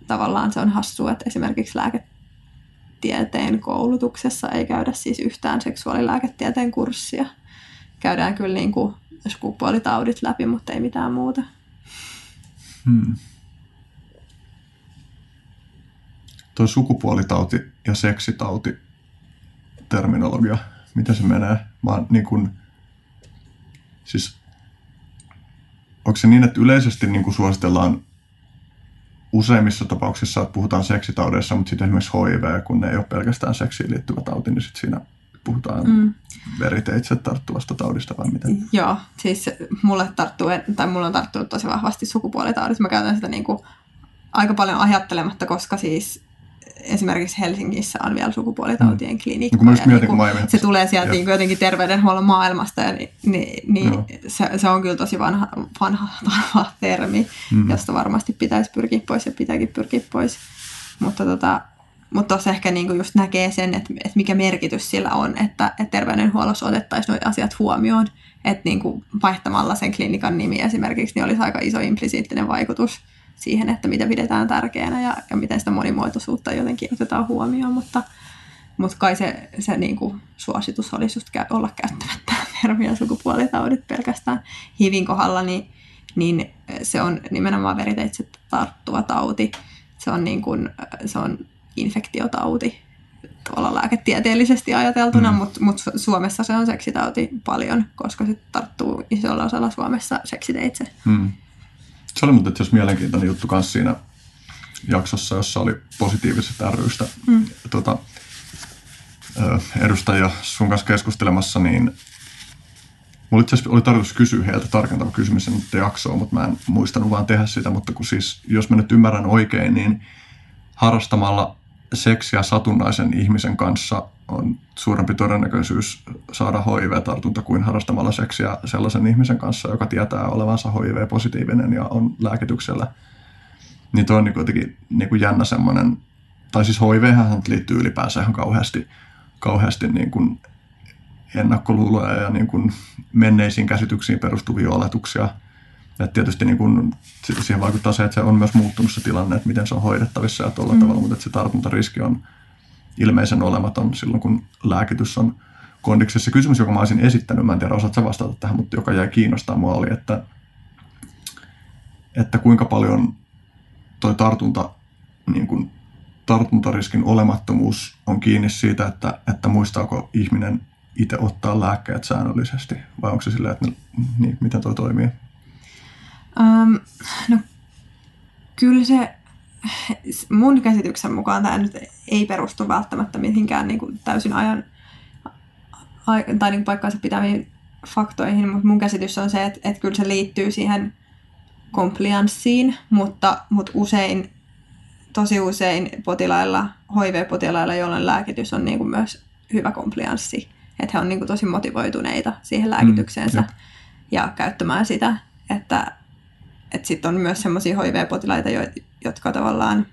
tavallaan se on hassua, että esimerkiksi lääketieteen koulutuksessa ei käydä siis yhtään seksuaalilääketieteen kurssia. Käydään kyllä niin kuin sukupuolitaudit läpi, mutta ei mitään muuta. Hmm. Tuo sukupuolitauti ja seksitauti terminologia, miten se menee? Mä niin kuin, siis onko se niin, että yleisesti niin suositellaan useimmissa tapauksissa, että puhutaan seksitaudeissa, mutta sitten esimerkiksi HIV, kun ne ei ole pelkästään seksiin liittyvä tauti, niin sitten siinä puhutaan mm. veriteitse tarttuvasta taudista vai miten? Joo, siis mulle, tarttuu, tai mulle on tarttunut tosi vahvasti sukupuolitaudista. Mä käytän sitä niin kuin aika paljon ajattelematta, koska siis esimerkiksi Helsingissä on vielä sukupuolitautien mm. klinikka. Niin mietin, niin kun se tulee sieltä niin jotenkin terveydenhuollon maailmasta, ja niin, niin, niin se, se, on kyllä tosi vanha, vanha, vanha termi, mm. josta varmasti pitäisi pyrkiä pois ja pitääkin pyrkiä pois. Mutta tota, mutta tuossa ehkä niinku just näkee sen, että, että mikä merkitys sillä on, että, että terveydenhuollossa otettaisiin nuo asiat huomioon. Että niinku vaihtamalla sen klinikan nimi esimerkiksi, niin olisi aika iso implisiittinen vaikutus siihen, että mitä pidetään tärkeänä ja, ja miten sitä monimuotoisuutta jotenkin otetaan huomioon, mutta, mutta kai se, se niin kuin suositus olisi just olla käyttämättä termiä sukupuolitaudit pelkästään HIVin kohdalla, niin, niin se on nimenomaan veriteitse tarttuva tauti. Se on, niin kuin, se on infektiotauti tuolla lääketieteellisesti ajateltuna, mm. mutta mut Suomessa se on seksitauti paljon, koska se tarttuu isolla osalla Suomessa seksiteitse. Mm. Se oli muuten jos mielenkiintoinen juttu kanssa siinä jaksossa, jossa oli positiiviset rystä mm. tuota, edustajia sun kanssa keskustelemassa, niin Mulla itse oli tarkoitus kysyä heiltä tarkentava kysymys nyt jaksoa, mutta mä en muistanut vaan tehdä sitä, mutta kun siis, jos mä nyt ymmärrän oikein, niin harrastamalla seksiä satunnaisen ihmisen kanssa on suurempi todennäköisyys saada HIV-tartunta kuin harrastamalla seksiä sellaisen ihmisen kanssa, joka tietää olevansa HIV-positiivinen ja on lääkityksellä. Niin toi on niin kuitenkin niin kuin jännä semmoinen, tai siis HIV liittyy ylipäänsä ihan kauheasti, kauheasti niin kuin ennakkoluuloja ja niin kuin menneisiin käsityksiin perustuvia oletuksia. Et tietysti niin kun, siihen vaikuttaa se, että se on myös muuttunut se tilanne, että miten se on hoidettavissa ja tuolla mm. tavalla, mutta että se tartuntariski on ilmeisen olematon silloin, kun lääkitys on kondiksessa. Kysymys, joka mä olisin esittänyt, mä en tiedä, osaatko vastata tähän, mutta joka jäi kiinnostaa mua oli, että, että kuinka paljon toi tartunta, niin kuin, tartuntariskin olemattomuus on kiinni siitä, että, että muistaako ihminen itse ottaa lääkkeet säännöllisesti, vai onko se silleen, että ne, niin, miten toi toimii? Um, no, kyllä se mun käsityksen mukaan tämä nyt ei perustu välttämättä mihinkään niin kuin täysin ajan tai niin paikkaansa pitäviin faktoihin, mutta mun käsitys on se, että, että kyllä se liittyy siihen komplianssiin, mutta, mutta usein, tosi usein potilailla, HIV-potilailla, joilla lääkitys on niin kuin myös hyvä komplianssi, että he on niin kuin tosi motivoituneita siihen lääkitykseensä mm, ja käyttämään sitä, että, että sitten on myös sellaisia HIV-potilaita, jotka tavallaan,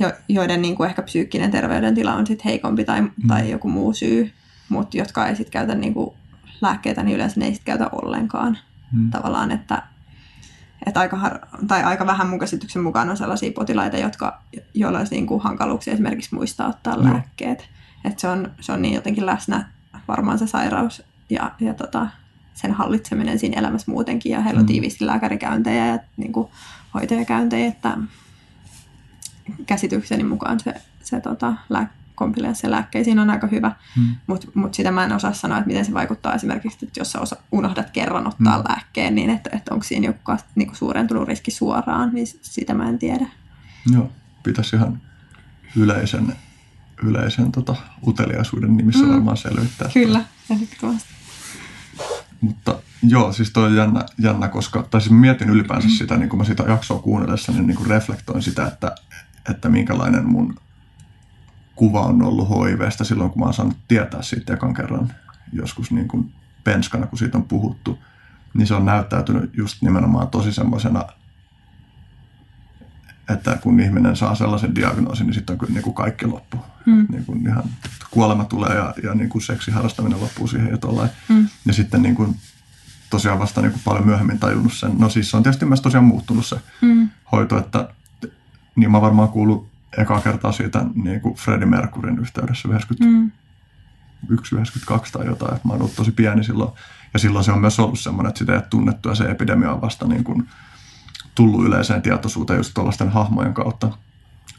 jo, joiden niin kuin ehkä psyykkinen terveydentila on sit heikompi tai, mm. tai joku muu syy, mutta jotka ei sitten käytä niin kuin lääkkeitä, niin yleensä ne ei sit käytä ollenkaan. Mm. Tavallaan, että, että aika, har, tai aika vähän mun käsityksen mukaan on sellaisia potilaita, jotka, joilla olisi niin kuin hankaluuksia esimerkiksi muistaa ottaa no. lääkkeet. Että se on, se on niin jotenkin läsnä varmaan se sairaus ja, ja tota, sen hallitseminen siinä elämässä muutenkin. Ja heillä on mm. tiiviisti lääkärikäyntejä ja niin kuin, hoitajakäyntejä, että käsitykseni mukaan se, se tota, komplianssilääkkeisiin on aika hyvä, hmm. mutta mut sitä mä en osaa sanoa, että miten se vaikuttaa esimerkiksi, että jos sä osa, unohdat kerran ottaa hmm. lääkkeen, niin että, että onko siinä joku niin suurentunut riski suoraan, niin sitä mä en tiedä. Joo, pitäisi ihan yleisen, yleisen tota, uteliaisuuden nimissä mm. varmaan selvittää. Kyllä, ehdottomasti. Mutta joo, siis toi on jännä, jännä koska, tai siis mietin ylipäänsä mm. sitä, niin kun mä sitä jaksoa kuunnellessa, niin, niin kuin reflektoin sitä, että, että minkälainen mun kuva on ollut HIVstä silloin, kun mä oon saanut tietää siitä ekan kerran joskus niin kuin penskana, kun siitä on puhuttu, niin se on näyttäytynyt just nimenomaan tosi semmoisena että kun ihminen saa sellaisen diagnoosin, niin sitten on kyllä niin kuin kaikki loppu. Mm. Niin kuin ihan kuolema tulee ja, ja niin kuin seksiharrastaminen loppuu siihen ja tollain. Mm. Ja sitten niin kuin, tosiaan vasta niin kuin paljon myöhemmin tajunnut sen. No siis se on tietysti myös tosiaan muuttunut se mm. hoito, että niin mä varmaan kuullut eka kertaa siitä niin kuin Freddie Mercuryn yhteydessä 91, mm. 92 tai jotain. Mä oon ollut tosi pieni silloin. Ja silloin se on myös ollut semmoinen, että sitä ei tunnettu ja se epidemia on vasta niin kuin, tullut yleiseen tietoisuuteen just tuollaisten hahmojen kautta.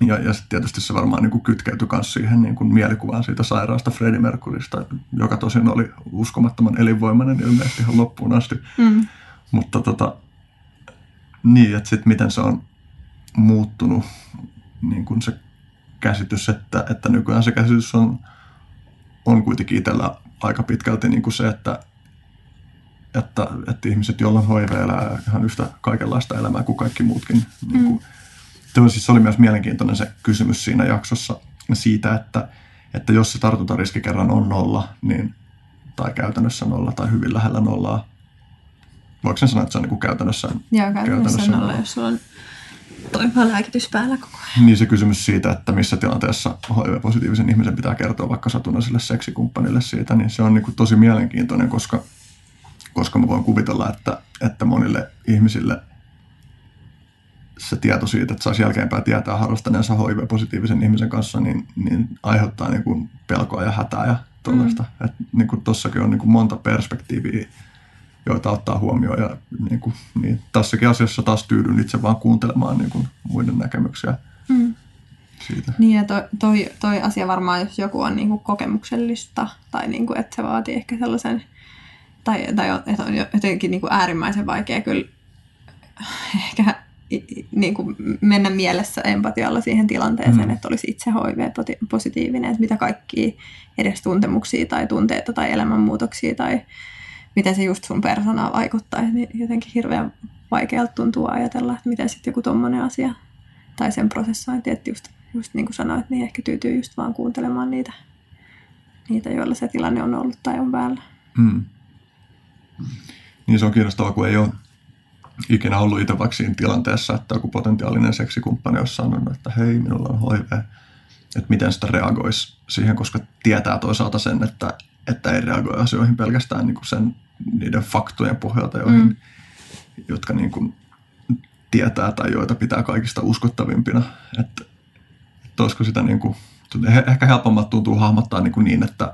Ja, ja sitten tietysti se varmaan niin kuin kytkeytyi myös siihen niin kuin mielikuvaan siitä sairaasta Freddie Mercurysta, joka tosin oli uskomattoman elinvoimainen ilmeisesti ihan loppuun asti. Mm. Mutta tota, niin, että sitten miten se on muuttunut niin kuin se käsitys, että, että nykyään se käsitys on, on kuitenkin itsellä aika pitkälti niin kuin se, että että, että ihmiset, joilla on HIV, elää ihan yhtä kaikenlaista elämää kuin kaikki muutkin. Mm. Niin kuin, mm. siis oli myös mielenkiintoinen se kysymys siinä jaksossa siitä, että, että jos se tartuntariski kerran on nolla, niin, tai käytännössä nolla tai hyvin lähellä nollaa, voiko sen sanoa, että se on niin kuin käytännössä, Joo, käytännössä, käytännössä nolla, jos sulla on toimiva lääkitys päällä koko ajan. Niin se kysymys siitä, että missä tilanteessa HIV-positiivisen ihmisen pitää kertoa vaikka satunnaiselle seksikumppanille siitä, niin se on niin kuin tosi mielenkiintoinen, koska koska mä voin kuvitella, että, että monille ihmisille se tieto siitä, että saisi jälkeenpäin tietää harrastaneensa HIV-positiivisen ihmisen kanssa, niin, niin aiheuttaa niin kuin pelkoa ja hätää ja tuollaista. Mm. Että niin kuin tossakin on niin kuin monta perspektiiviä, joita ottaa huomioon. Ja niin kuin, niin tässäkin asiassa taas tyydyn itse vaan kuuntelemaan niin kuin muiden näkemyksiä mm. siitä. Niin ja toi, toi, toi asia varmaan, jos joku on niin kuin kokemuksellista tai niin kuin, että se vaatii ehkä sellaisen tai, tai että on jotenkin niin kuin äärimmäisen vaikea kyllä ehkä niin kuin mennä mielessä empatialla siihen tilanteeseen, mm. että olisi itse HIV-positiivinen, että mitä kaikkia edes tuntemuksia tai tunteita tai elämänmuutoksia tai miten se just sun persoonaa vaikuttaa. Niin jotenkin hirveän vaikealta tuntuu ajatella, että miten sitten joku tommonen asia tai sen prosessointi, että just, just niin kuin sanoit, niin ehkä tyytyy just vaan kuuntelemaan niitä, niitä joilla se tilanne on ollut tai on päällä. Mm. Niin se on kiinnostavaa, kun ei ole ikinä ollut itse vaikka siinä tilanteessa, että joku potentiaalinen seksikumppani olisi sanonut, että hei, minulla on HIV. Että miten sitä reagoisi siihen, koska tietää toisaalta sen, että, että ei reagoi asioihin pelkästään niin kuin sen, niiden faktojen pohjalta, joihin, mm. jotka niin kuin tietää tai joita pitää kaikista uskottavimpina. Että, että olisiko sitä niin kuin, ehkä helpommat tuntuu hahmottaa niin, kuin niin että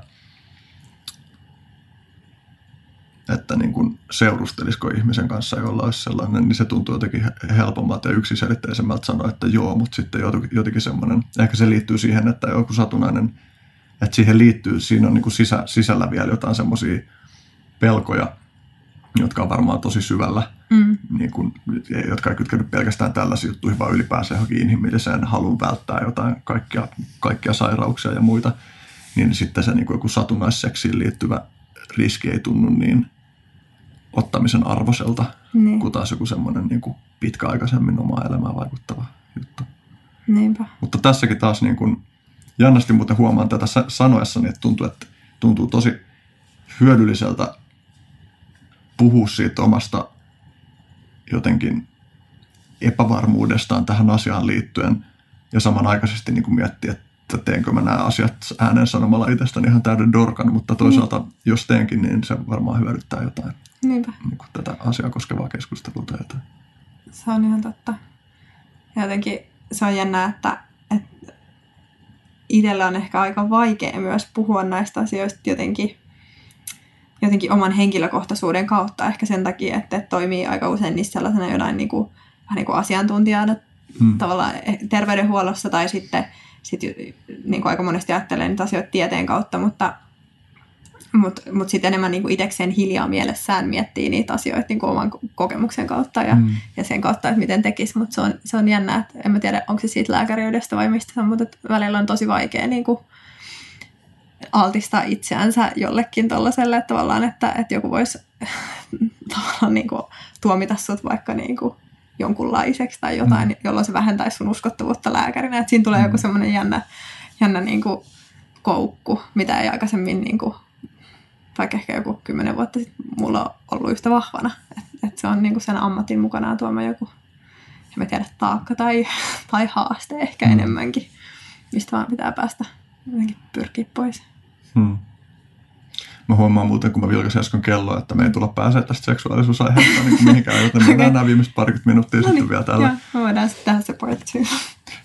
että niin kuin seurustelisiko ihmisen kanssa, jolla olisi sellainen, niin se tuntuu jotenkin helpommalta ja yksiselitteisemmältä sanoa, että joo, mutta sitten jotenkin semmoinen, ehkä se liittyy siihen, että joku satunnainen, että siihen liittyy, siinä on niin kuin sisä, sisällä vielä jotain semmoisia pelkoja, jotka on varmaan tosi syvällä, mm. niin kuin, jotka ei kytkeydy pelkästään tällaisiin juttuihin, vaan ylipäänsä johonkin inhimilliseen halun välttää jotain kaikkia, kaikkia sairauksia ja muita, niin sitten se niin kuin joku satunnaisseksiin liittyvä riski ei tunnu niin ottamisen arvoselta, niin. kuin taas joku semmoinen niin kuin pitkäaikaisemmin omaa elämään vaikuttava juttu. Niinpä. Mutta tässäkin taas niin kuin, jännästi muuten huomaan tätä sanoessani, että tuntuu, että tuntuu tosi hyödylliseltä puhua siitä omasta jotenkin epävarmuudestaan tähän asiaan liittyen ja samanaikaisesti niin kuin miettiä, että teenkö mä nämä asiat äänen sanomalla itsestäni ihan täyden dorkan, mutta toisaalta mm. jos teenkin, niin se varmaan hyödyttää jotain. Niinpä. Niin kuin tätä asiaa koskevaa keskustelua tai jotain. Se on ihan totta. Ja jotenkin se on jännää, että, että itsellä on ehkä aika vaikea myös puhua näistä asioista jotenkin, jotenkin oman henkilökohtaisuuden kautta. Ehkä sen takia, että toimii aika usein niissä sellaisena jonain niin kuin, vähän niin kuin asiantuntijana hmm. tavallaan terveydenhuollossa tai sitten sit, niin kuin aika monesti ajattelee niitä asioita tieteen kautta, mutta mutta mut sitten enemmän niin itsekseen hiljaa mielessään miettii niitä asioita niin kuin oman kokemuksen kautta ja, mm. ja sen kautta, että miten tekisi. Mutta se on, se on jännä, että en mä tiedä, onko se siitä lääkäriydestä vai mistä, mutta välillä on tosi vaikea niin kuin altistaa itseänsä jollekin tuollaiselle, että tavallaan, että, että joku voisi tavallaan niin kuin, tuomita sut vaikka niin kuin, jonkunlaiseksi tai jotain, mm. jolloin se vähentäisi sun uskottavuutta lääkärinä. Että siinä tulee mm. joku semmoinen jännä, jännä niin kuin, koukku, mitä ei aikaisemmin niin kuin, vaikka ehkä joku kymmenen vuotta sitten mulla on ollut yhtä vahvana. Että et se on niinku sen ammatin mukanaan tuoma joku, en mä tiedä, taakka tai, tai haaste ehkä mm. enemmänkin, mistä vaan pitää päästä jotenkin pyrkiä pois. Hmm. Mä huomaan muuten, kun mä vilkasin äsken kelloa, että me ei tulla pääsee tästä seksuaalisuusaiheesta niin mihinkään, joten me okay. nämä viimeiset parikymmentä minuuttia no sitten niin, vielä täällä. Joo, me voidaan sitten tehdä se part two.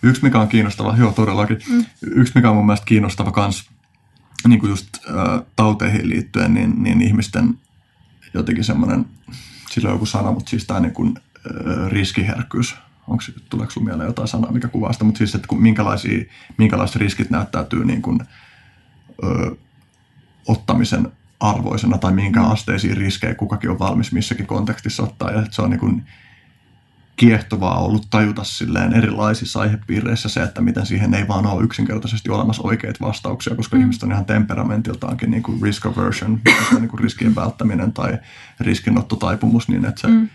Yksi, mikä on kiinnostava, joo todellakin, mm. yksi, mikä on mun mielestä kiinnostava kans niin kuin just äh, tauteihin liittyen, niin, niin ihmisten jotenkin semmoinen, sillä on joku sana, mutta siis tämä niin kuin, äh, riskiherkkyys, onko, tuleeko sinulle mieleen jotain sanaa, mikä kuvaa sitä, mutta siis, että kun minkälaisia, minkälaiset riskit näyttäytyy niin kuin, ö, ottamisen arvoisena tai minkä mm. asteisiin riskejä kukakin on valmis missäkin kontekstissa ottaa. Ja että se on niin kuin, kiehtovaa ollut tajuta silleen erilaisissa aihepiireissä se, että miten siihen ei vaan ole yksinkertaisesti olemassa oikeita vastauksia, koska mm. ihmiset on ihan temperamentiltaankin niin kuin risk aversion, niin kuin riskien välttäminen tai riskinottotaipumus, niin että se, mm.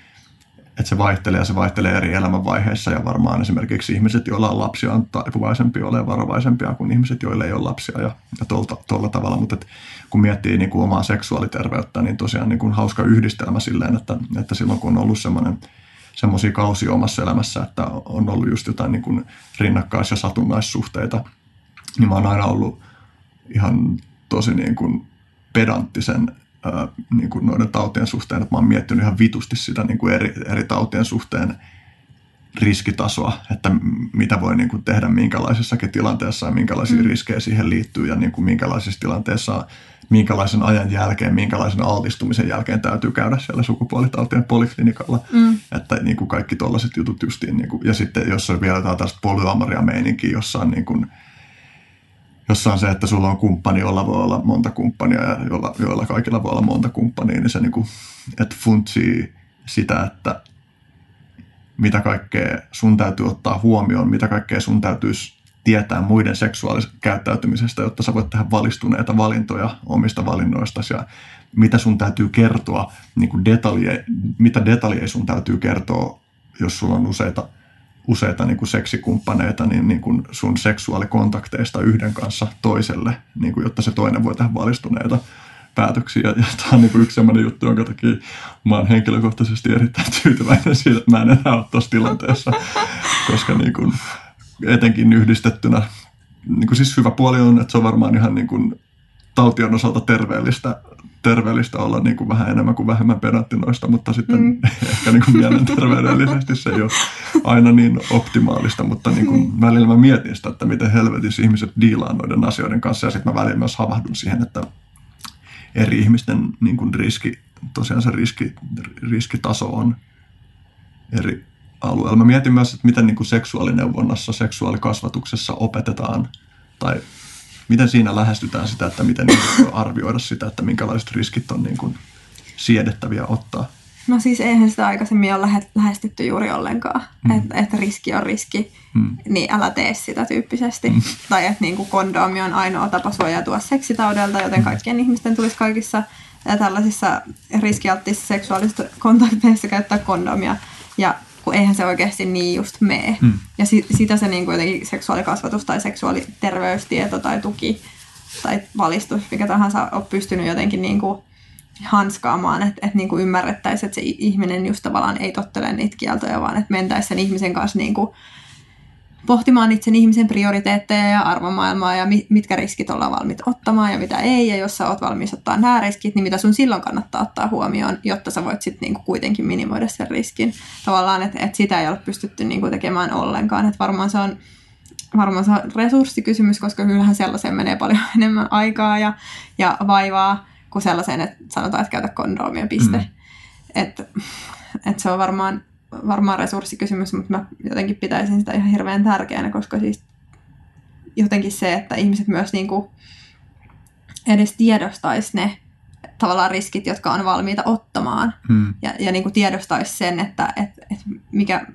että se vaihtelee ja se vaihtelee eri elämänvaiheissa ja varmaan esimerkiksi ihmiset, joilla on lapsia, on taipuvaisempia olemaan varovaisempia kuin ihmiset, joille ei ole lapsia ja, ja tuolla tavalla, mutta kun miettii niin kuin omaa seksuaaliterveyttä, niin tosiaan niin kuin hauska yhdistelmä silleen, että, että silloin kun on ollut semmoinen – semmoisia kausia omassa elämässä, että on ollut just jotain niin kuin rinnakkais- ja satunnaissuhteita, niin mä oon aina ollut ihan tosi niin kuin pedanttisen ää, niin kuin noiden tautien suhteen, että mä oon miettinyt ihan vitusti sitä niin kuin eri, eri tautien suhteen riskitasoa, että mitä voi niin kuin tehdä minkälaisessakin tilanteessa ja minkälaisia mm. riskejä siihen liittyy ja niin kuin minkälaisissa tilanteissa minkälaisen ajan jälkeen, minkälaisen altistumisen jälkeen täytyy käydä siellä sukupuolitautien poliklinikalla. Mm. Että niin kuin kaikki tuollaiset jutut justiin. Niin kuin, ja sitten jos on vielä jotain tästä polyamoria meininkiä, jossa on, niin kuin, jossa on se, että sulla on kumppani, jolla voi olla monta kumppania ja joilla, joilla kaikilla voi olla monta kumppania, niin se niin kuin, että funtsii sitä, että mitä kaikkea sun täytyy ottaa huomioon, mitä kaikkea sun täytyisi tietää muiden seksuaalisesta käyttäytymisestä, jotta sä voit tehdä valistuneita valintoja omista valinnoista ja mitä sun täytyy kertoa, niin kuin detalje, mitä detaljeja sun täytyy kertoa, jos sulla on useita, useita niin kuin seksikumppaneita, niin, niin kuin sun seksuaalikontakteista yhden kanssa toiselle, niin kuin, jotta se toinen voi tehdä valistuneita päätöksiä. Ja tämä on niin yksi sellainen juttu, jonka takia mä oon henkilökohtaisesti erittäin tyytyväinen siitä, että mä en enää ole tuossa tilanteessa, koska niin kuin, etenkin yhdistettynä. Niin kuin siis hyvä puoli on, että se on varmaan ihan niin kuin tautien osalta terveellistä, terveellistä olla niin kuin vähän enemmän kuin vähemmän pedanttinoista, mutta sitten mm. ehkä niin kuin mielenterveydellisesti se ei ole aina niin optimaalista, mutta niin kuin mm. välillä mä mietin sitä, että miten helvetissä ihmiset diilaa noiden asioiden kanssa ja sitten mä välillä myös havahdun siihen, että eri ihmisten niin kuin riski, tosiaan se riski, riskitaso on eri alueella. Mä mietin myös, että miten niin kuin seksuaalineuvonnassa, seksuaalikasvatuksessa opetetaan tai miten siinä lähestytään sitä, että miten niin arvioida sitä, että minkälaiset riskit on niin kuin siedettäviä ottaa. No siis eihän sitä aikaisemmin ole lähestytty juuri ollenkaan, mm. että, että riski on riski, mm. niin älä tee sitä tyyppisesti. Mm. Tai että niin kuin kondomi on ainoa tapa suojautua seksitaudelta, joten mm. kaikkien ihmisten tulisi kaikissa tällaisissa riskialttiissa seksuaalisissa kontakteissa käyttää kondomia. Ja kun eihän se oikeasti niin just mene. Mm. Ja si- sitä se niin kuin jotenkin seksuaalikasvatus tai seksuaaliterveystieto tai tuki tai valistus, mikä tahansa on pystynyt jotenkin niin kuin hanskaamaan, että, että niin kuin ymmärrettäisiin, että se ihminen just tavallaan ei tottele niitä kieltoja, vaan että mentäisiin sen ihmisen kanssa niin kuin pohtimaan itse ihmisen prioriteetteja ja arvomaailmaa ja mitkä riskit ollaan valmiit ottamaan ja mitä ei. Ja jos sä oot valmis ottaa nämä riskit, niin mitä sun silloin kannattaa ottaa huomioon, jotta sä voit sitten niinku kuitenkin minimoida sen riskin. Tavallaan, että et sitä ei ole pystytty niinku tekemään ollenkaan. Että varmaan se on varmaan se on resurssikysymys, koska kyllähän sellaiseen menee paljon enemmän aikaa ja, ja vaivaa kuin sellaiseen, että sanotaan, että käytä kondomia, piste. Mm. Että et se on varmaan varmaan resurssikysymys, mutta mä jotenkin pitäisin sitä ihan hirveän tärkeänä, koska siis jotenkin se, että ihmiset myös niin kuin edes tiedostaisi ne tavallaan riskit, jotka on valmiita ottamaan. Hmm. Ja, ja niin kuin tiedostaisi sen, että et, et mikä,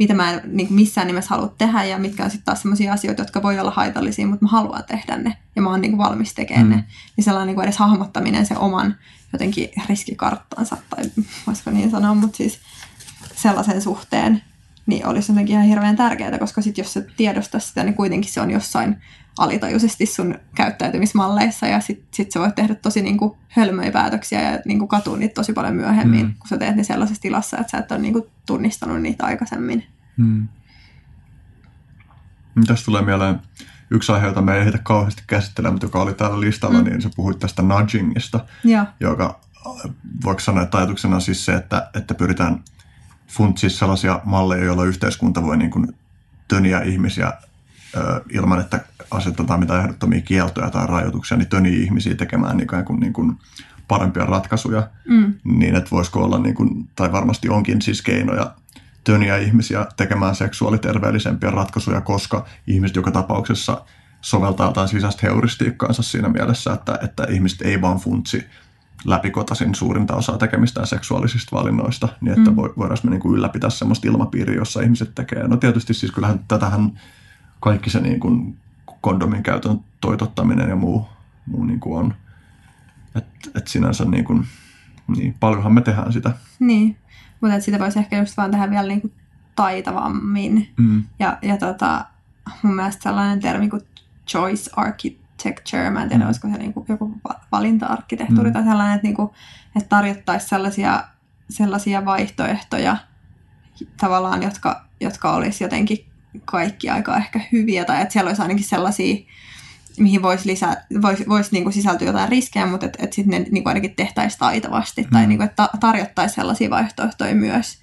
mitä mä en niin kuin missään nimessä halua tehdä ja mitkä on sitten taas sellaisia asioita, jotka voi olla haitallisia, mutta mä haluan tehdä ne ja mä oon niin kuin valmis tekemään Hmm. ne. Niin sellainen niin kuin edes hahmottaminen se oman jotenkin riskikarttansa, tai voisiko niin sanoa, mutta siis sellaisen suhteen, niin olisi jotenkin ihan hirveän tärkeää, koska sit jos sä tiedostaa sitä, niin kuitenkin se on jossain alitajuisesti sun käyttäytymismalleissa ja sit, sit sä voit tehdä tosi niinku hölmöjä päätöksiä ja niinku katua niitä tosi paljon myöhemmin, Mm. mm. kun sä teet ne sellaisessa tilassa, että sä et ole niinku tunnistanut niitä aikaisemmin. Hmm. Tästä tulee mieleen yksi aihe, jota me ei ehditä kauheasti käsittelemään, mutta joka oli täällä listalla, Mm. niin sä puhuit tästä nudgingista, Joo, joka voiko sanoa, että ajatuksena on siis se, että, että pyritään funtsia sellaisia malleja, joilla yhteiskunta voi niin kuin töniä ihmisiä ö, ilman, että asetetaan mitään ehdottomia kieltoja tai rajoituksia, niin töniä ihmisiä tekemään ikään kuin, niin kuin parempia ratkaisuja, mm, niin että voisiko olla, niin kuin, tai varmasti onkin siis keinoja töniä ihmisiä tekemään seksuaaliterveellisempiä ratkaisuja, koska ihmiset joka tapauksessa soveltaa jotain sisäistä heuristiikkaansa siinä mielessä, että, että ihmiset ei vaan funtsi läpikotaisin suurinta osaa tekemistään seksuaalisista valinnoista, niin että mm. voidaan me niin kuin ylläpitää sellaista ilmapiiriä, jossa ihmiset tekee. No tietysti siis kyllähän tätähän kaikki se niin kuin kondomin käytön toitottaminen ja muu, muu niin kuin on. Että et sinänsä niin kuin, niin paljonhan me tehdään sitä. niin. Mutta sitä voisi ehkä just vaan tehdä vielä niinku taitavammin. Mm. Ja, ja tota, mun mielestä sellainen termi kuin choice architecture, mä en tiedä, Mm. olisiko se niinku joku va- valinta-arkkitehtuuri Mm. tai sellainen, että, niinku, että tarjottaisiin sellaisia, sellaisia vaihtoehtoja tavallaan, jotka, jotka olisi jotenkin kaikki aika ehkä hyviä, tai että siellä olisi ainakin sellaisia, mihin voisi, lisää, voisi, voisi niinku sisältyä jotain riskejä, mutta että et sitten ne niinku ainakin tehtäisiin taitavasti, tai Mm. niinku, että ta- tarjottaisiin sellaisia vaihtoehtoja myös,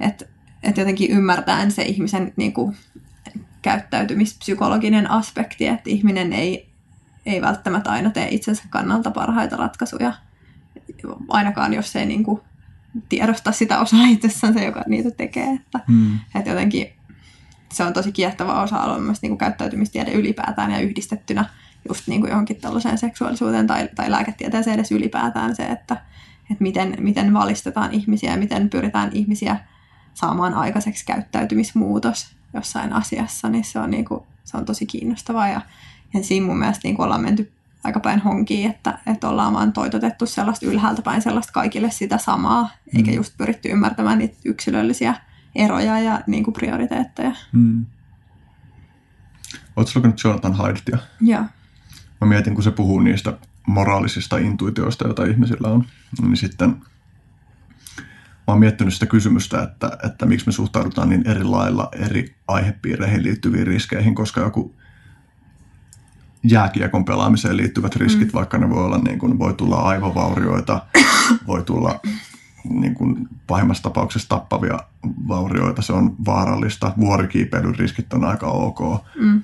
että et jotenkin ymmärtäen se ihmisen niinku, käyttäytymispsykologinen aspekti, että ihminen ei, ei välttämättä aina tee itsensä kannalta parhaita ratkaisuja, ainakaan jos ei niinku tiedosta sitä osaa itsessänsä, joka niitä tekee. Että, Mm. että jotenkin se on tosi kiehtova osa-alue myös niinku käyttäytymistiede ylipäätään ja yhdistettynä just niinku johonkin tällaiseen seksuaalisuuteen tai, tai lääketieteeseen edes ylipäätään se, että, että miten, miten valistetaan ihmisiä ja miten pyritään ihmisiä saamaan aikaiseksi käyttäytymismuutos jossain asiassa, niin se on, niinku, se on tosi kiinnostavaa ja, ja siinä mun mielestä niinku ollaan menty aika päin honkiin, että, että ollaan vaan toitotettu sellaista ylhäältä päin sellaista kaikille sitä samaa, eikä Mm. just pyritty ymmärtämään niitä yksilöllisiä eroja ja niin kuin prioriteetteja. Mm. Oletko lukenut Jonathan Haidtia? Joo. Mä mietin, kun se puhuu niistä moraalisista intuitioista, joita ihmisillä on, niin sitten mä oon miettinyt sitä kysymystä, että, että miksi me suhtaudutaan niin eri lailla eri aihepiireihin liittyviin riskeihin, koska joku jääkiekon pelaamiseen liittyvät riskit, mm. vaikka ne voi olla niin kuin, voi tulla aivovaurioita, voi tulla niin kuin pahimmassa tapauksessa tappavia vaurioita, se on vaarallista. Vuorikiipeilyn riskit on aika ok. Mm.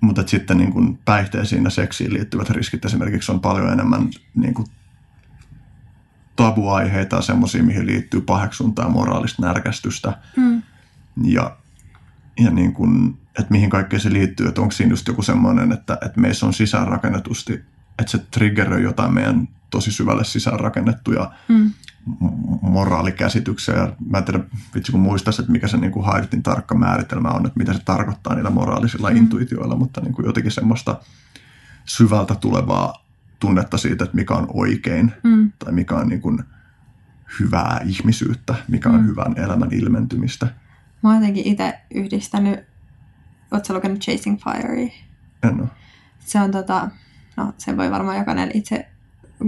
Mutta sitten niin kuin päihteisiin ja seksiin liittyvät riskit esimerkiksi on paljon enemmän niin kuin tabuaiheita ja semmoisia, mihin liittyy paheksuntaa ja moraalista närkästystä. Mm. Ja, ja niin kuin, että mihin kaikkeen se liittyy, että onko siinä just joku semmoinen, että, että meissä on sisäänrakennetusti, että se triggeröi jotain meidän tosi syvälle sisäänrakennettuja Mm. Moraalikäsityksiä. Ja mä en tiedä, vitsi kun muistaisi, että mikä se niin kuin Haidtin tarkka määritelmä on, että mitä se tarkoittaa niillä moraalisilla mm. intuitioilla, mutta niin kuin jotenkin semmoista syvältä tulevaa tunnetta siitä, että mikä on oikein Mm. tai mikä on niin kuin hyvää ihmisyyttä, mikä on Mm. hyvän elämän ilmentymistä. Mä oon jotenkin itse yhdistänyt, ootko lukenut Chasing Fire? En ole. Se on tota, no sen voi varmaan jokainen itse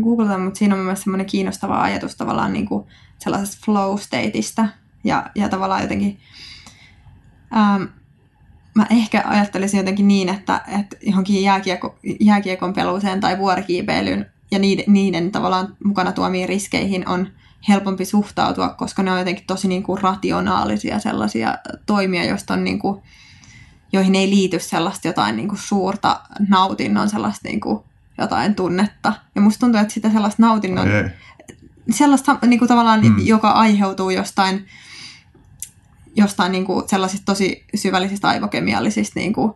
googlata, mutta siinä on mielestä semmoinen kiinnostava ajatus tavallaan niin kuin sellaisesta flow stateista. Ja, ja tavallaan jotenkin ähm, mä ehkä ajattelisin jotenkin niin, että, että johonkin jääkiekko, jääkiekon peluuseen tai vuorikiipeilyyn ja niiden, niiden tavallaan mukana tuomiin riskeihin on helpompi suhtautua, koska ne on jotenkin tosi niin kuin rationaalisia sellaisia toimia, joista on niin kuin, joihin ei liity sellaista jotain niin kuin suurta nautinnon sellaista niin kuin jotain tunnetta. Ja musta tuntuu, että sitä sellaista nautinnon Ai ei. sellaista niin kuin tavallaan, Mm. joka aiheutuu jostain jostain niin kuin sellaisista tosi syvällisistä aivokemiallisista niin kuin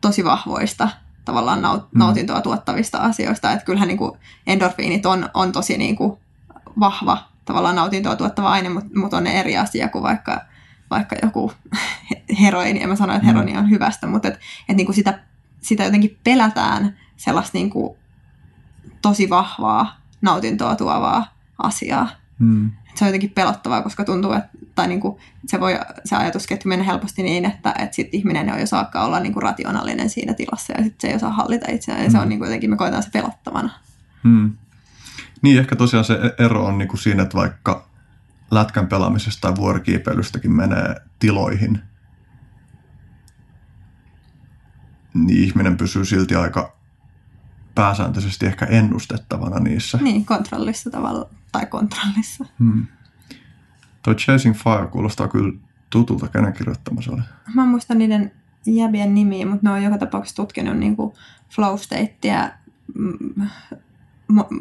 tosi vahvoista tavallaan naut, mm. nautintoa tuottavista asioista. Että kyllähän niin kuin endorfiinit on, on tosi niin kuin vahva tavallaan nautintoa tuottava aine, mutta, mutta on ne eri asia kuin vaikka, vaikka joku heroini. En mä sano, että mm. heroini on hyvästä, mutta et, et niin kuin sitä, sitä jotenkin pelätään sellaista niin kuin tosi vahvaa nautintoa tuovaa asiaa. Mm. Se on jotenkin pelottavaa, koska tuntuu, että tai niin kuin, se voi se ajatusketju mennä helposti niin, että, että sit ihminen jo saakka olla niin kuin rationaalinen siinä tilassa ja sitten se ei osaa hallita itseään. Ja mm. se on niin kuin jotenkin, me koetaan se pelottavana. Mm. Niin, ehkä tosiaan se ero on niin kuin siinä, että vaikka lätkän pelaamisesta tai vuorikiipeilystäkin menee tiloihin, niin ihminen pysyy silti aika pääsääntöisesti ehkä ennustettavana niissä. Niin, kontrollissa tavalla, tai kontrollissa. Hmm. Toi Chasing Fire kuulostaa kyllä tutulta, kenen kirjoittama se oli? Mä muistan niiden jäbien nimiä, mutta ne on joka tapauksessa tutkinut niin kuin flow statea mm,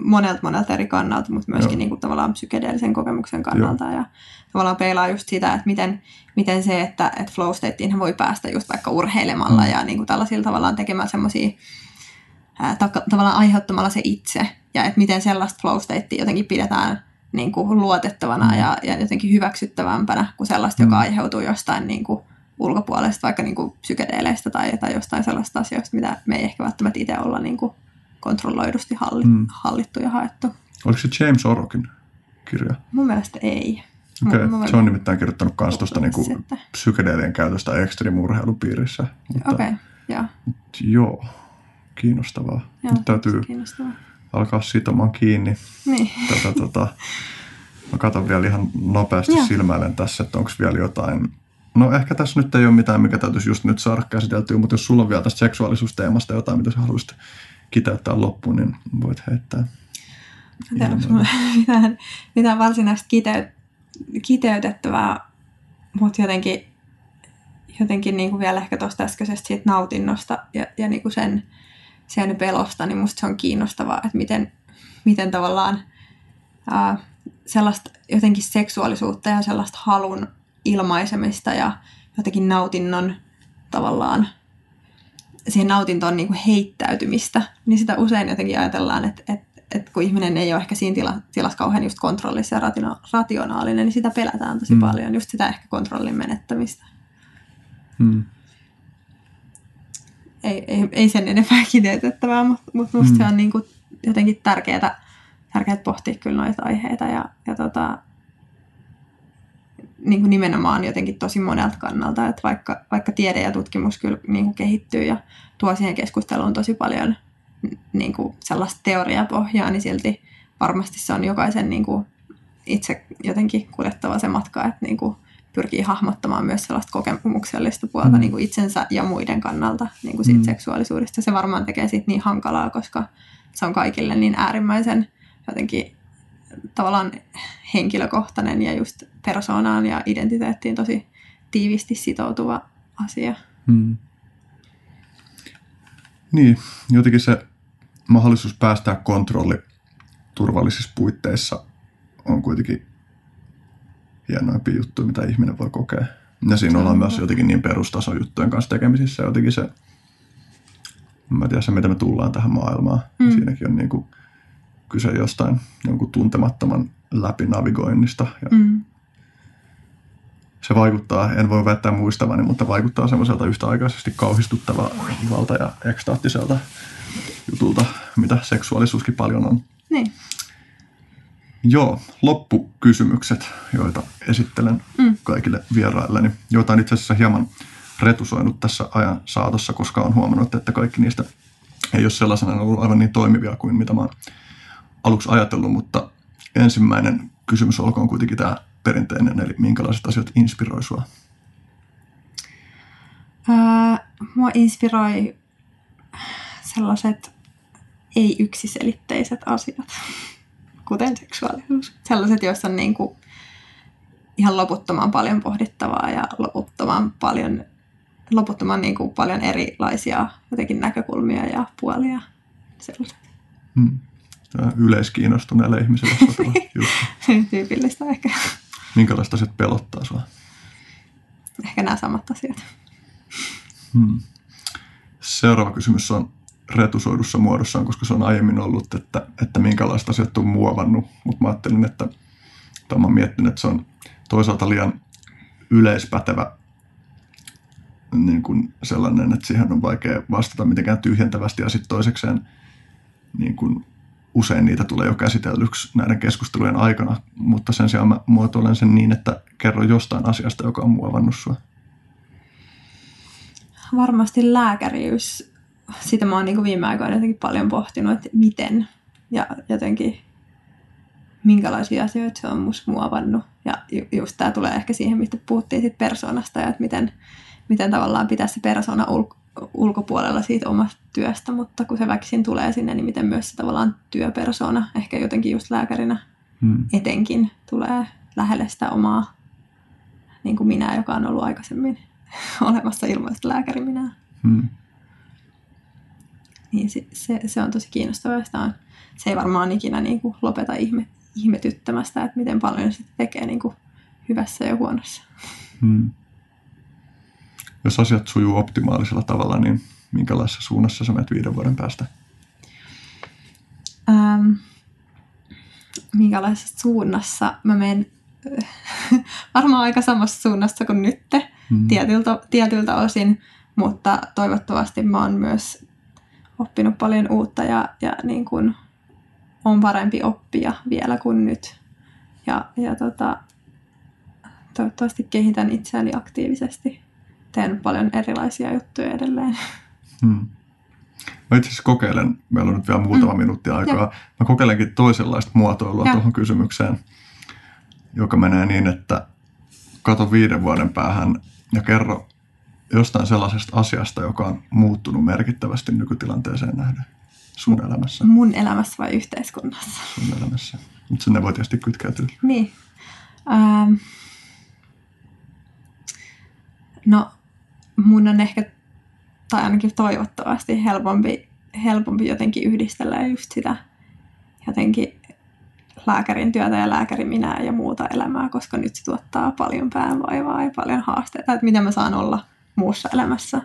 monelta monelta eri kannalta, mutta myöskin niin kuin, tavallaan psykedeellisen kokemuksen kannalta. Joo. Ja tavallaan peilaa just sitä, että miten, miten se, että, että flow stateen voi päästä just vaikka urheilemalla mm. ja niin kuin tällaisilla tavallaan tekemään semmoisia ta- tavallaan aiheuttamalla se itse. Ja että miten sellaista flow jotenkin pidetään niin kuin luotettavana mm. ja, ja jotenkin hyväksyttävämpänä kuin sellaista, mm. joka aiheutuu jostain niin kuin ulkopuolesta, vaikka niin kuin psykedeleistä tai, tai jostain sellaista asioista, mitä me ei ehkä välttämättä itse olla niin kuin kontrolloidusti halli, mm. hallittu ja haettu. Oliko se James Orokin kirja? Mun mielestä ei. Okay. Mä, mä se on nimittäin kirjoittanut myös tuosta niin psykedeelien käytöstä ekstremurheilupiirissä. Okei, okay, joo. Joo, kiinnostavaa. Joo, Nyt täytyy kiinnostavaa. alkaa sitomaan kiinni. Niin. Tätä, tota, mä katson vielä ihan nopeasti Joo. silmäilen tässä, että onko vielä jotain. No ehkä tässä nyt ei ole mitään, mikä täytyisi just nyt saada käsiteltyä, mutta jos sulla on vielä tästä seksuaalisuusteemasta jotain, mitä sä haluaisit kiteyttää loppuun, niin voit heittää. Tiedä, mitään, mitään varsinaista kiteyt, kiteytettävää, mutta jotenkin, jotenkin niin kuin vielä ehkä tuosta äskeisestä siitä nautinnosta ja, ja niin kuin sen, sen pelosta, niin musta se on kiinnostavaa, että miten, miten tavallaan ää, sellaista jotenkin seksuaalisuutta ja sellaista halun ilmaisemista ja jotenkin nautinnon tavallaan siihen nautintoon niin kuin heittäytymistä, niin sitä usein jotenkin ajatellaan, että, että, että kun ihminen ei ole ehkä siinä tila, tilassa kauhean just kontrollissa ja rationaalinen, niin sitä pelätään tosi mm. paljon, just sitä ehkä kontrollin menettämistä. Mm. Ei, ei, ei sen enempää kiteytettävää, mutta, mutta musta mm. se on niin kuin jotenkin tärkeää, tärkeää pohtia kyllä noita aiheita ja, ja tota, niin kuin nimenomaan jotenkin tosi monelta kannalta, että vaikka, vaikka tiede ja tutkimus kyllä niin kuin kehittyy ja tuo siihen keskusteluun tosi paljon niin kuin sellaista teoriapohjaa, niin silti varmasti se on jokaisen niin kuin itse jotenkin kuljettava se matka, että niin kuin pyrkii hahmottamaan myös sellaista kokemuksellista puolta mm. niin kuin itsensä ja muiden kannalta niin kuin siitä mm. seksuaalisuudesta. Se varmaan tekee siitä niin hankalaa, koska se on kaikille niin äärimmäisen jotenkin tavallaan henkilökohtainen ja just persoonaan ja identiteettiin tosi tiivisti sitoutuva asia. Hmm. Niin, jotenkin se mahdollisuus päästää kontrolli turvallisissa puitteissa on kuitenkin hienoimpia juttuja, mitä ihminen voi kokea. Ja siinä ollaan myös jotenkin niin perustason juttujen kanssa tekemisissä. Jotenkin se, mä tiedä se, mitä me tullaan tähän maailmaan. Mm. Siinäkin on niin kuin kyse jostain jonkun tuntemattoman läpinavigoinnista. Ja mm. Se vaikuttaa, en voi väittää muistavani, mutta vaikuttaa semmoiselta yhtäaikaisesti kauhistuttavalta ja ekstaattiselta jutulta, mitä seksuaalisuuskin paljon on. Niin. Joo, loppukysymykset, joita esittelen mm. kaikille vierailleni, joita on itse asiassa hieman retusoinut tässä ajan saatossa, koska on huomannut, että kaikki niistä ei ole sellaisena ollut aivan niin toimivia kuin mitä mä oon aluksi ajatellut, mutta ensimmäinen kysymys olkoon kuitenkin tämä perinteinen, eli minkälaiset asiat inspiroi sinua? Öö, mua inspiroi sellaiset ei-yksiselitteiset asiat, kuten seksuaalisuus. Sellaiset, joissa on niin kuin ihan loputtoman paljon pohdittavaa ja loputtoman paljon, loputtoman niin kuin paljon erilaisia jotenkin näkökulmia ja puolia. Sellaiset. Hmm yleiskiinnostuneelle ihmiselle sopiva Tyypillistä ehkä. Minkälaista asiat pelottaa sinua? ehkä nämä samat asiat. Hmm. Seuraava kysymys on retusoidussa muodossaan, koska se on aiemmin ollut, että, että minkälaista asiat on muovannut, mutta mä ajattelin, että tai mä miettinyt, että se on toisaalta liian yleispätevä niin kuin sellainen, että siihen on vaikea vastata mitenkään tyhjentävästi ja sitten toisekseen niin kuin usein niitä tulee jo käsitellyksi näiden keskustelujen aikana, mutta sen sijaan mä muotoilen sen niin, että kerro jostain asiasta, joka on muovannut sua. Varmasti lääkäriys. Sitä mä oon niin viime aikoina jotenkin paljon pohtinut, että miten ja jotenkin minkälaisia asioita se on musta muovannut. Ja ju- just tämä tulee ehkä siihen, mistä puhuttiin sit persoonasta ja että miten, miten tavallaan pitää se persona ulko- ulkopuolella siitä omasta työstä, mutta kun se väkisin tulee sinne, niin miten myös se tavallaan työpersona, ehkä jotenkin just lääkärinä hmm. etenkin, tulee lähelle sitä omaa niin kuin minä, joka on ollut aikaisemmin olemassa ilman sitä lääkäri minä. Hmm. Niin se, se, se, on tosi kiinnostavaa. Sitä on, se ei varmaan ikinä niin kuin lopeta ihme, ihmetyttämästä, että miten paljon se tekee niin kuin hyvässä ja huonossa. Hmm jos asiat sujuu optimaalisella tavalla, niin minkälaisessa suunnassa sä menet viiden vuoden päästä? Ähm, minkälaisessa suunnassa mä menen varmaan aika samassa suunnassa kuin nyt mm. tietyltä, tietyltä osin, mutta toivottavasti mä oon myös oppinut paljon uutta ja, ja niin kuin on parempi oppia vielä kuin nyt. Ja, ja tota, toivottavasti kehitän itseäni aktiivisesti teen paljon erilaisia juttuja edelleen. Hmm. Mä itse asiassa kokeilen, meillä on nyt vielä muutama mm. minuutti aikaa, ja. mä kokeilenkin toisenlaista muotoilua ja. tuohon kysymykseen, joka menee niin, että kato viiden vuoden päähän ja kerro jostain sellaisesta asiasta, joka on muuttunut merkittävästi nykytilanteeseen nähden sun elämässä. Mun elämässä vai yhteiskunnassa? Sun elämässä. Mutta sinne voi tietysti kytkeytyä. Niin. Ähm. No, mun on ehkä, tai ainakin toivottavasti helpompi, helpompi jotenkin yhdistellä just sitä jotenkin lääkärin työtä ja lääkärin minä ja muuta elämää, koska nyt se tuottaa paljon päänvaivaa ja paljon haasteita, että mitä mä saan olla muussa elämässä,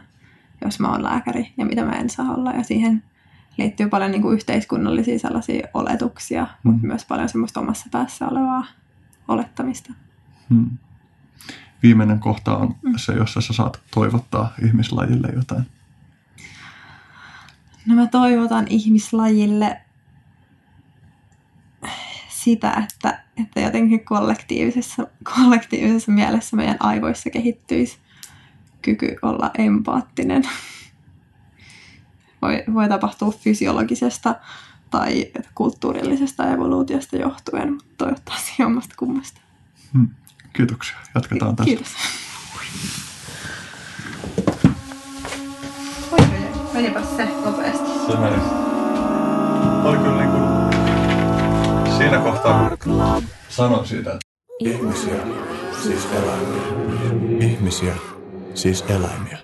jos mä oon lääkäri ja mitä mä en saa olla. Ja siihen liittyy paljon niin kuin yhteiskunnallisia sellaisia oletuksia, mm. mutta myös paljon semmoista omassa päässä olevaa olettamista. Hmm viimeinen kohta on mm. se, jossa sä saat toivottaa ihmislajille jotain? No mä toivotan ihmislajille sitä, että, että jotenkin kollektiivisessa, kollektiivisessa mielessä meidän aivoissa kehittyisi kyky olla empaattinen. Voi, voi tapahtua fysiologisesta tai kulttuurillisesta evoluutiosta johtuen, mutta toivottavasti jommasta kummasta. Hmm. Kiitoksia. Jatketaan tästä. Kiitos. Oi, menipäs se nopeasti. Se meni. Oli kyllä niin kuin siinä kohtaa, kun sanoin siitä, että Ihmisiä, siis eläimiä. Ihmisiä, siis eläimiä.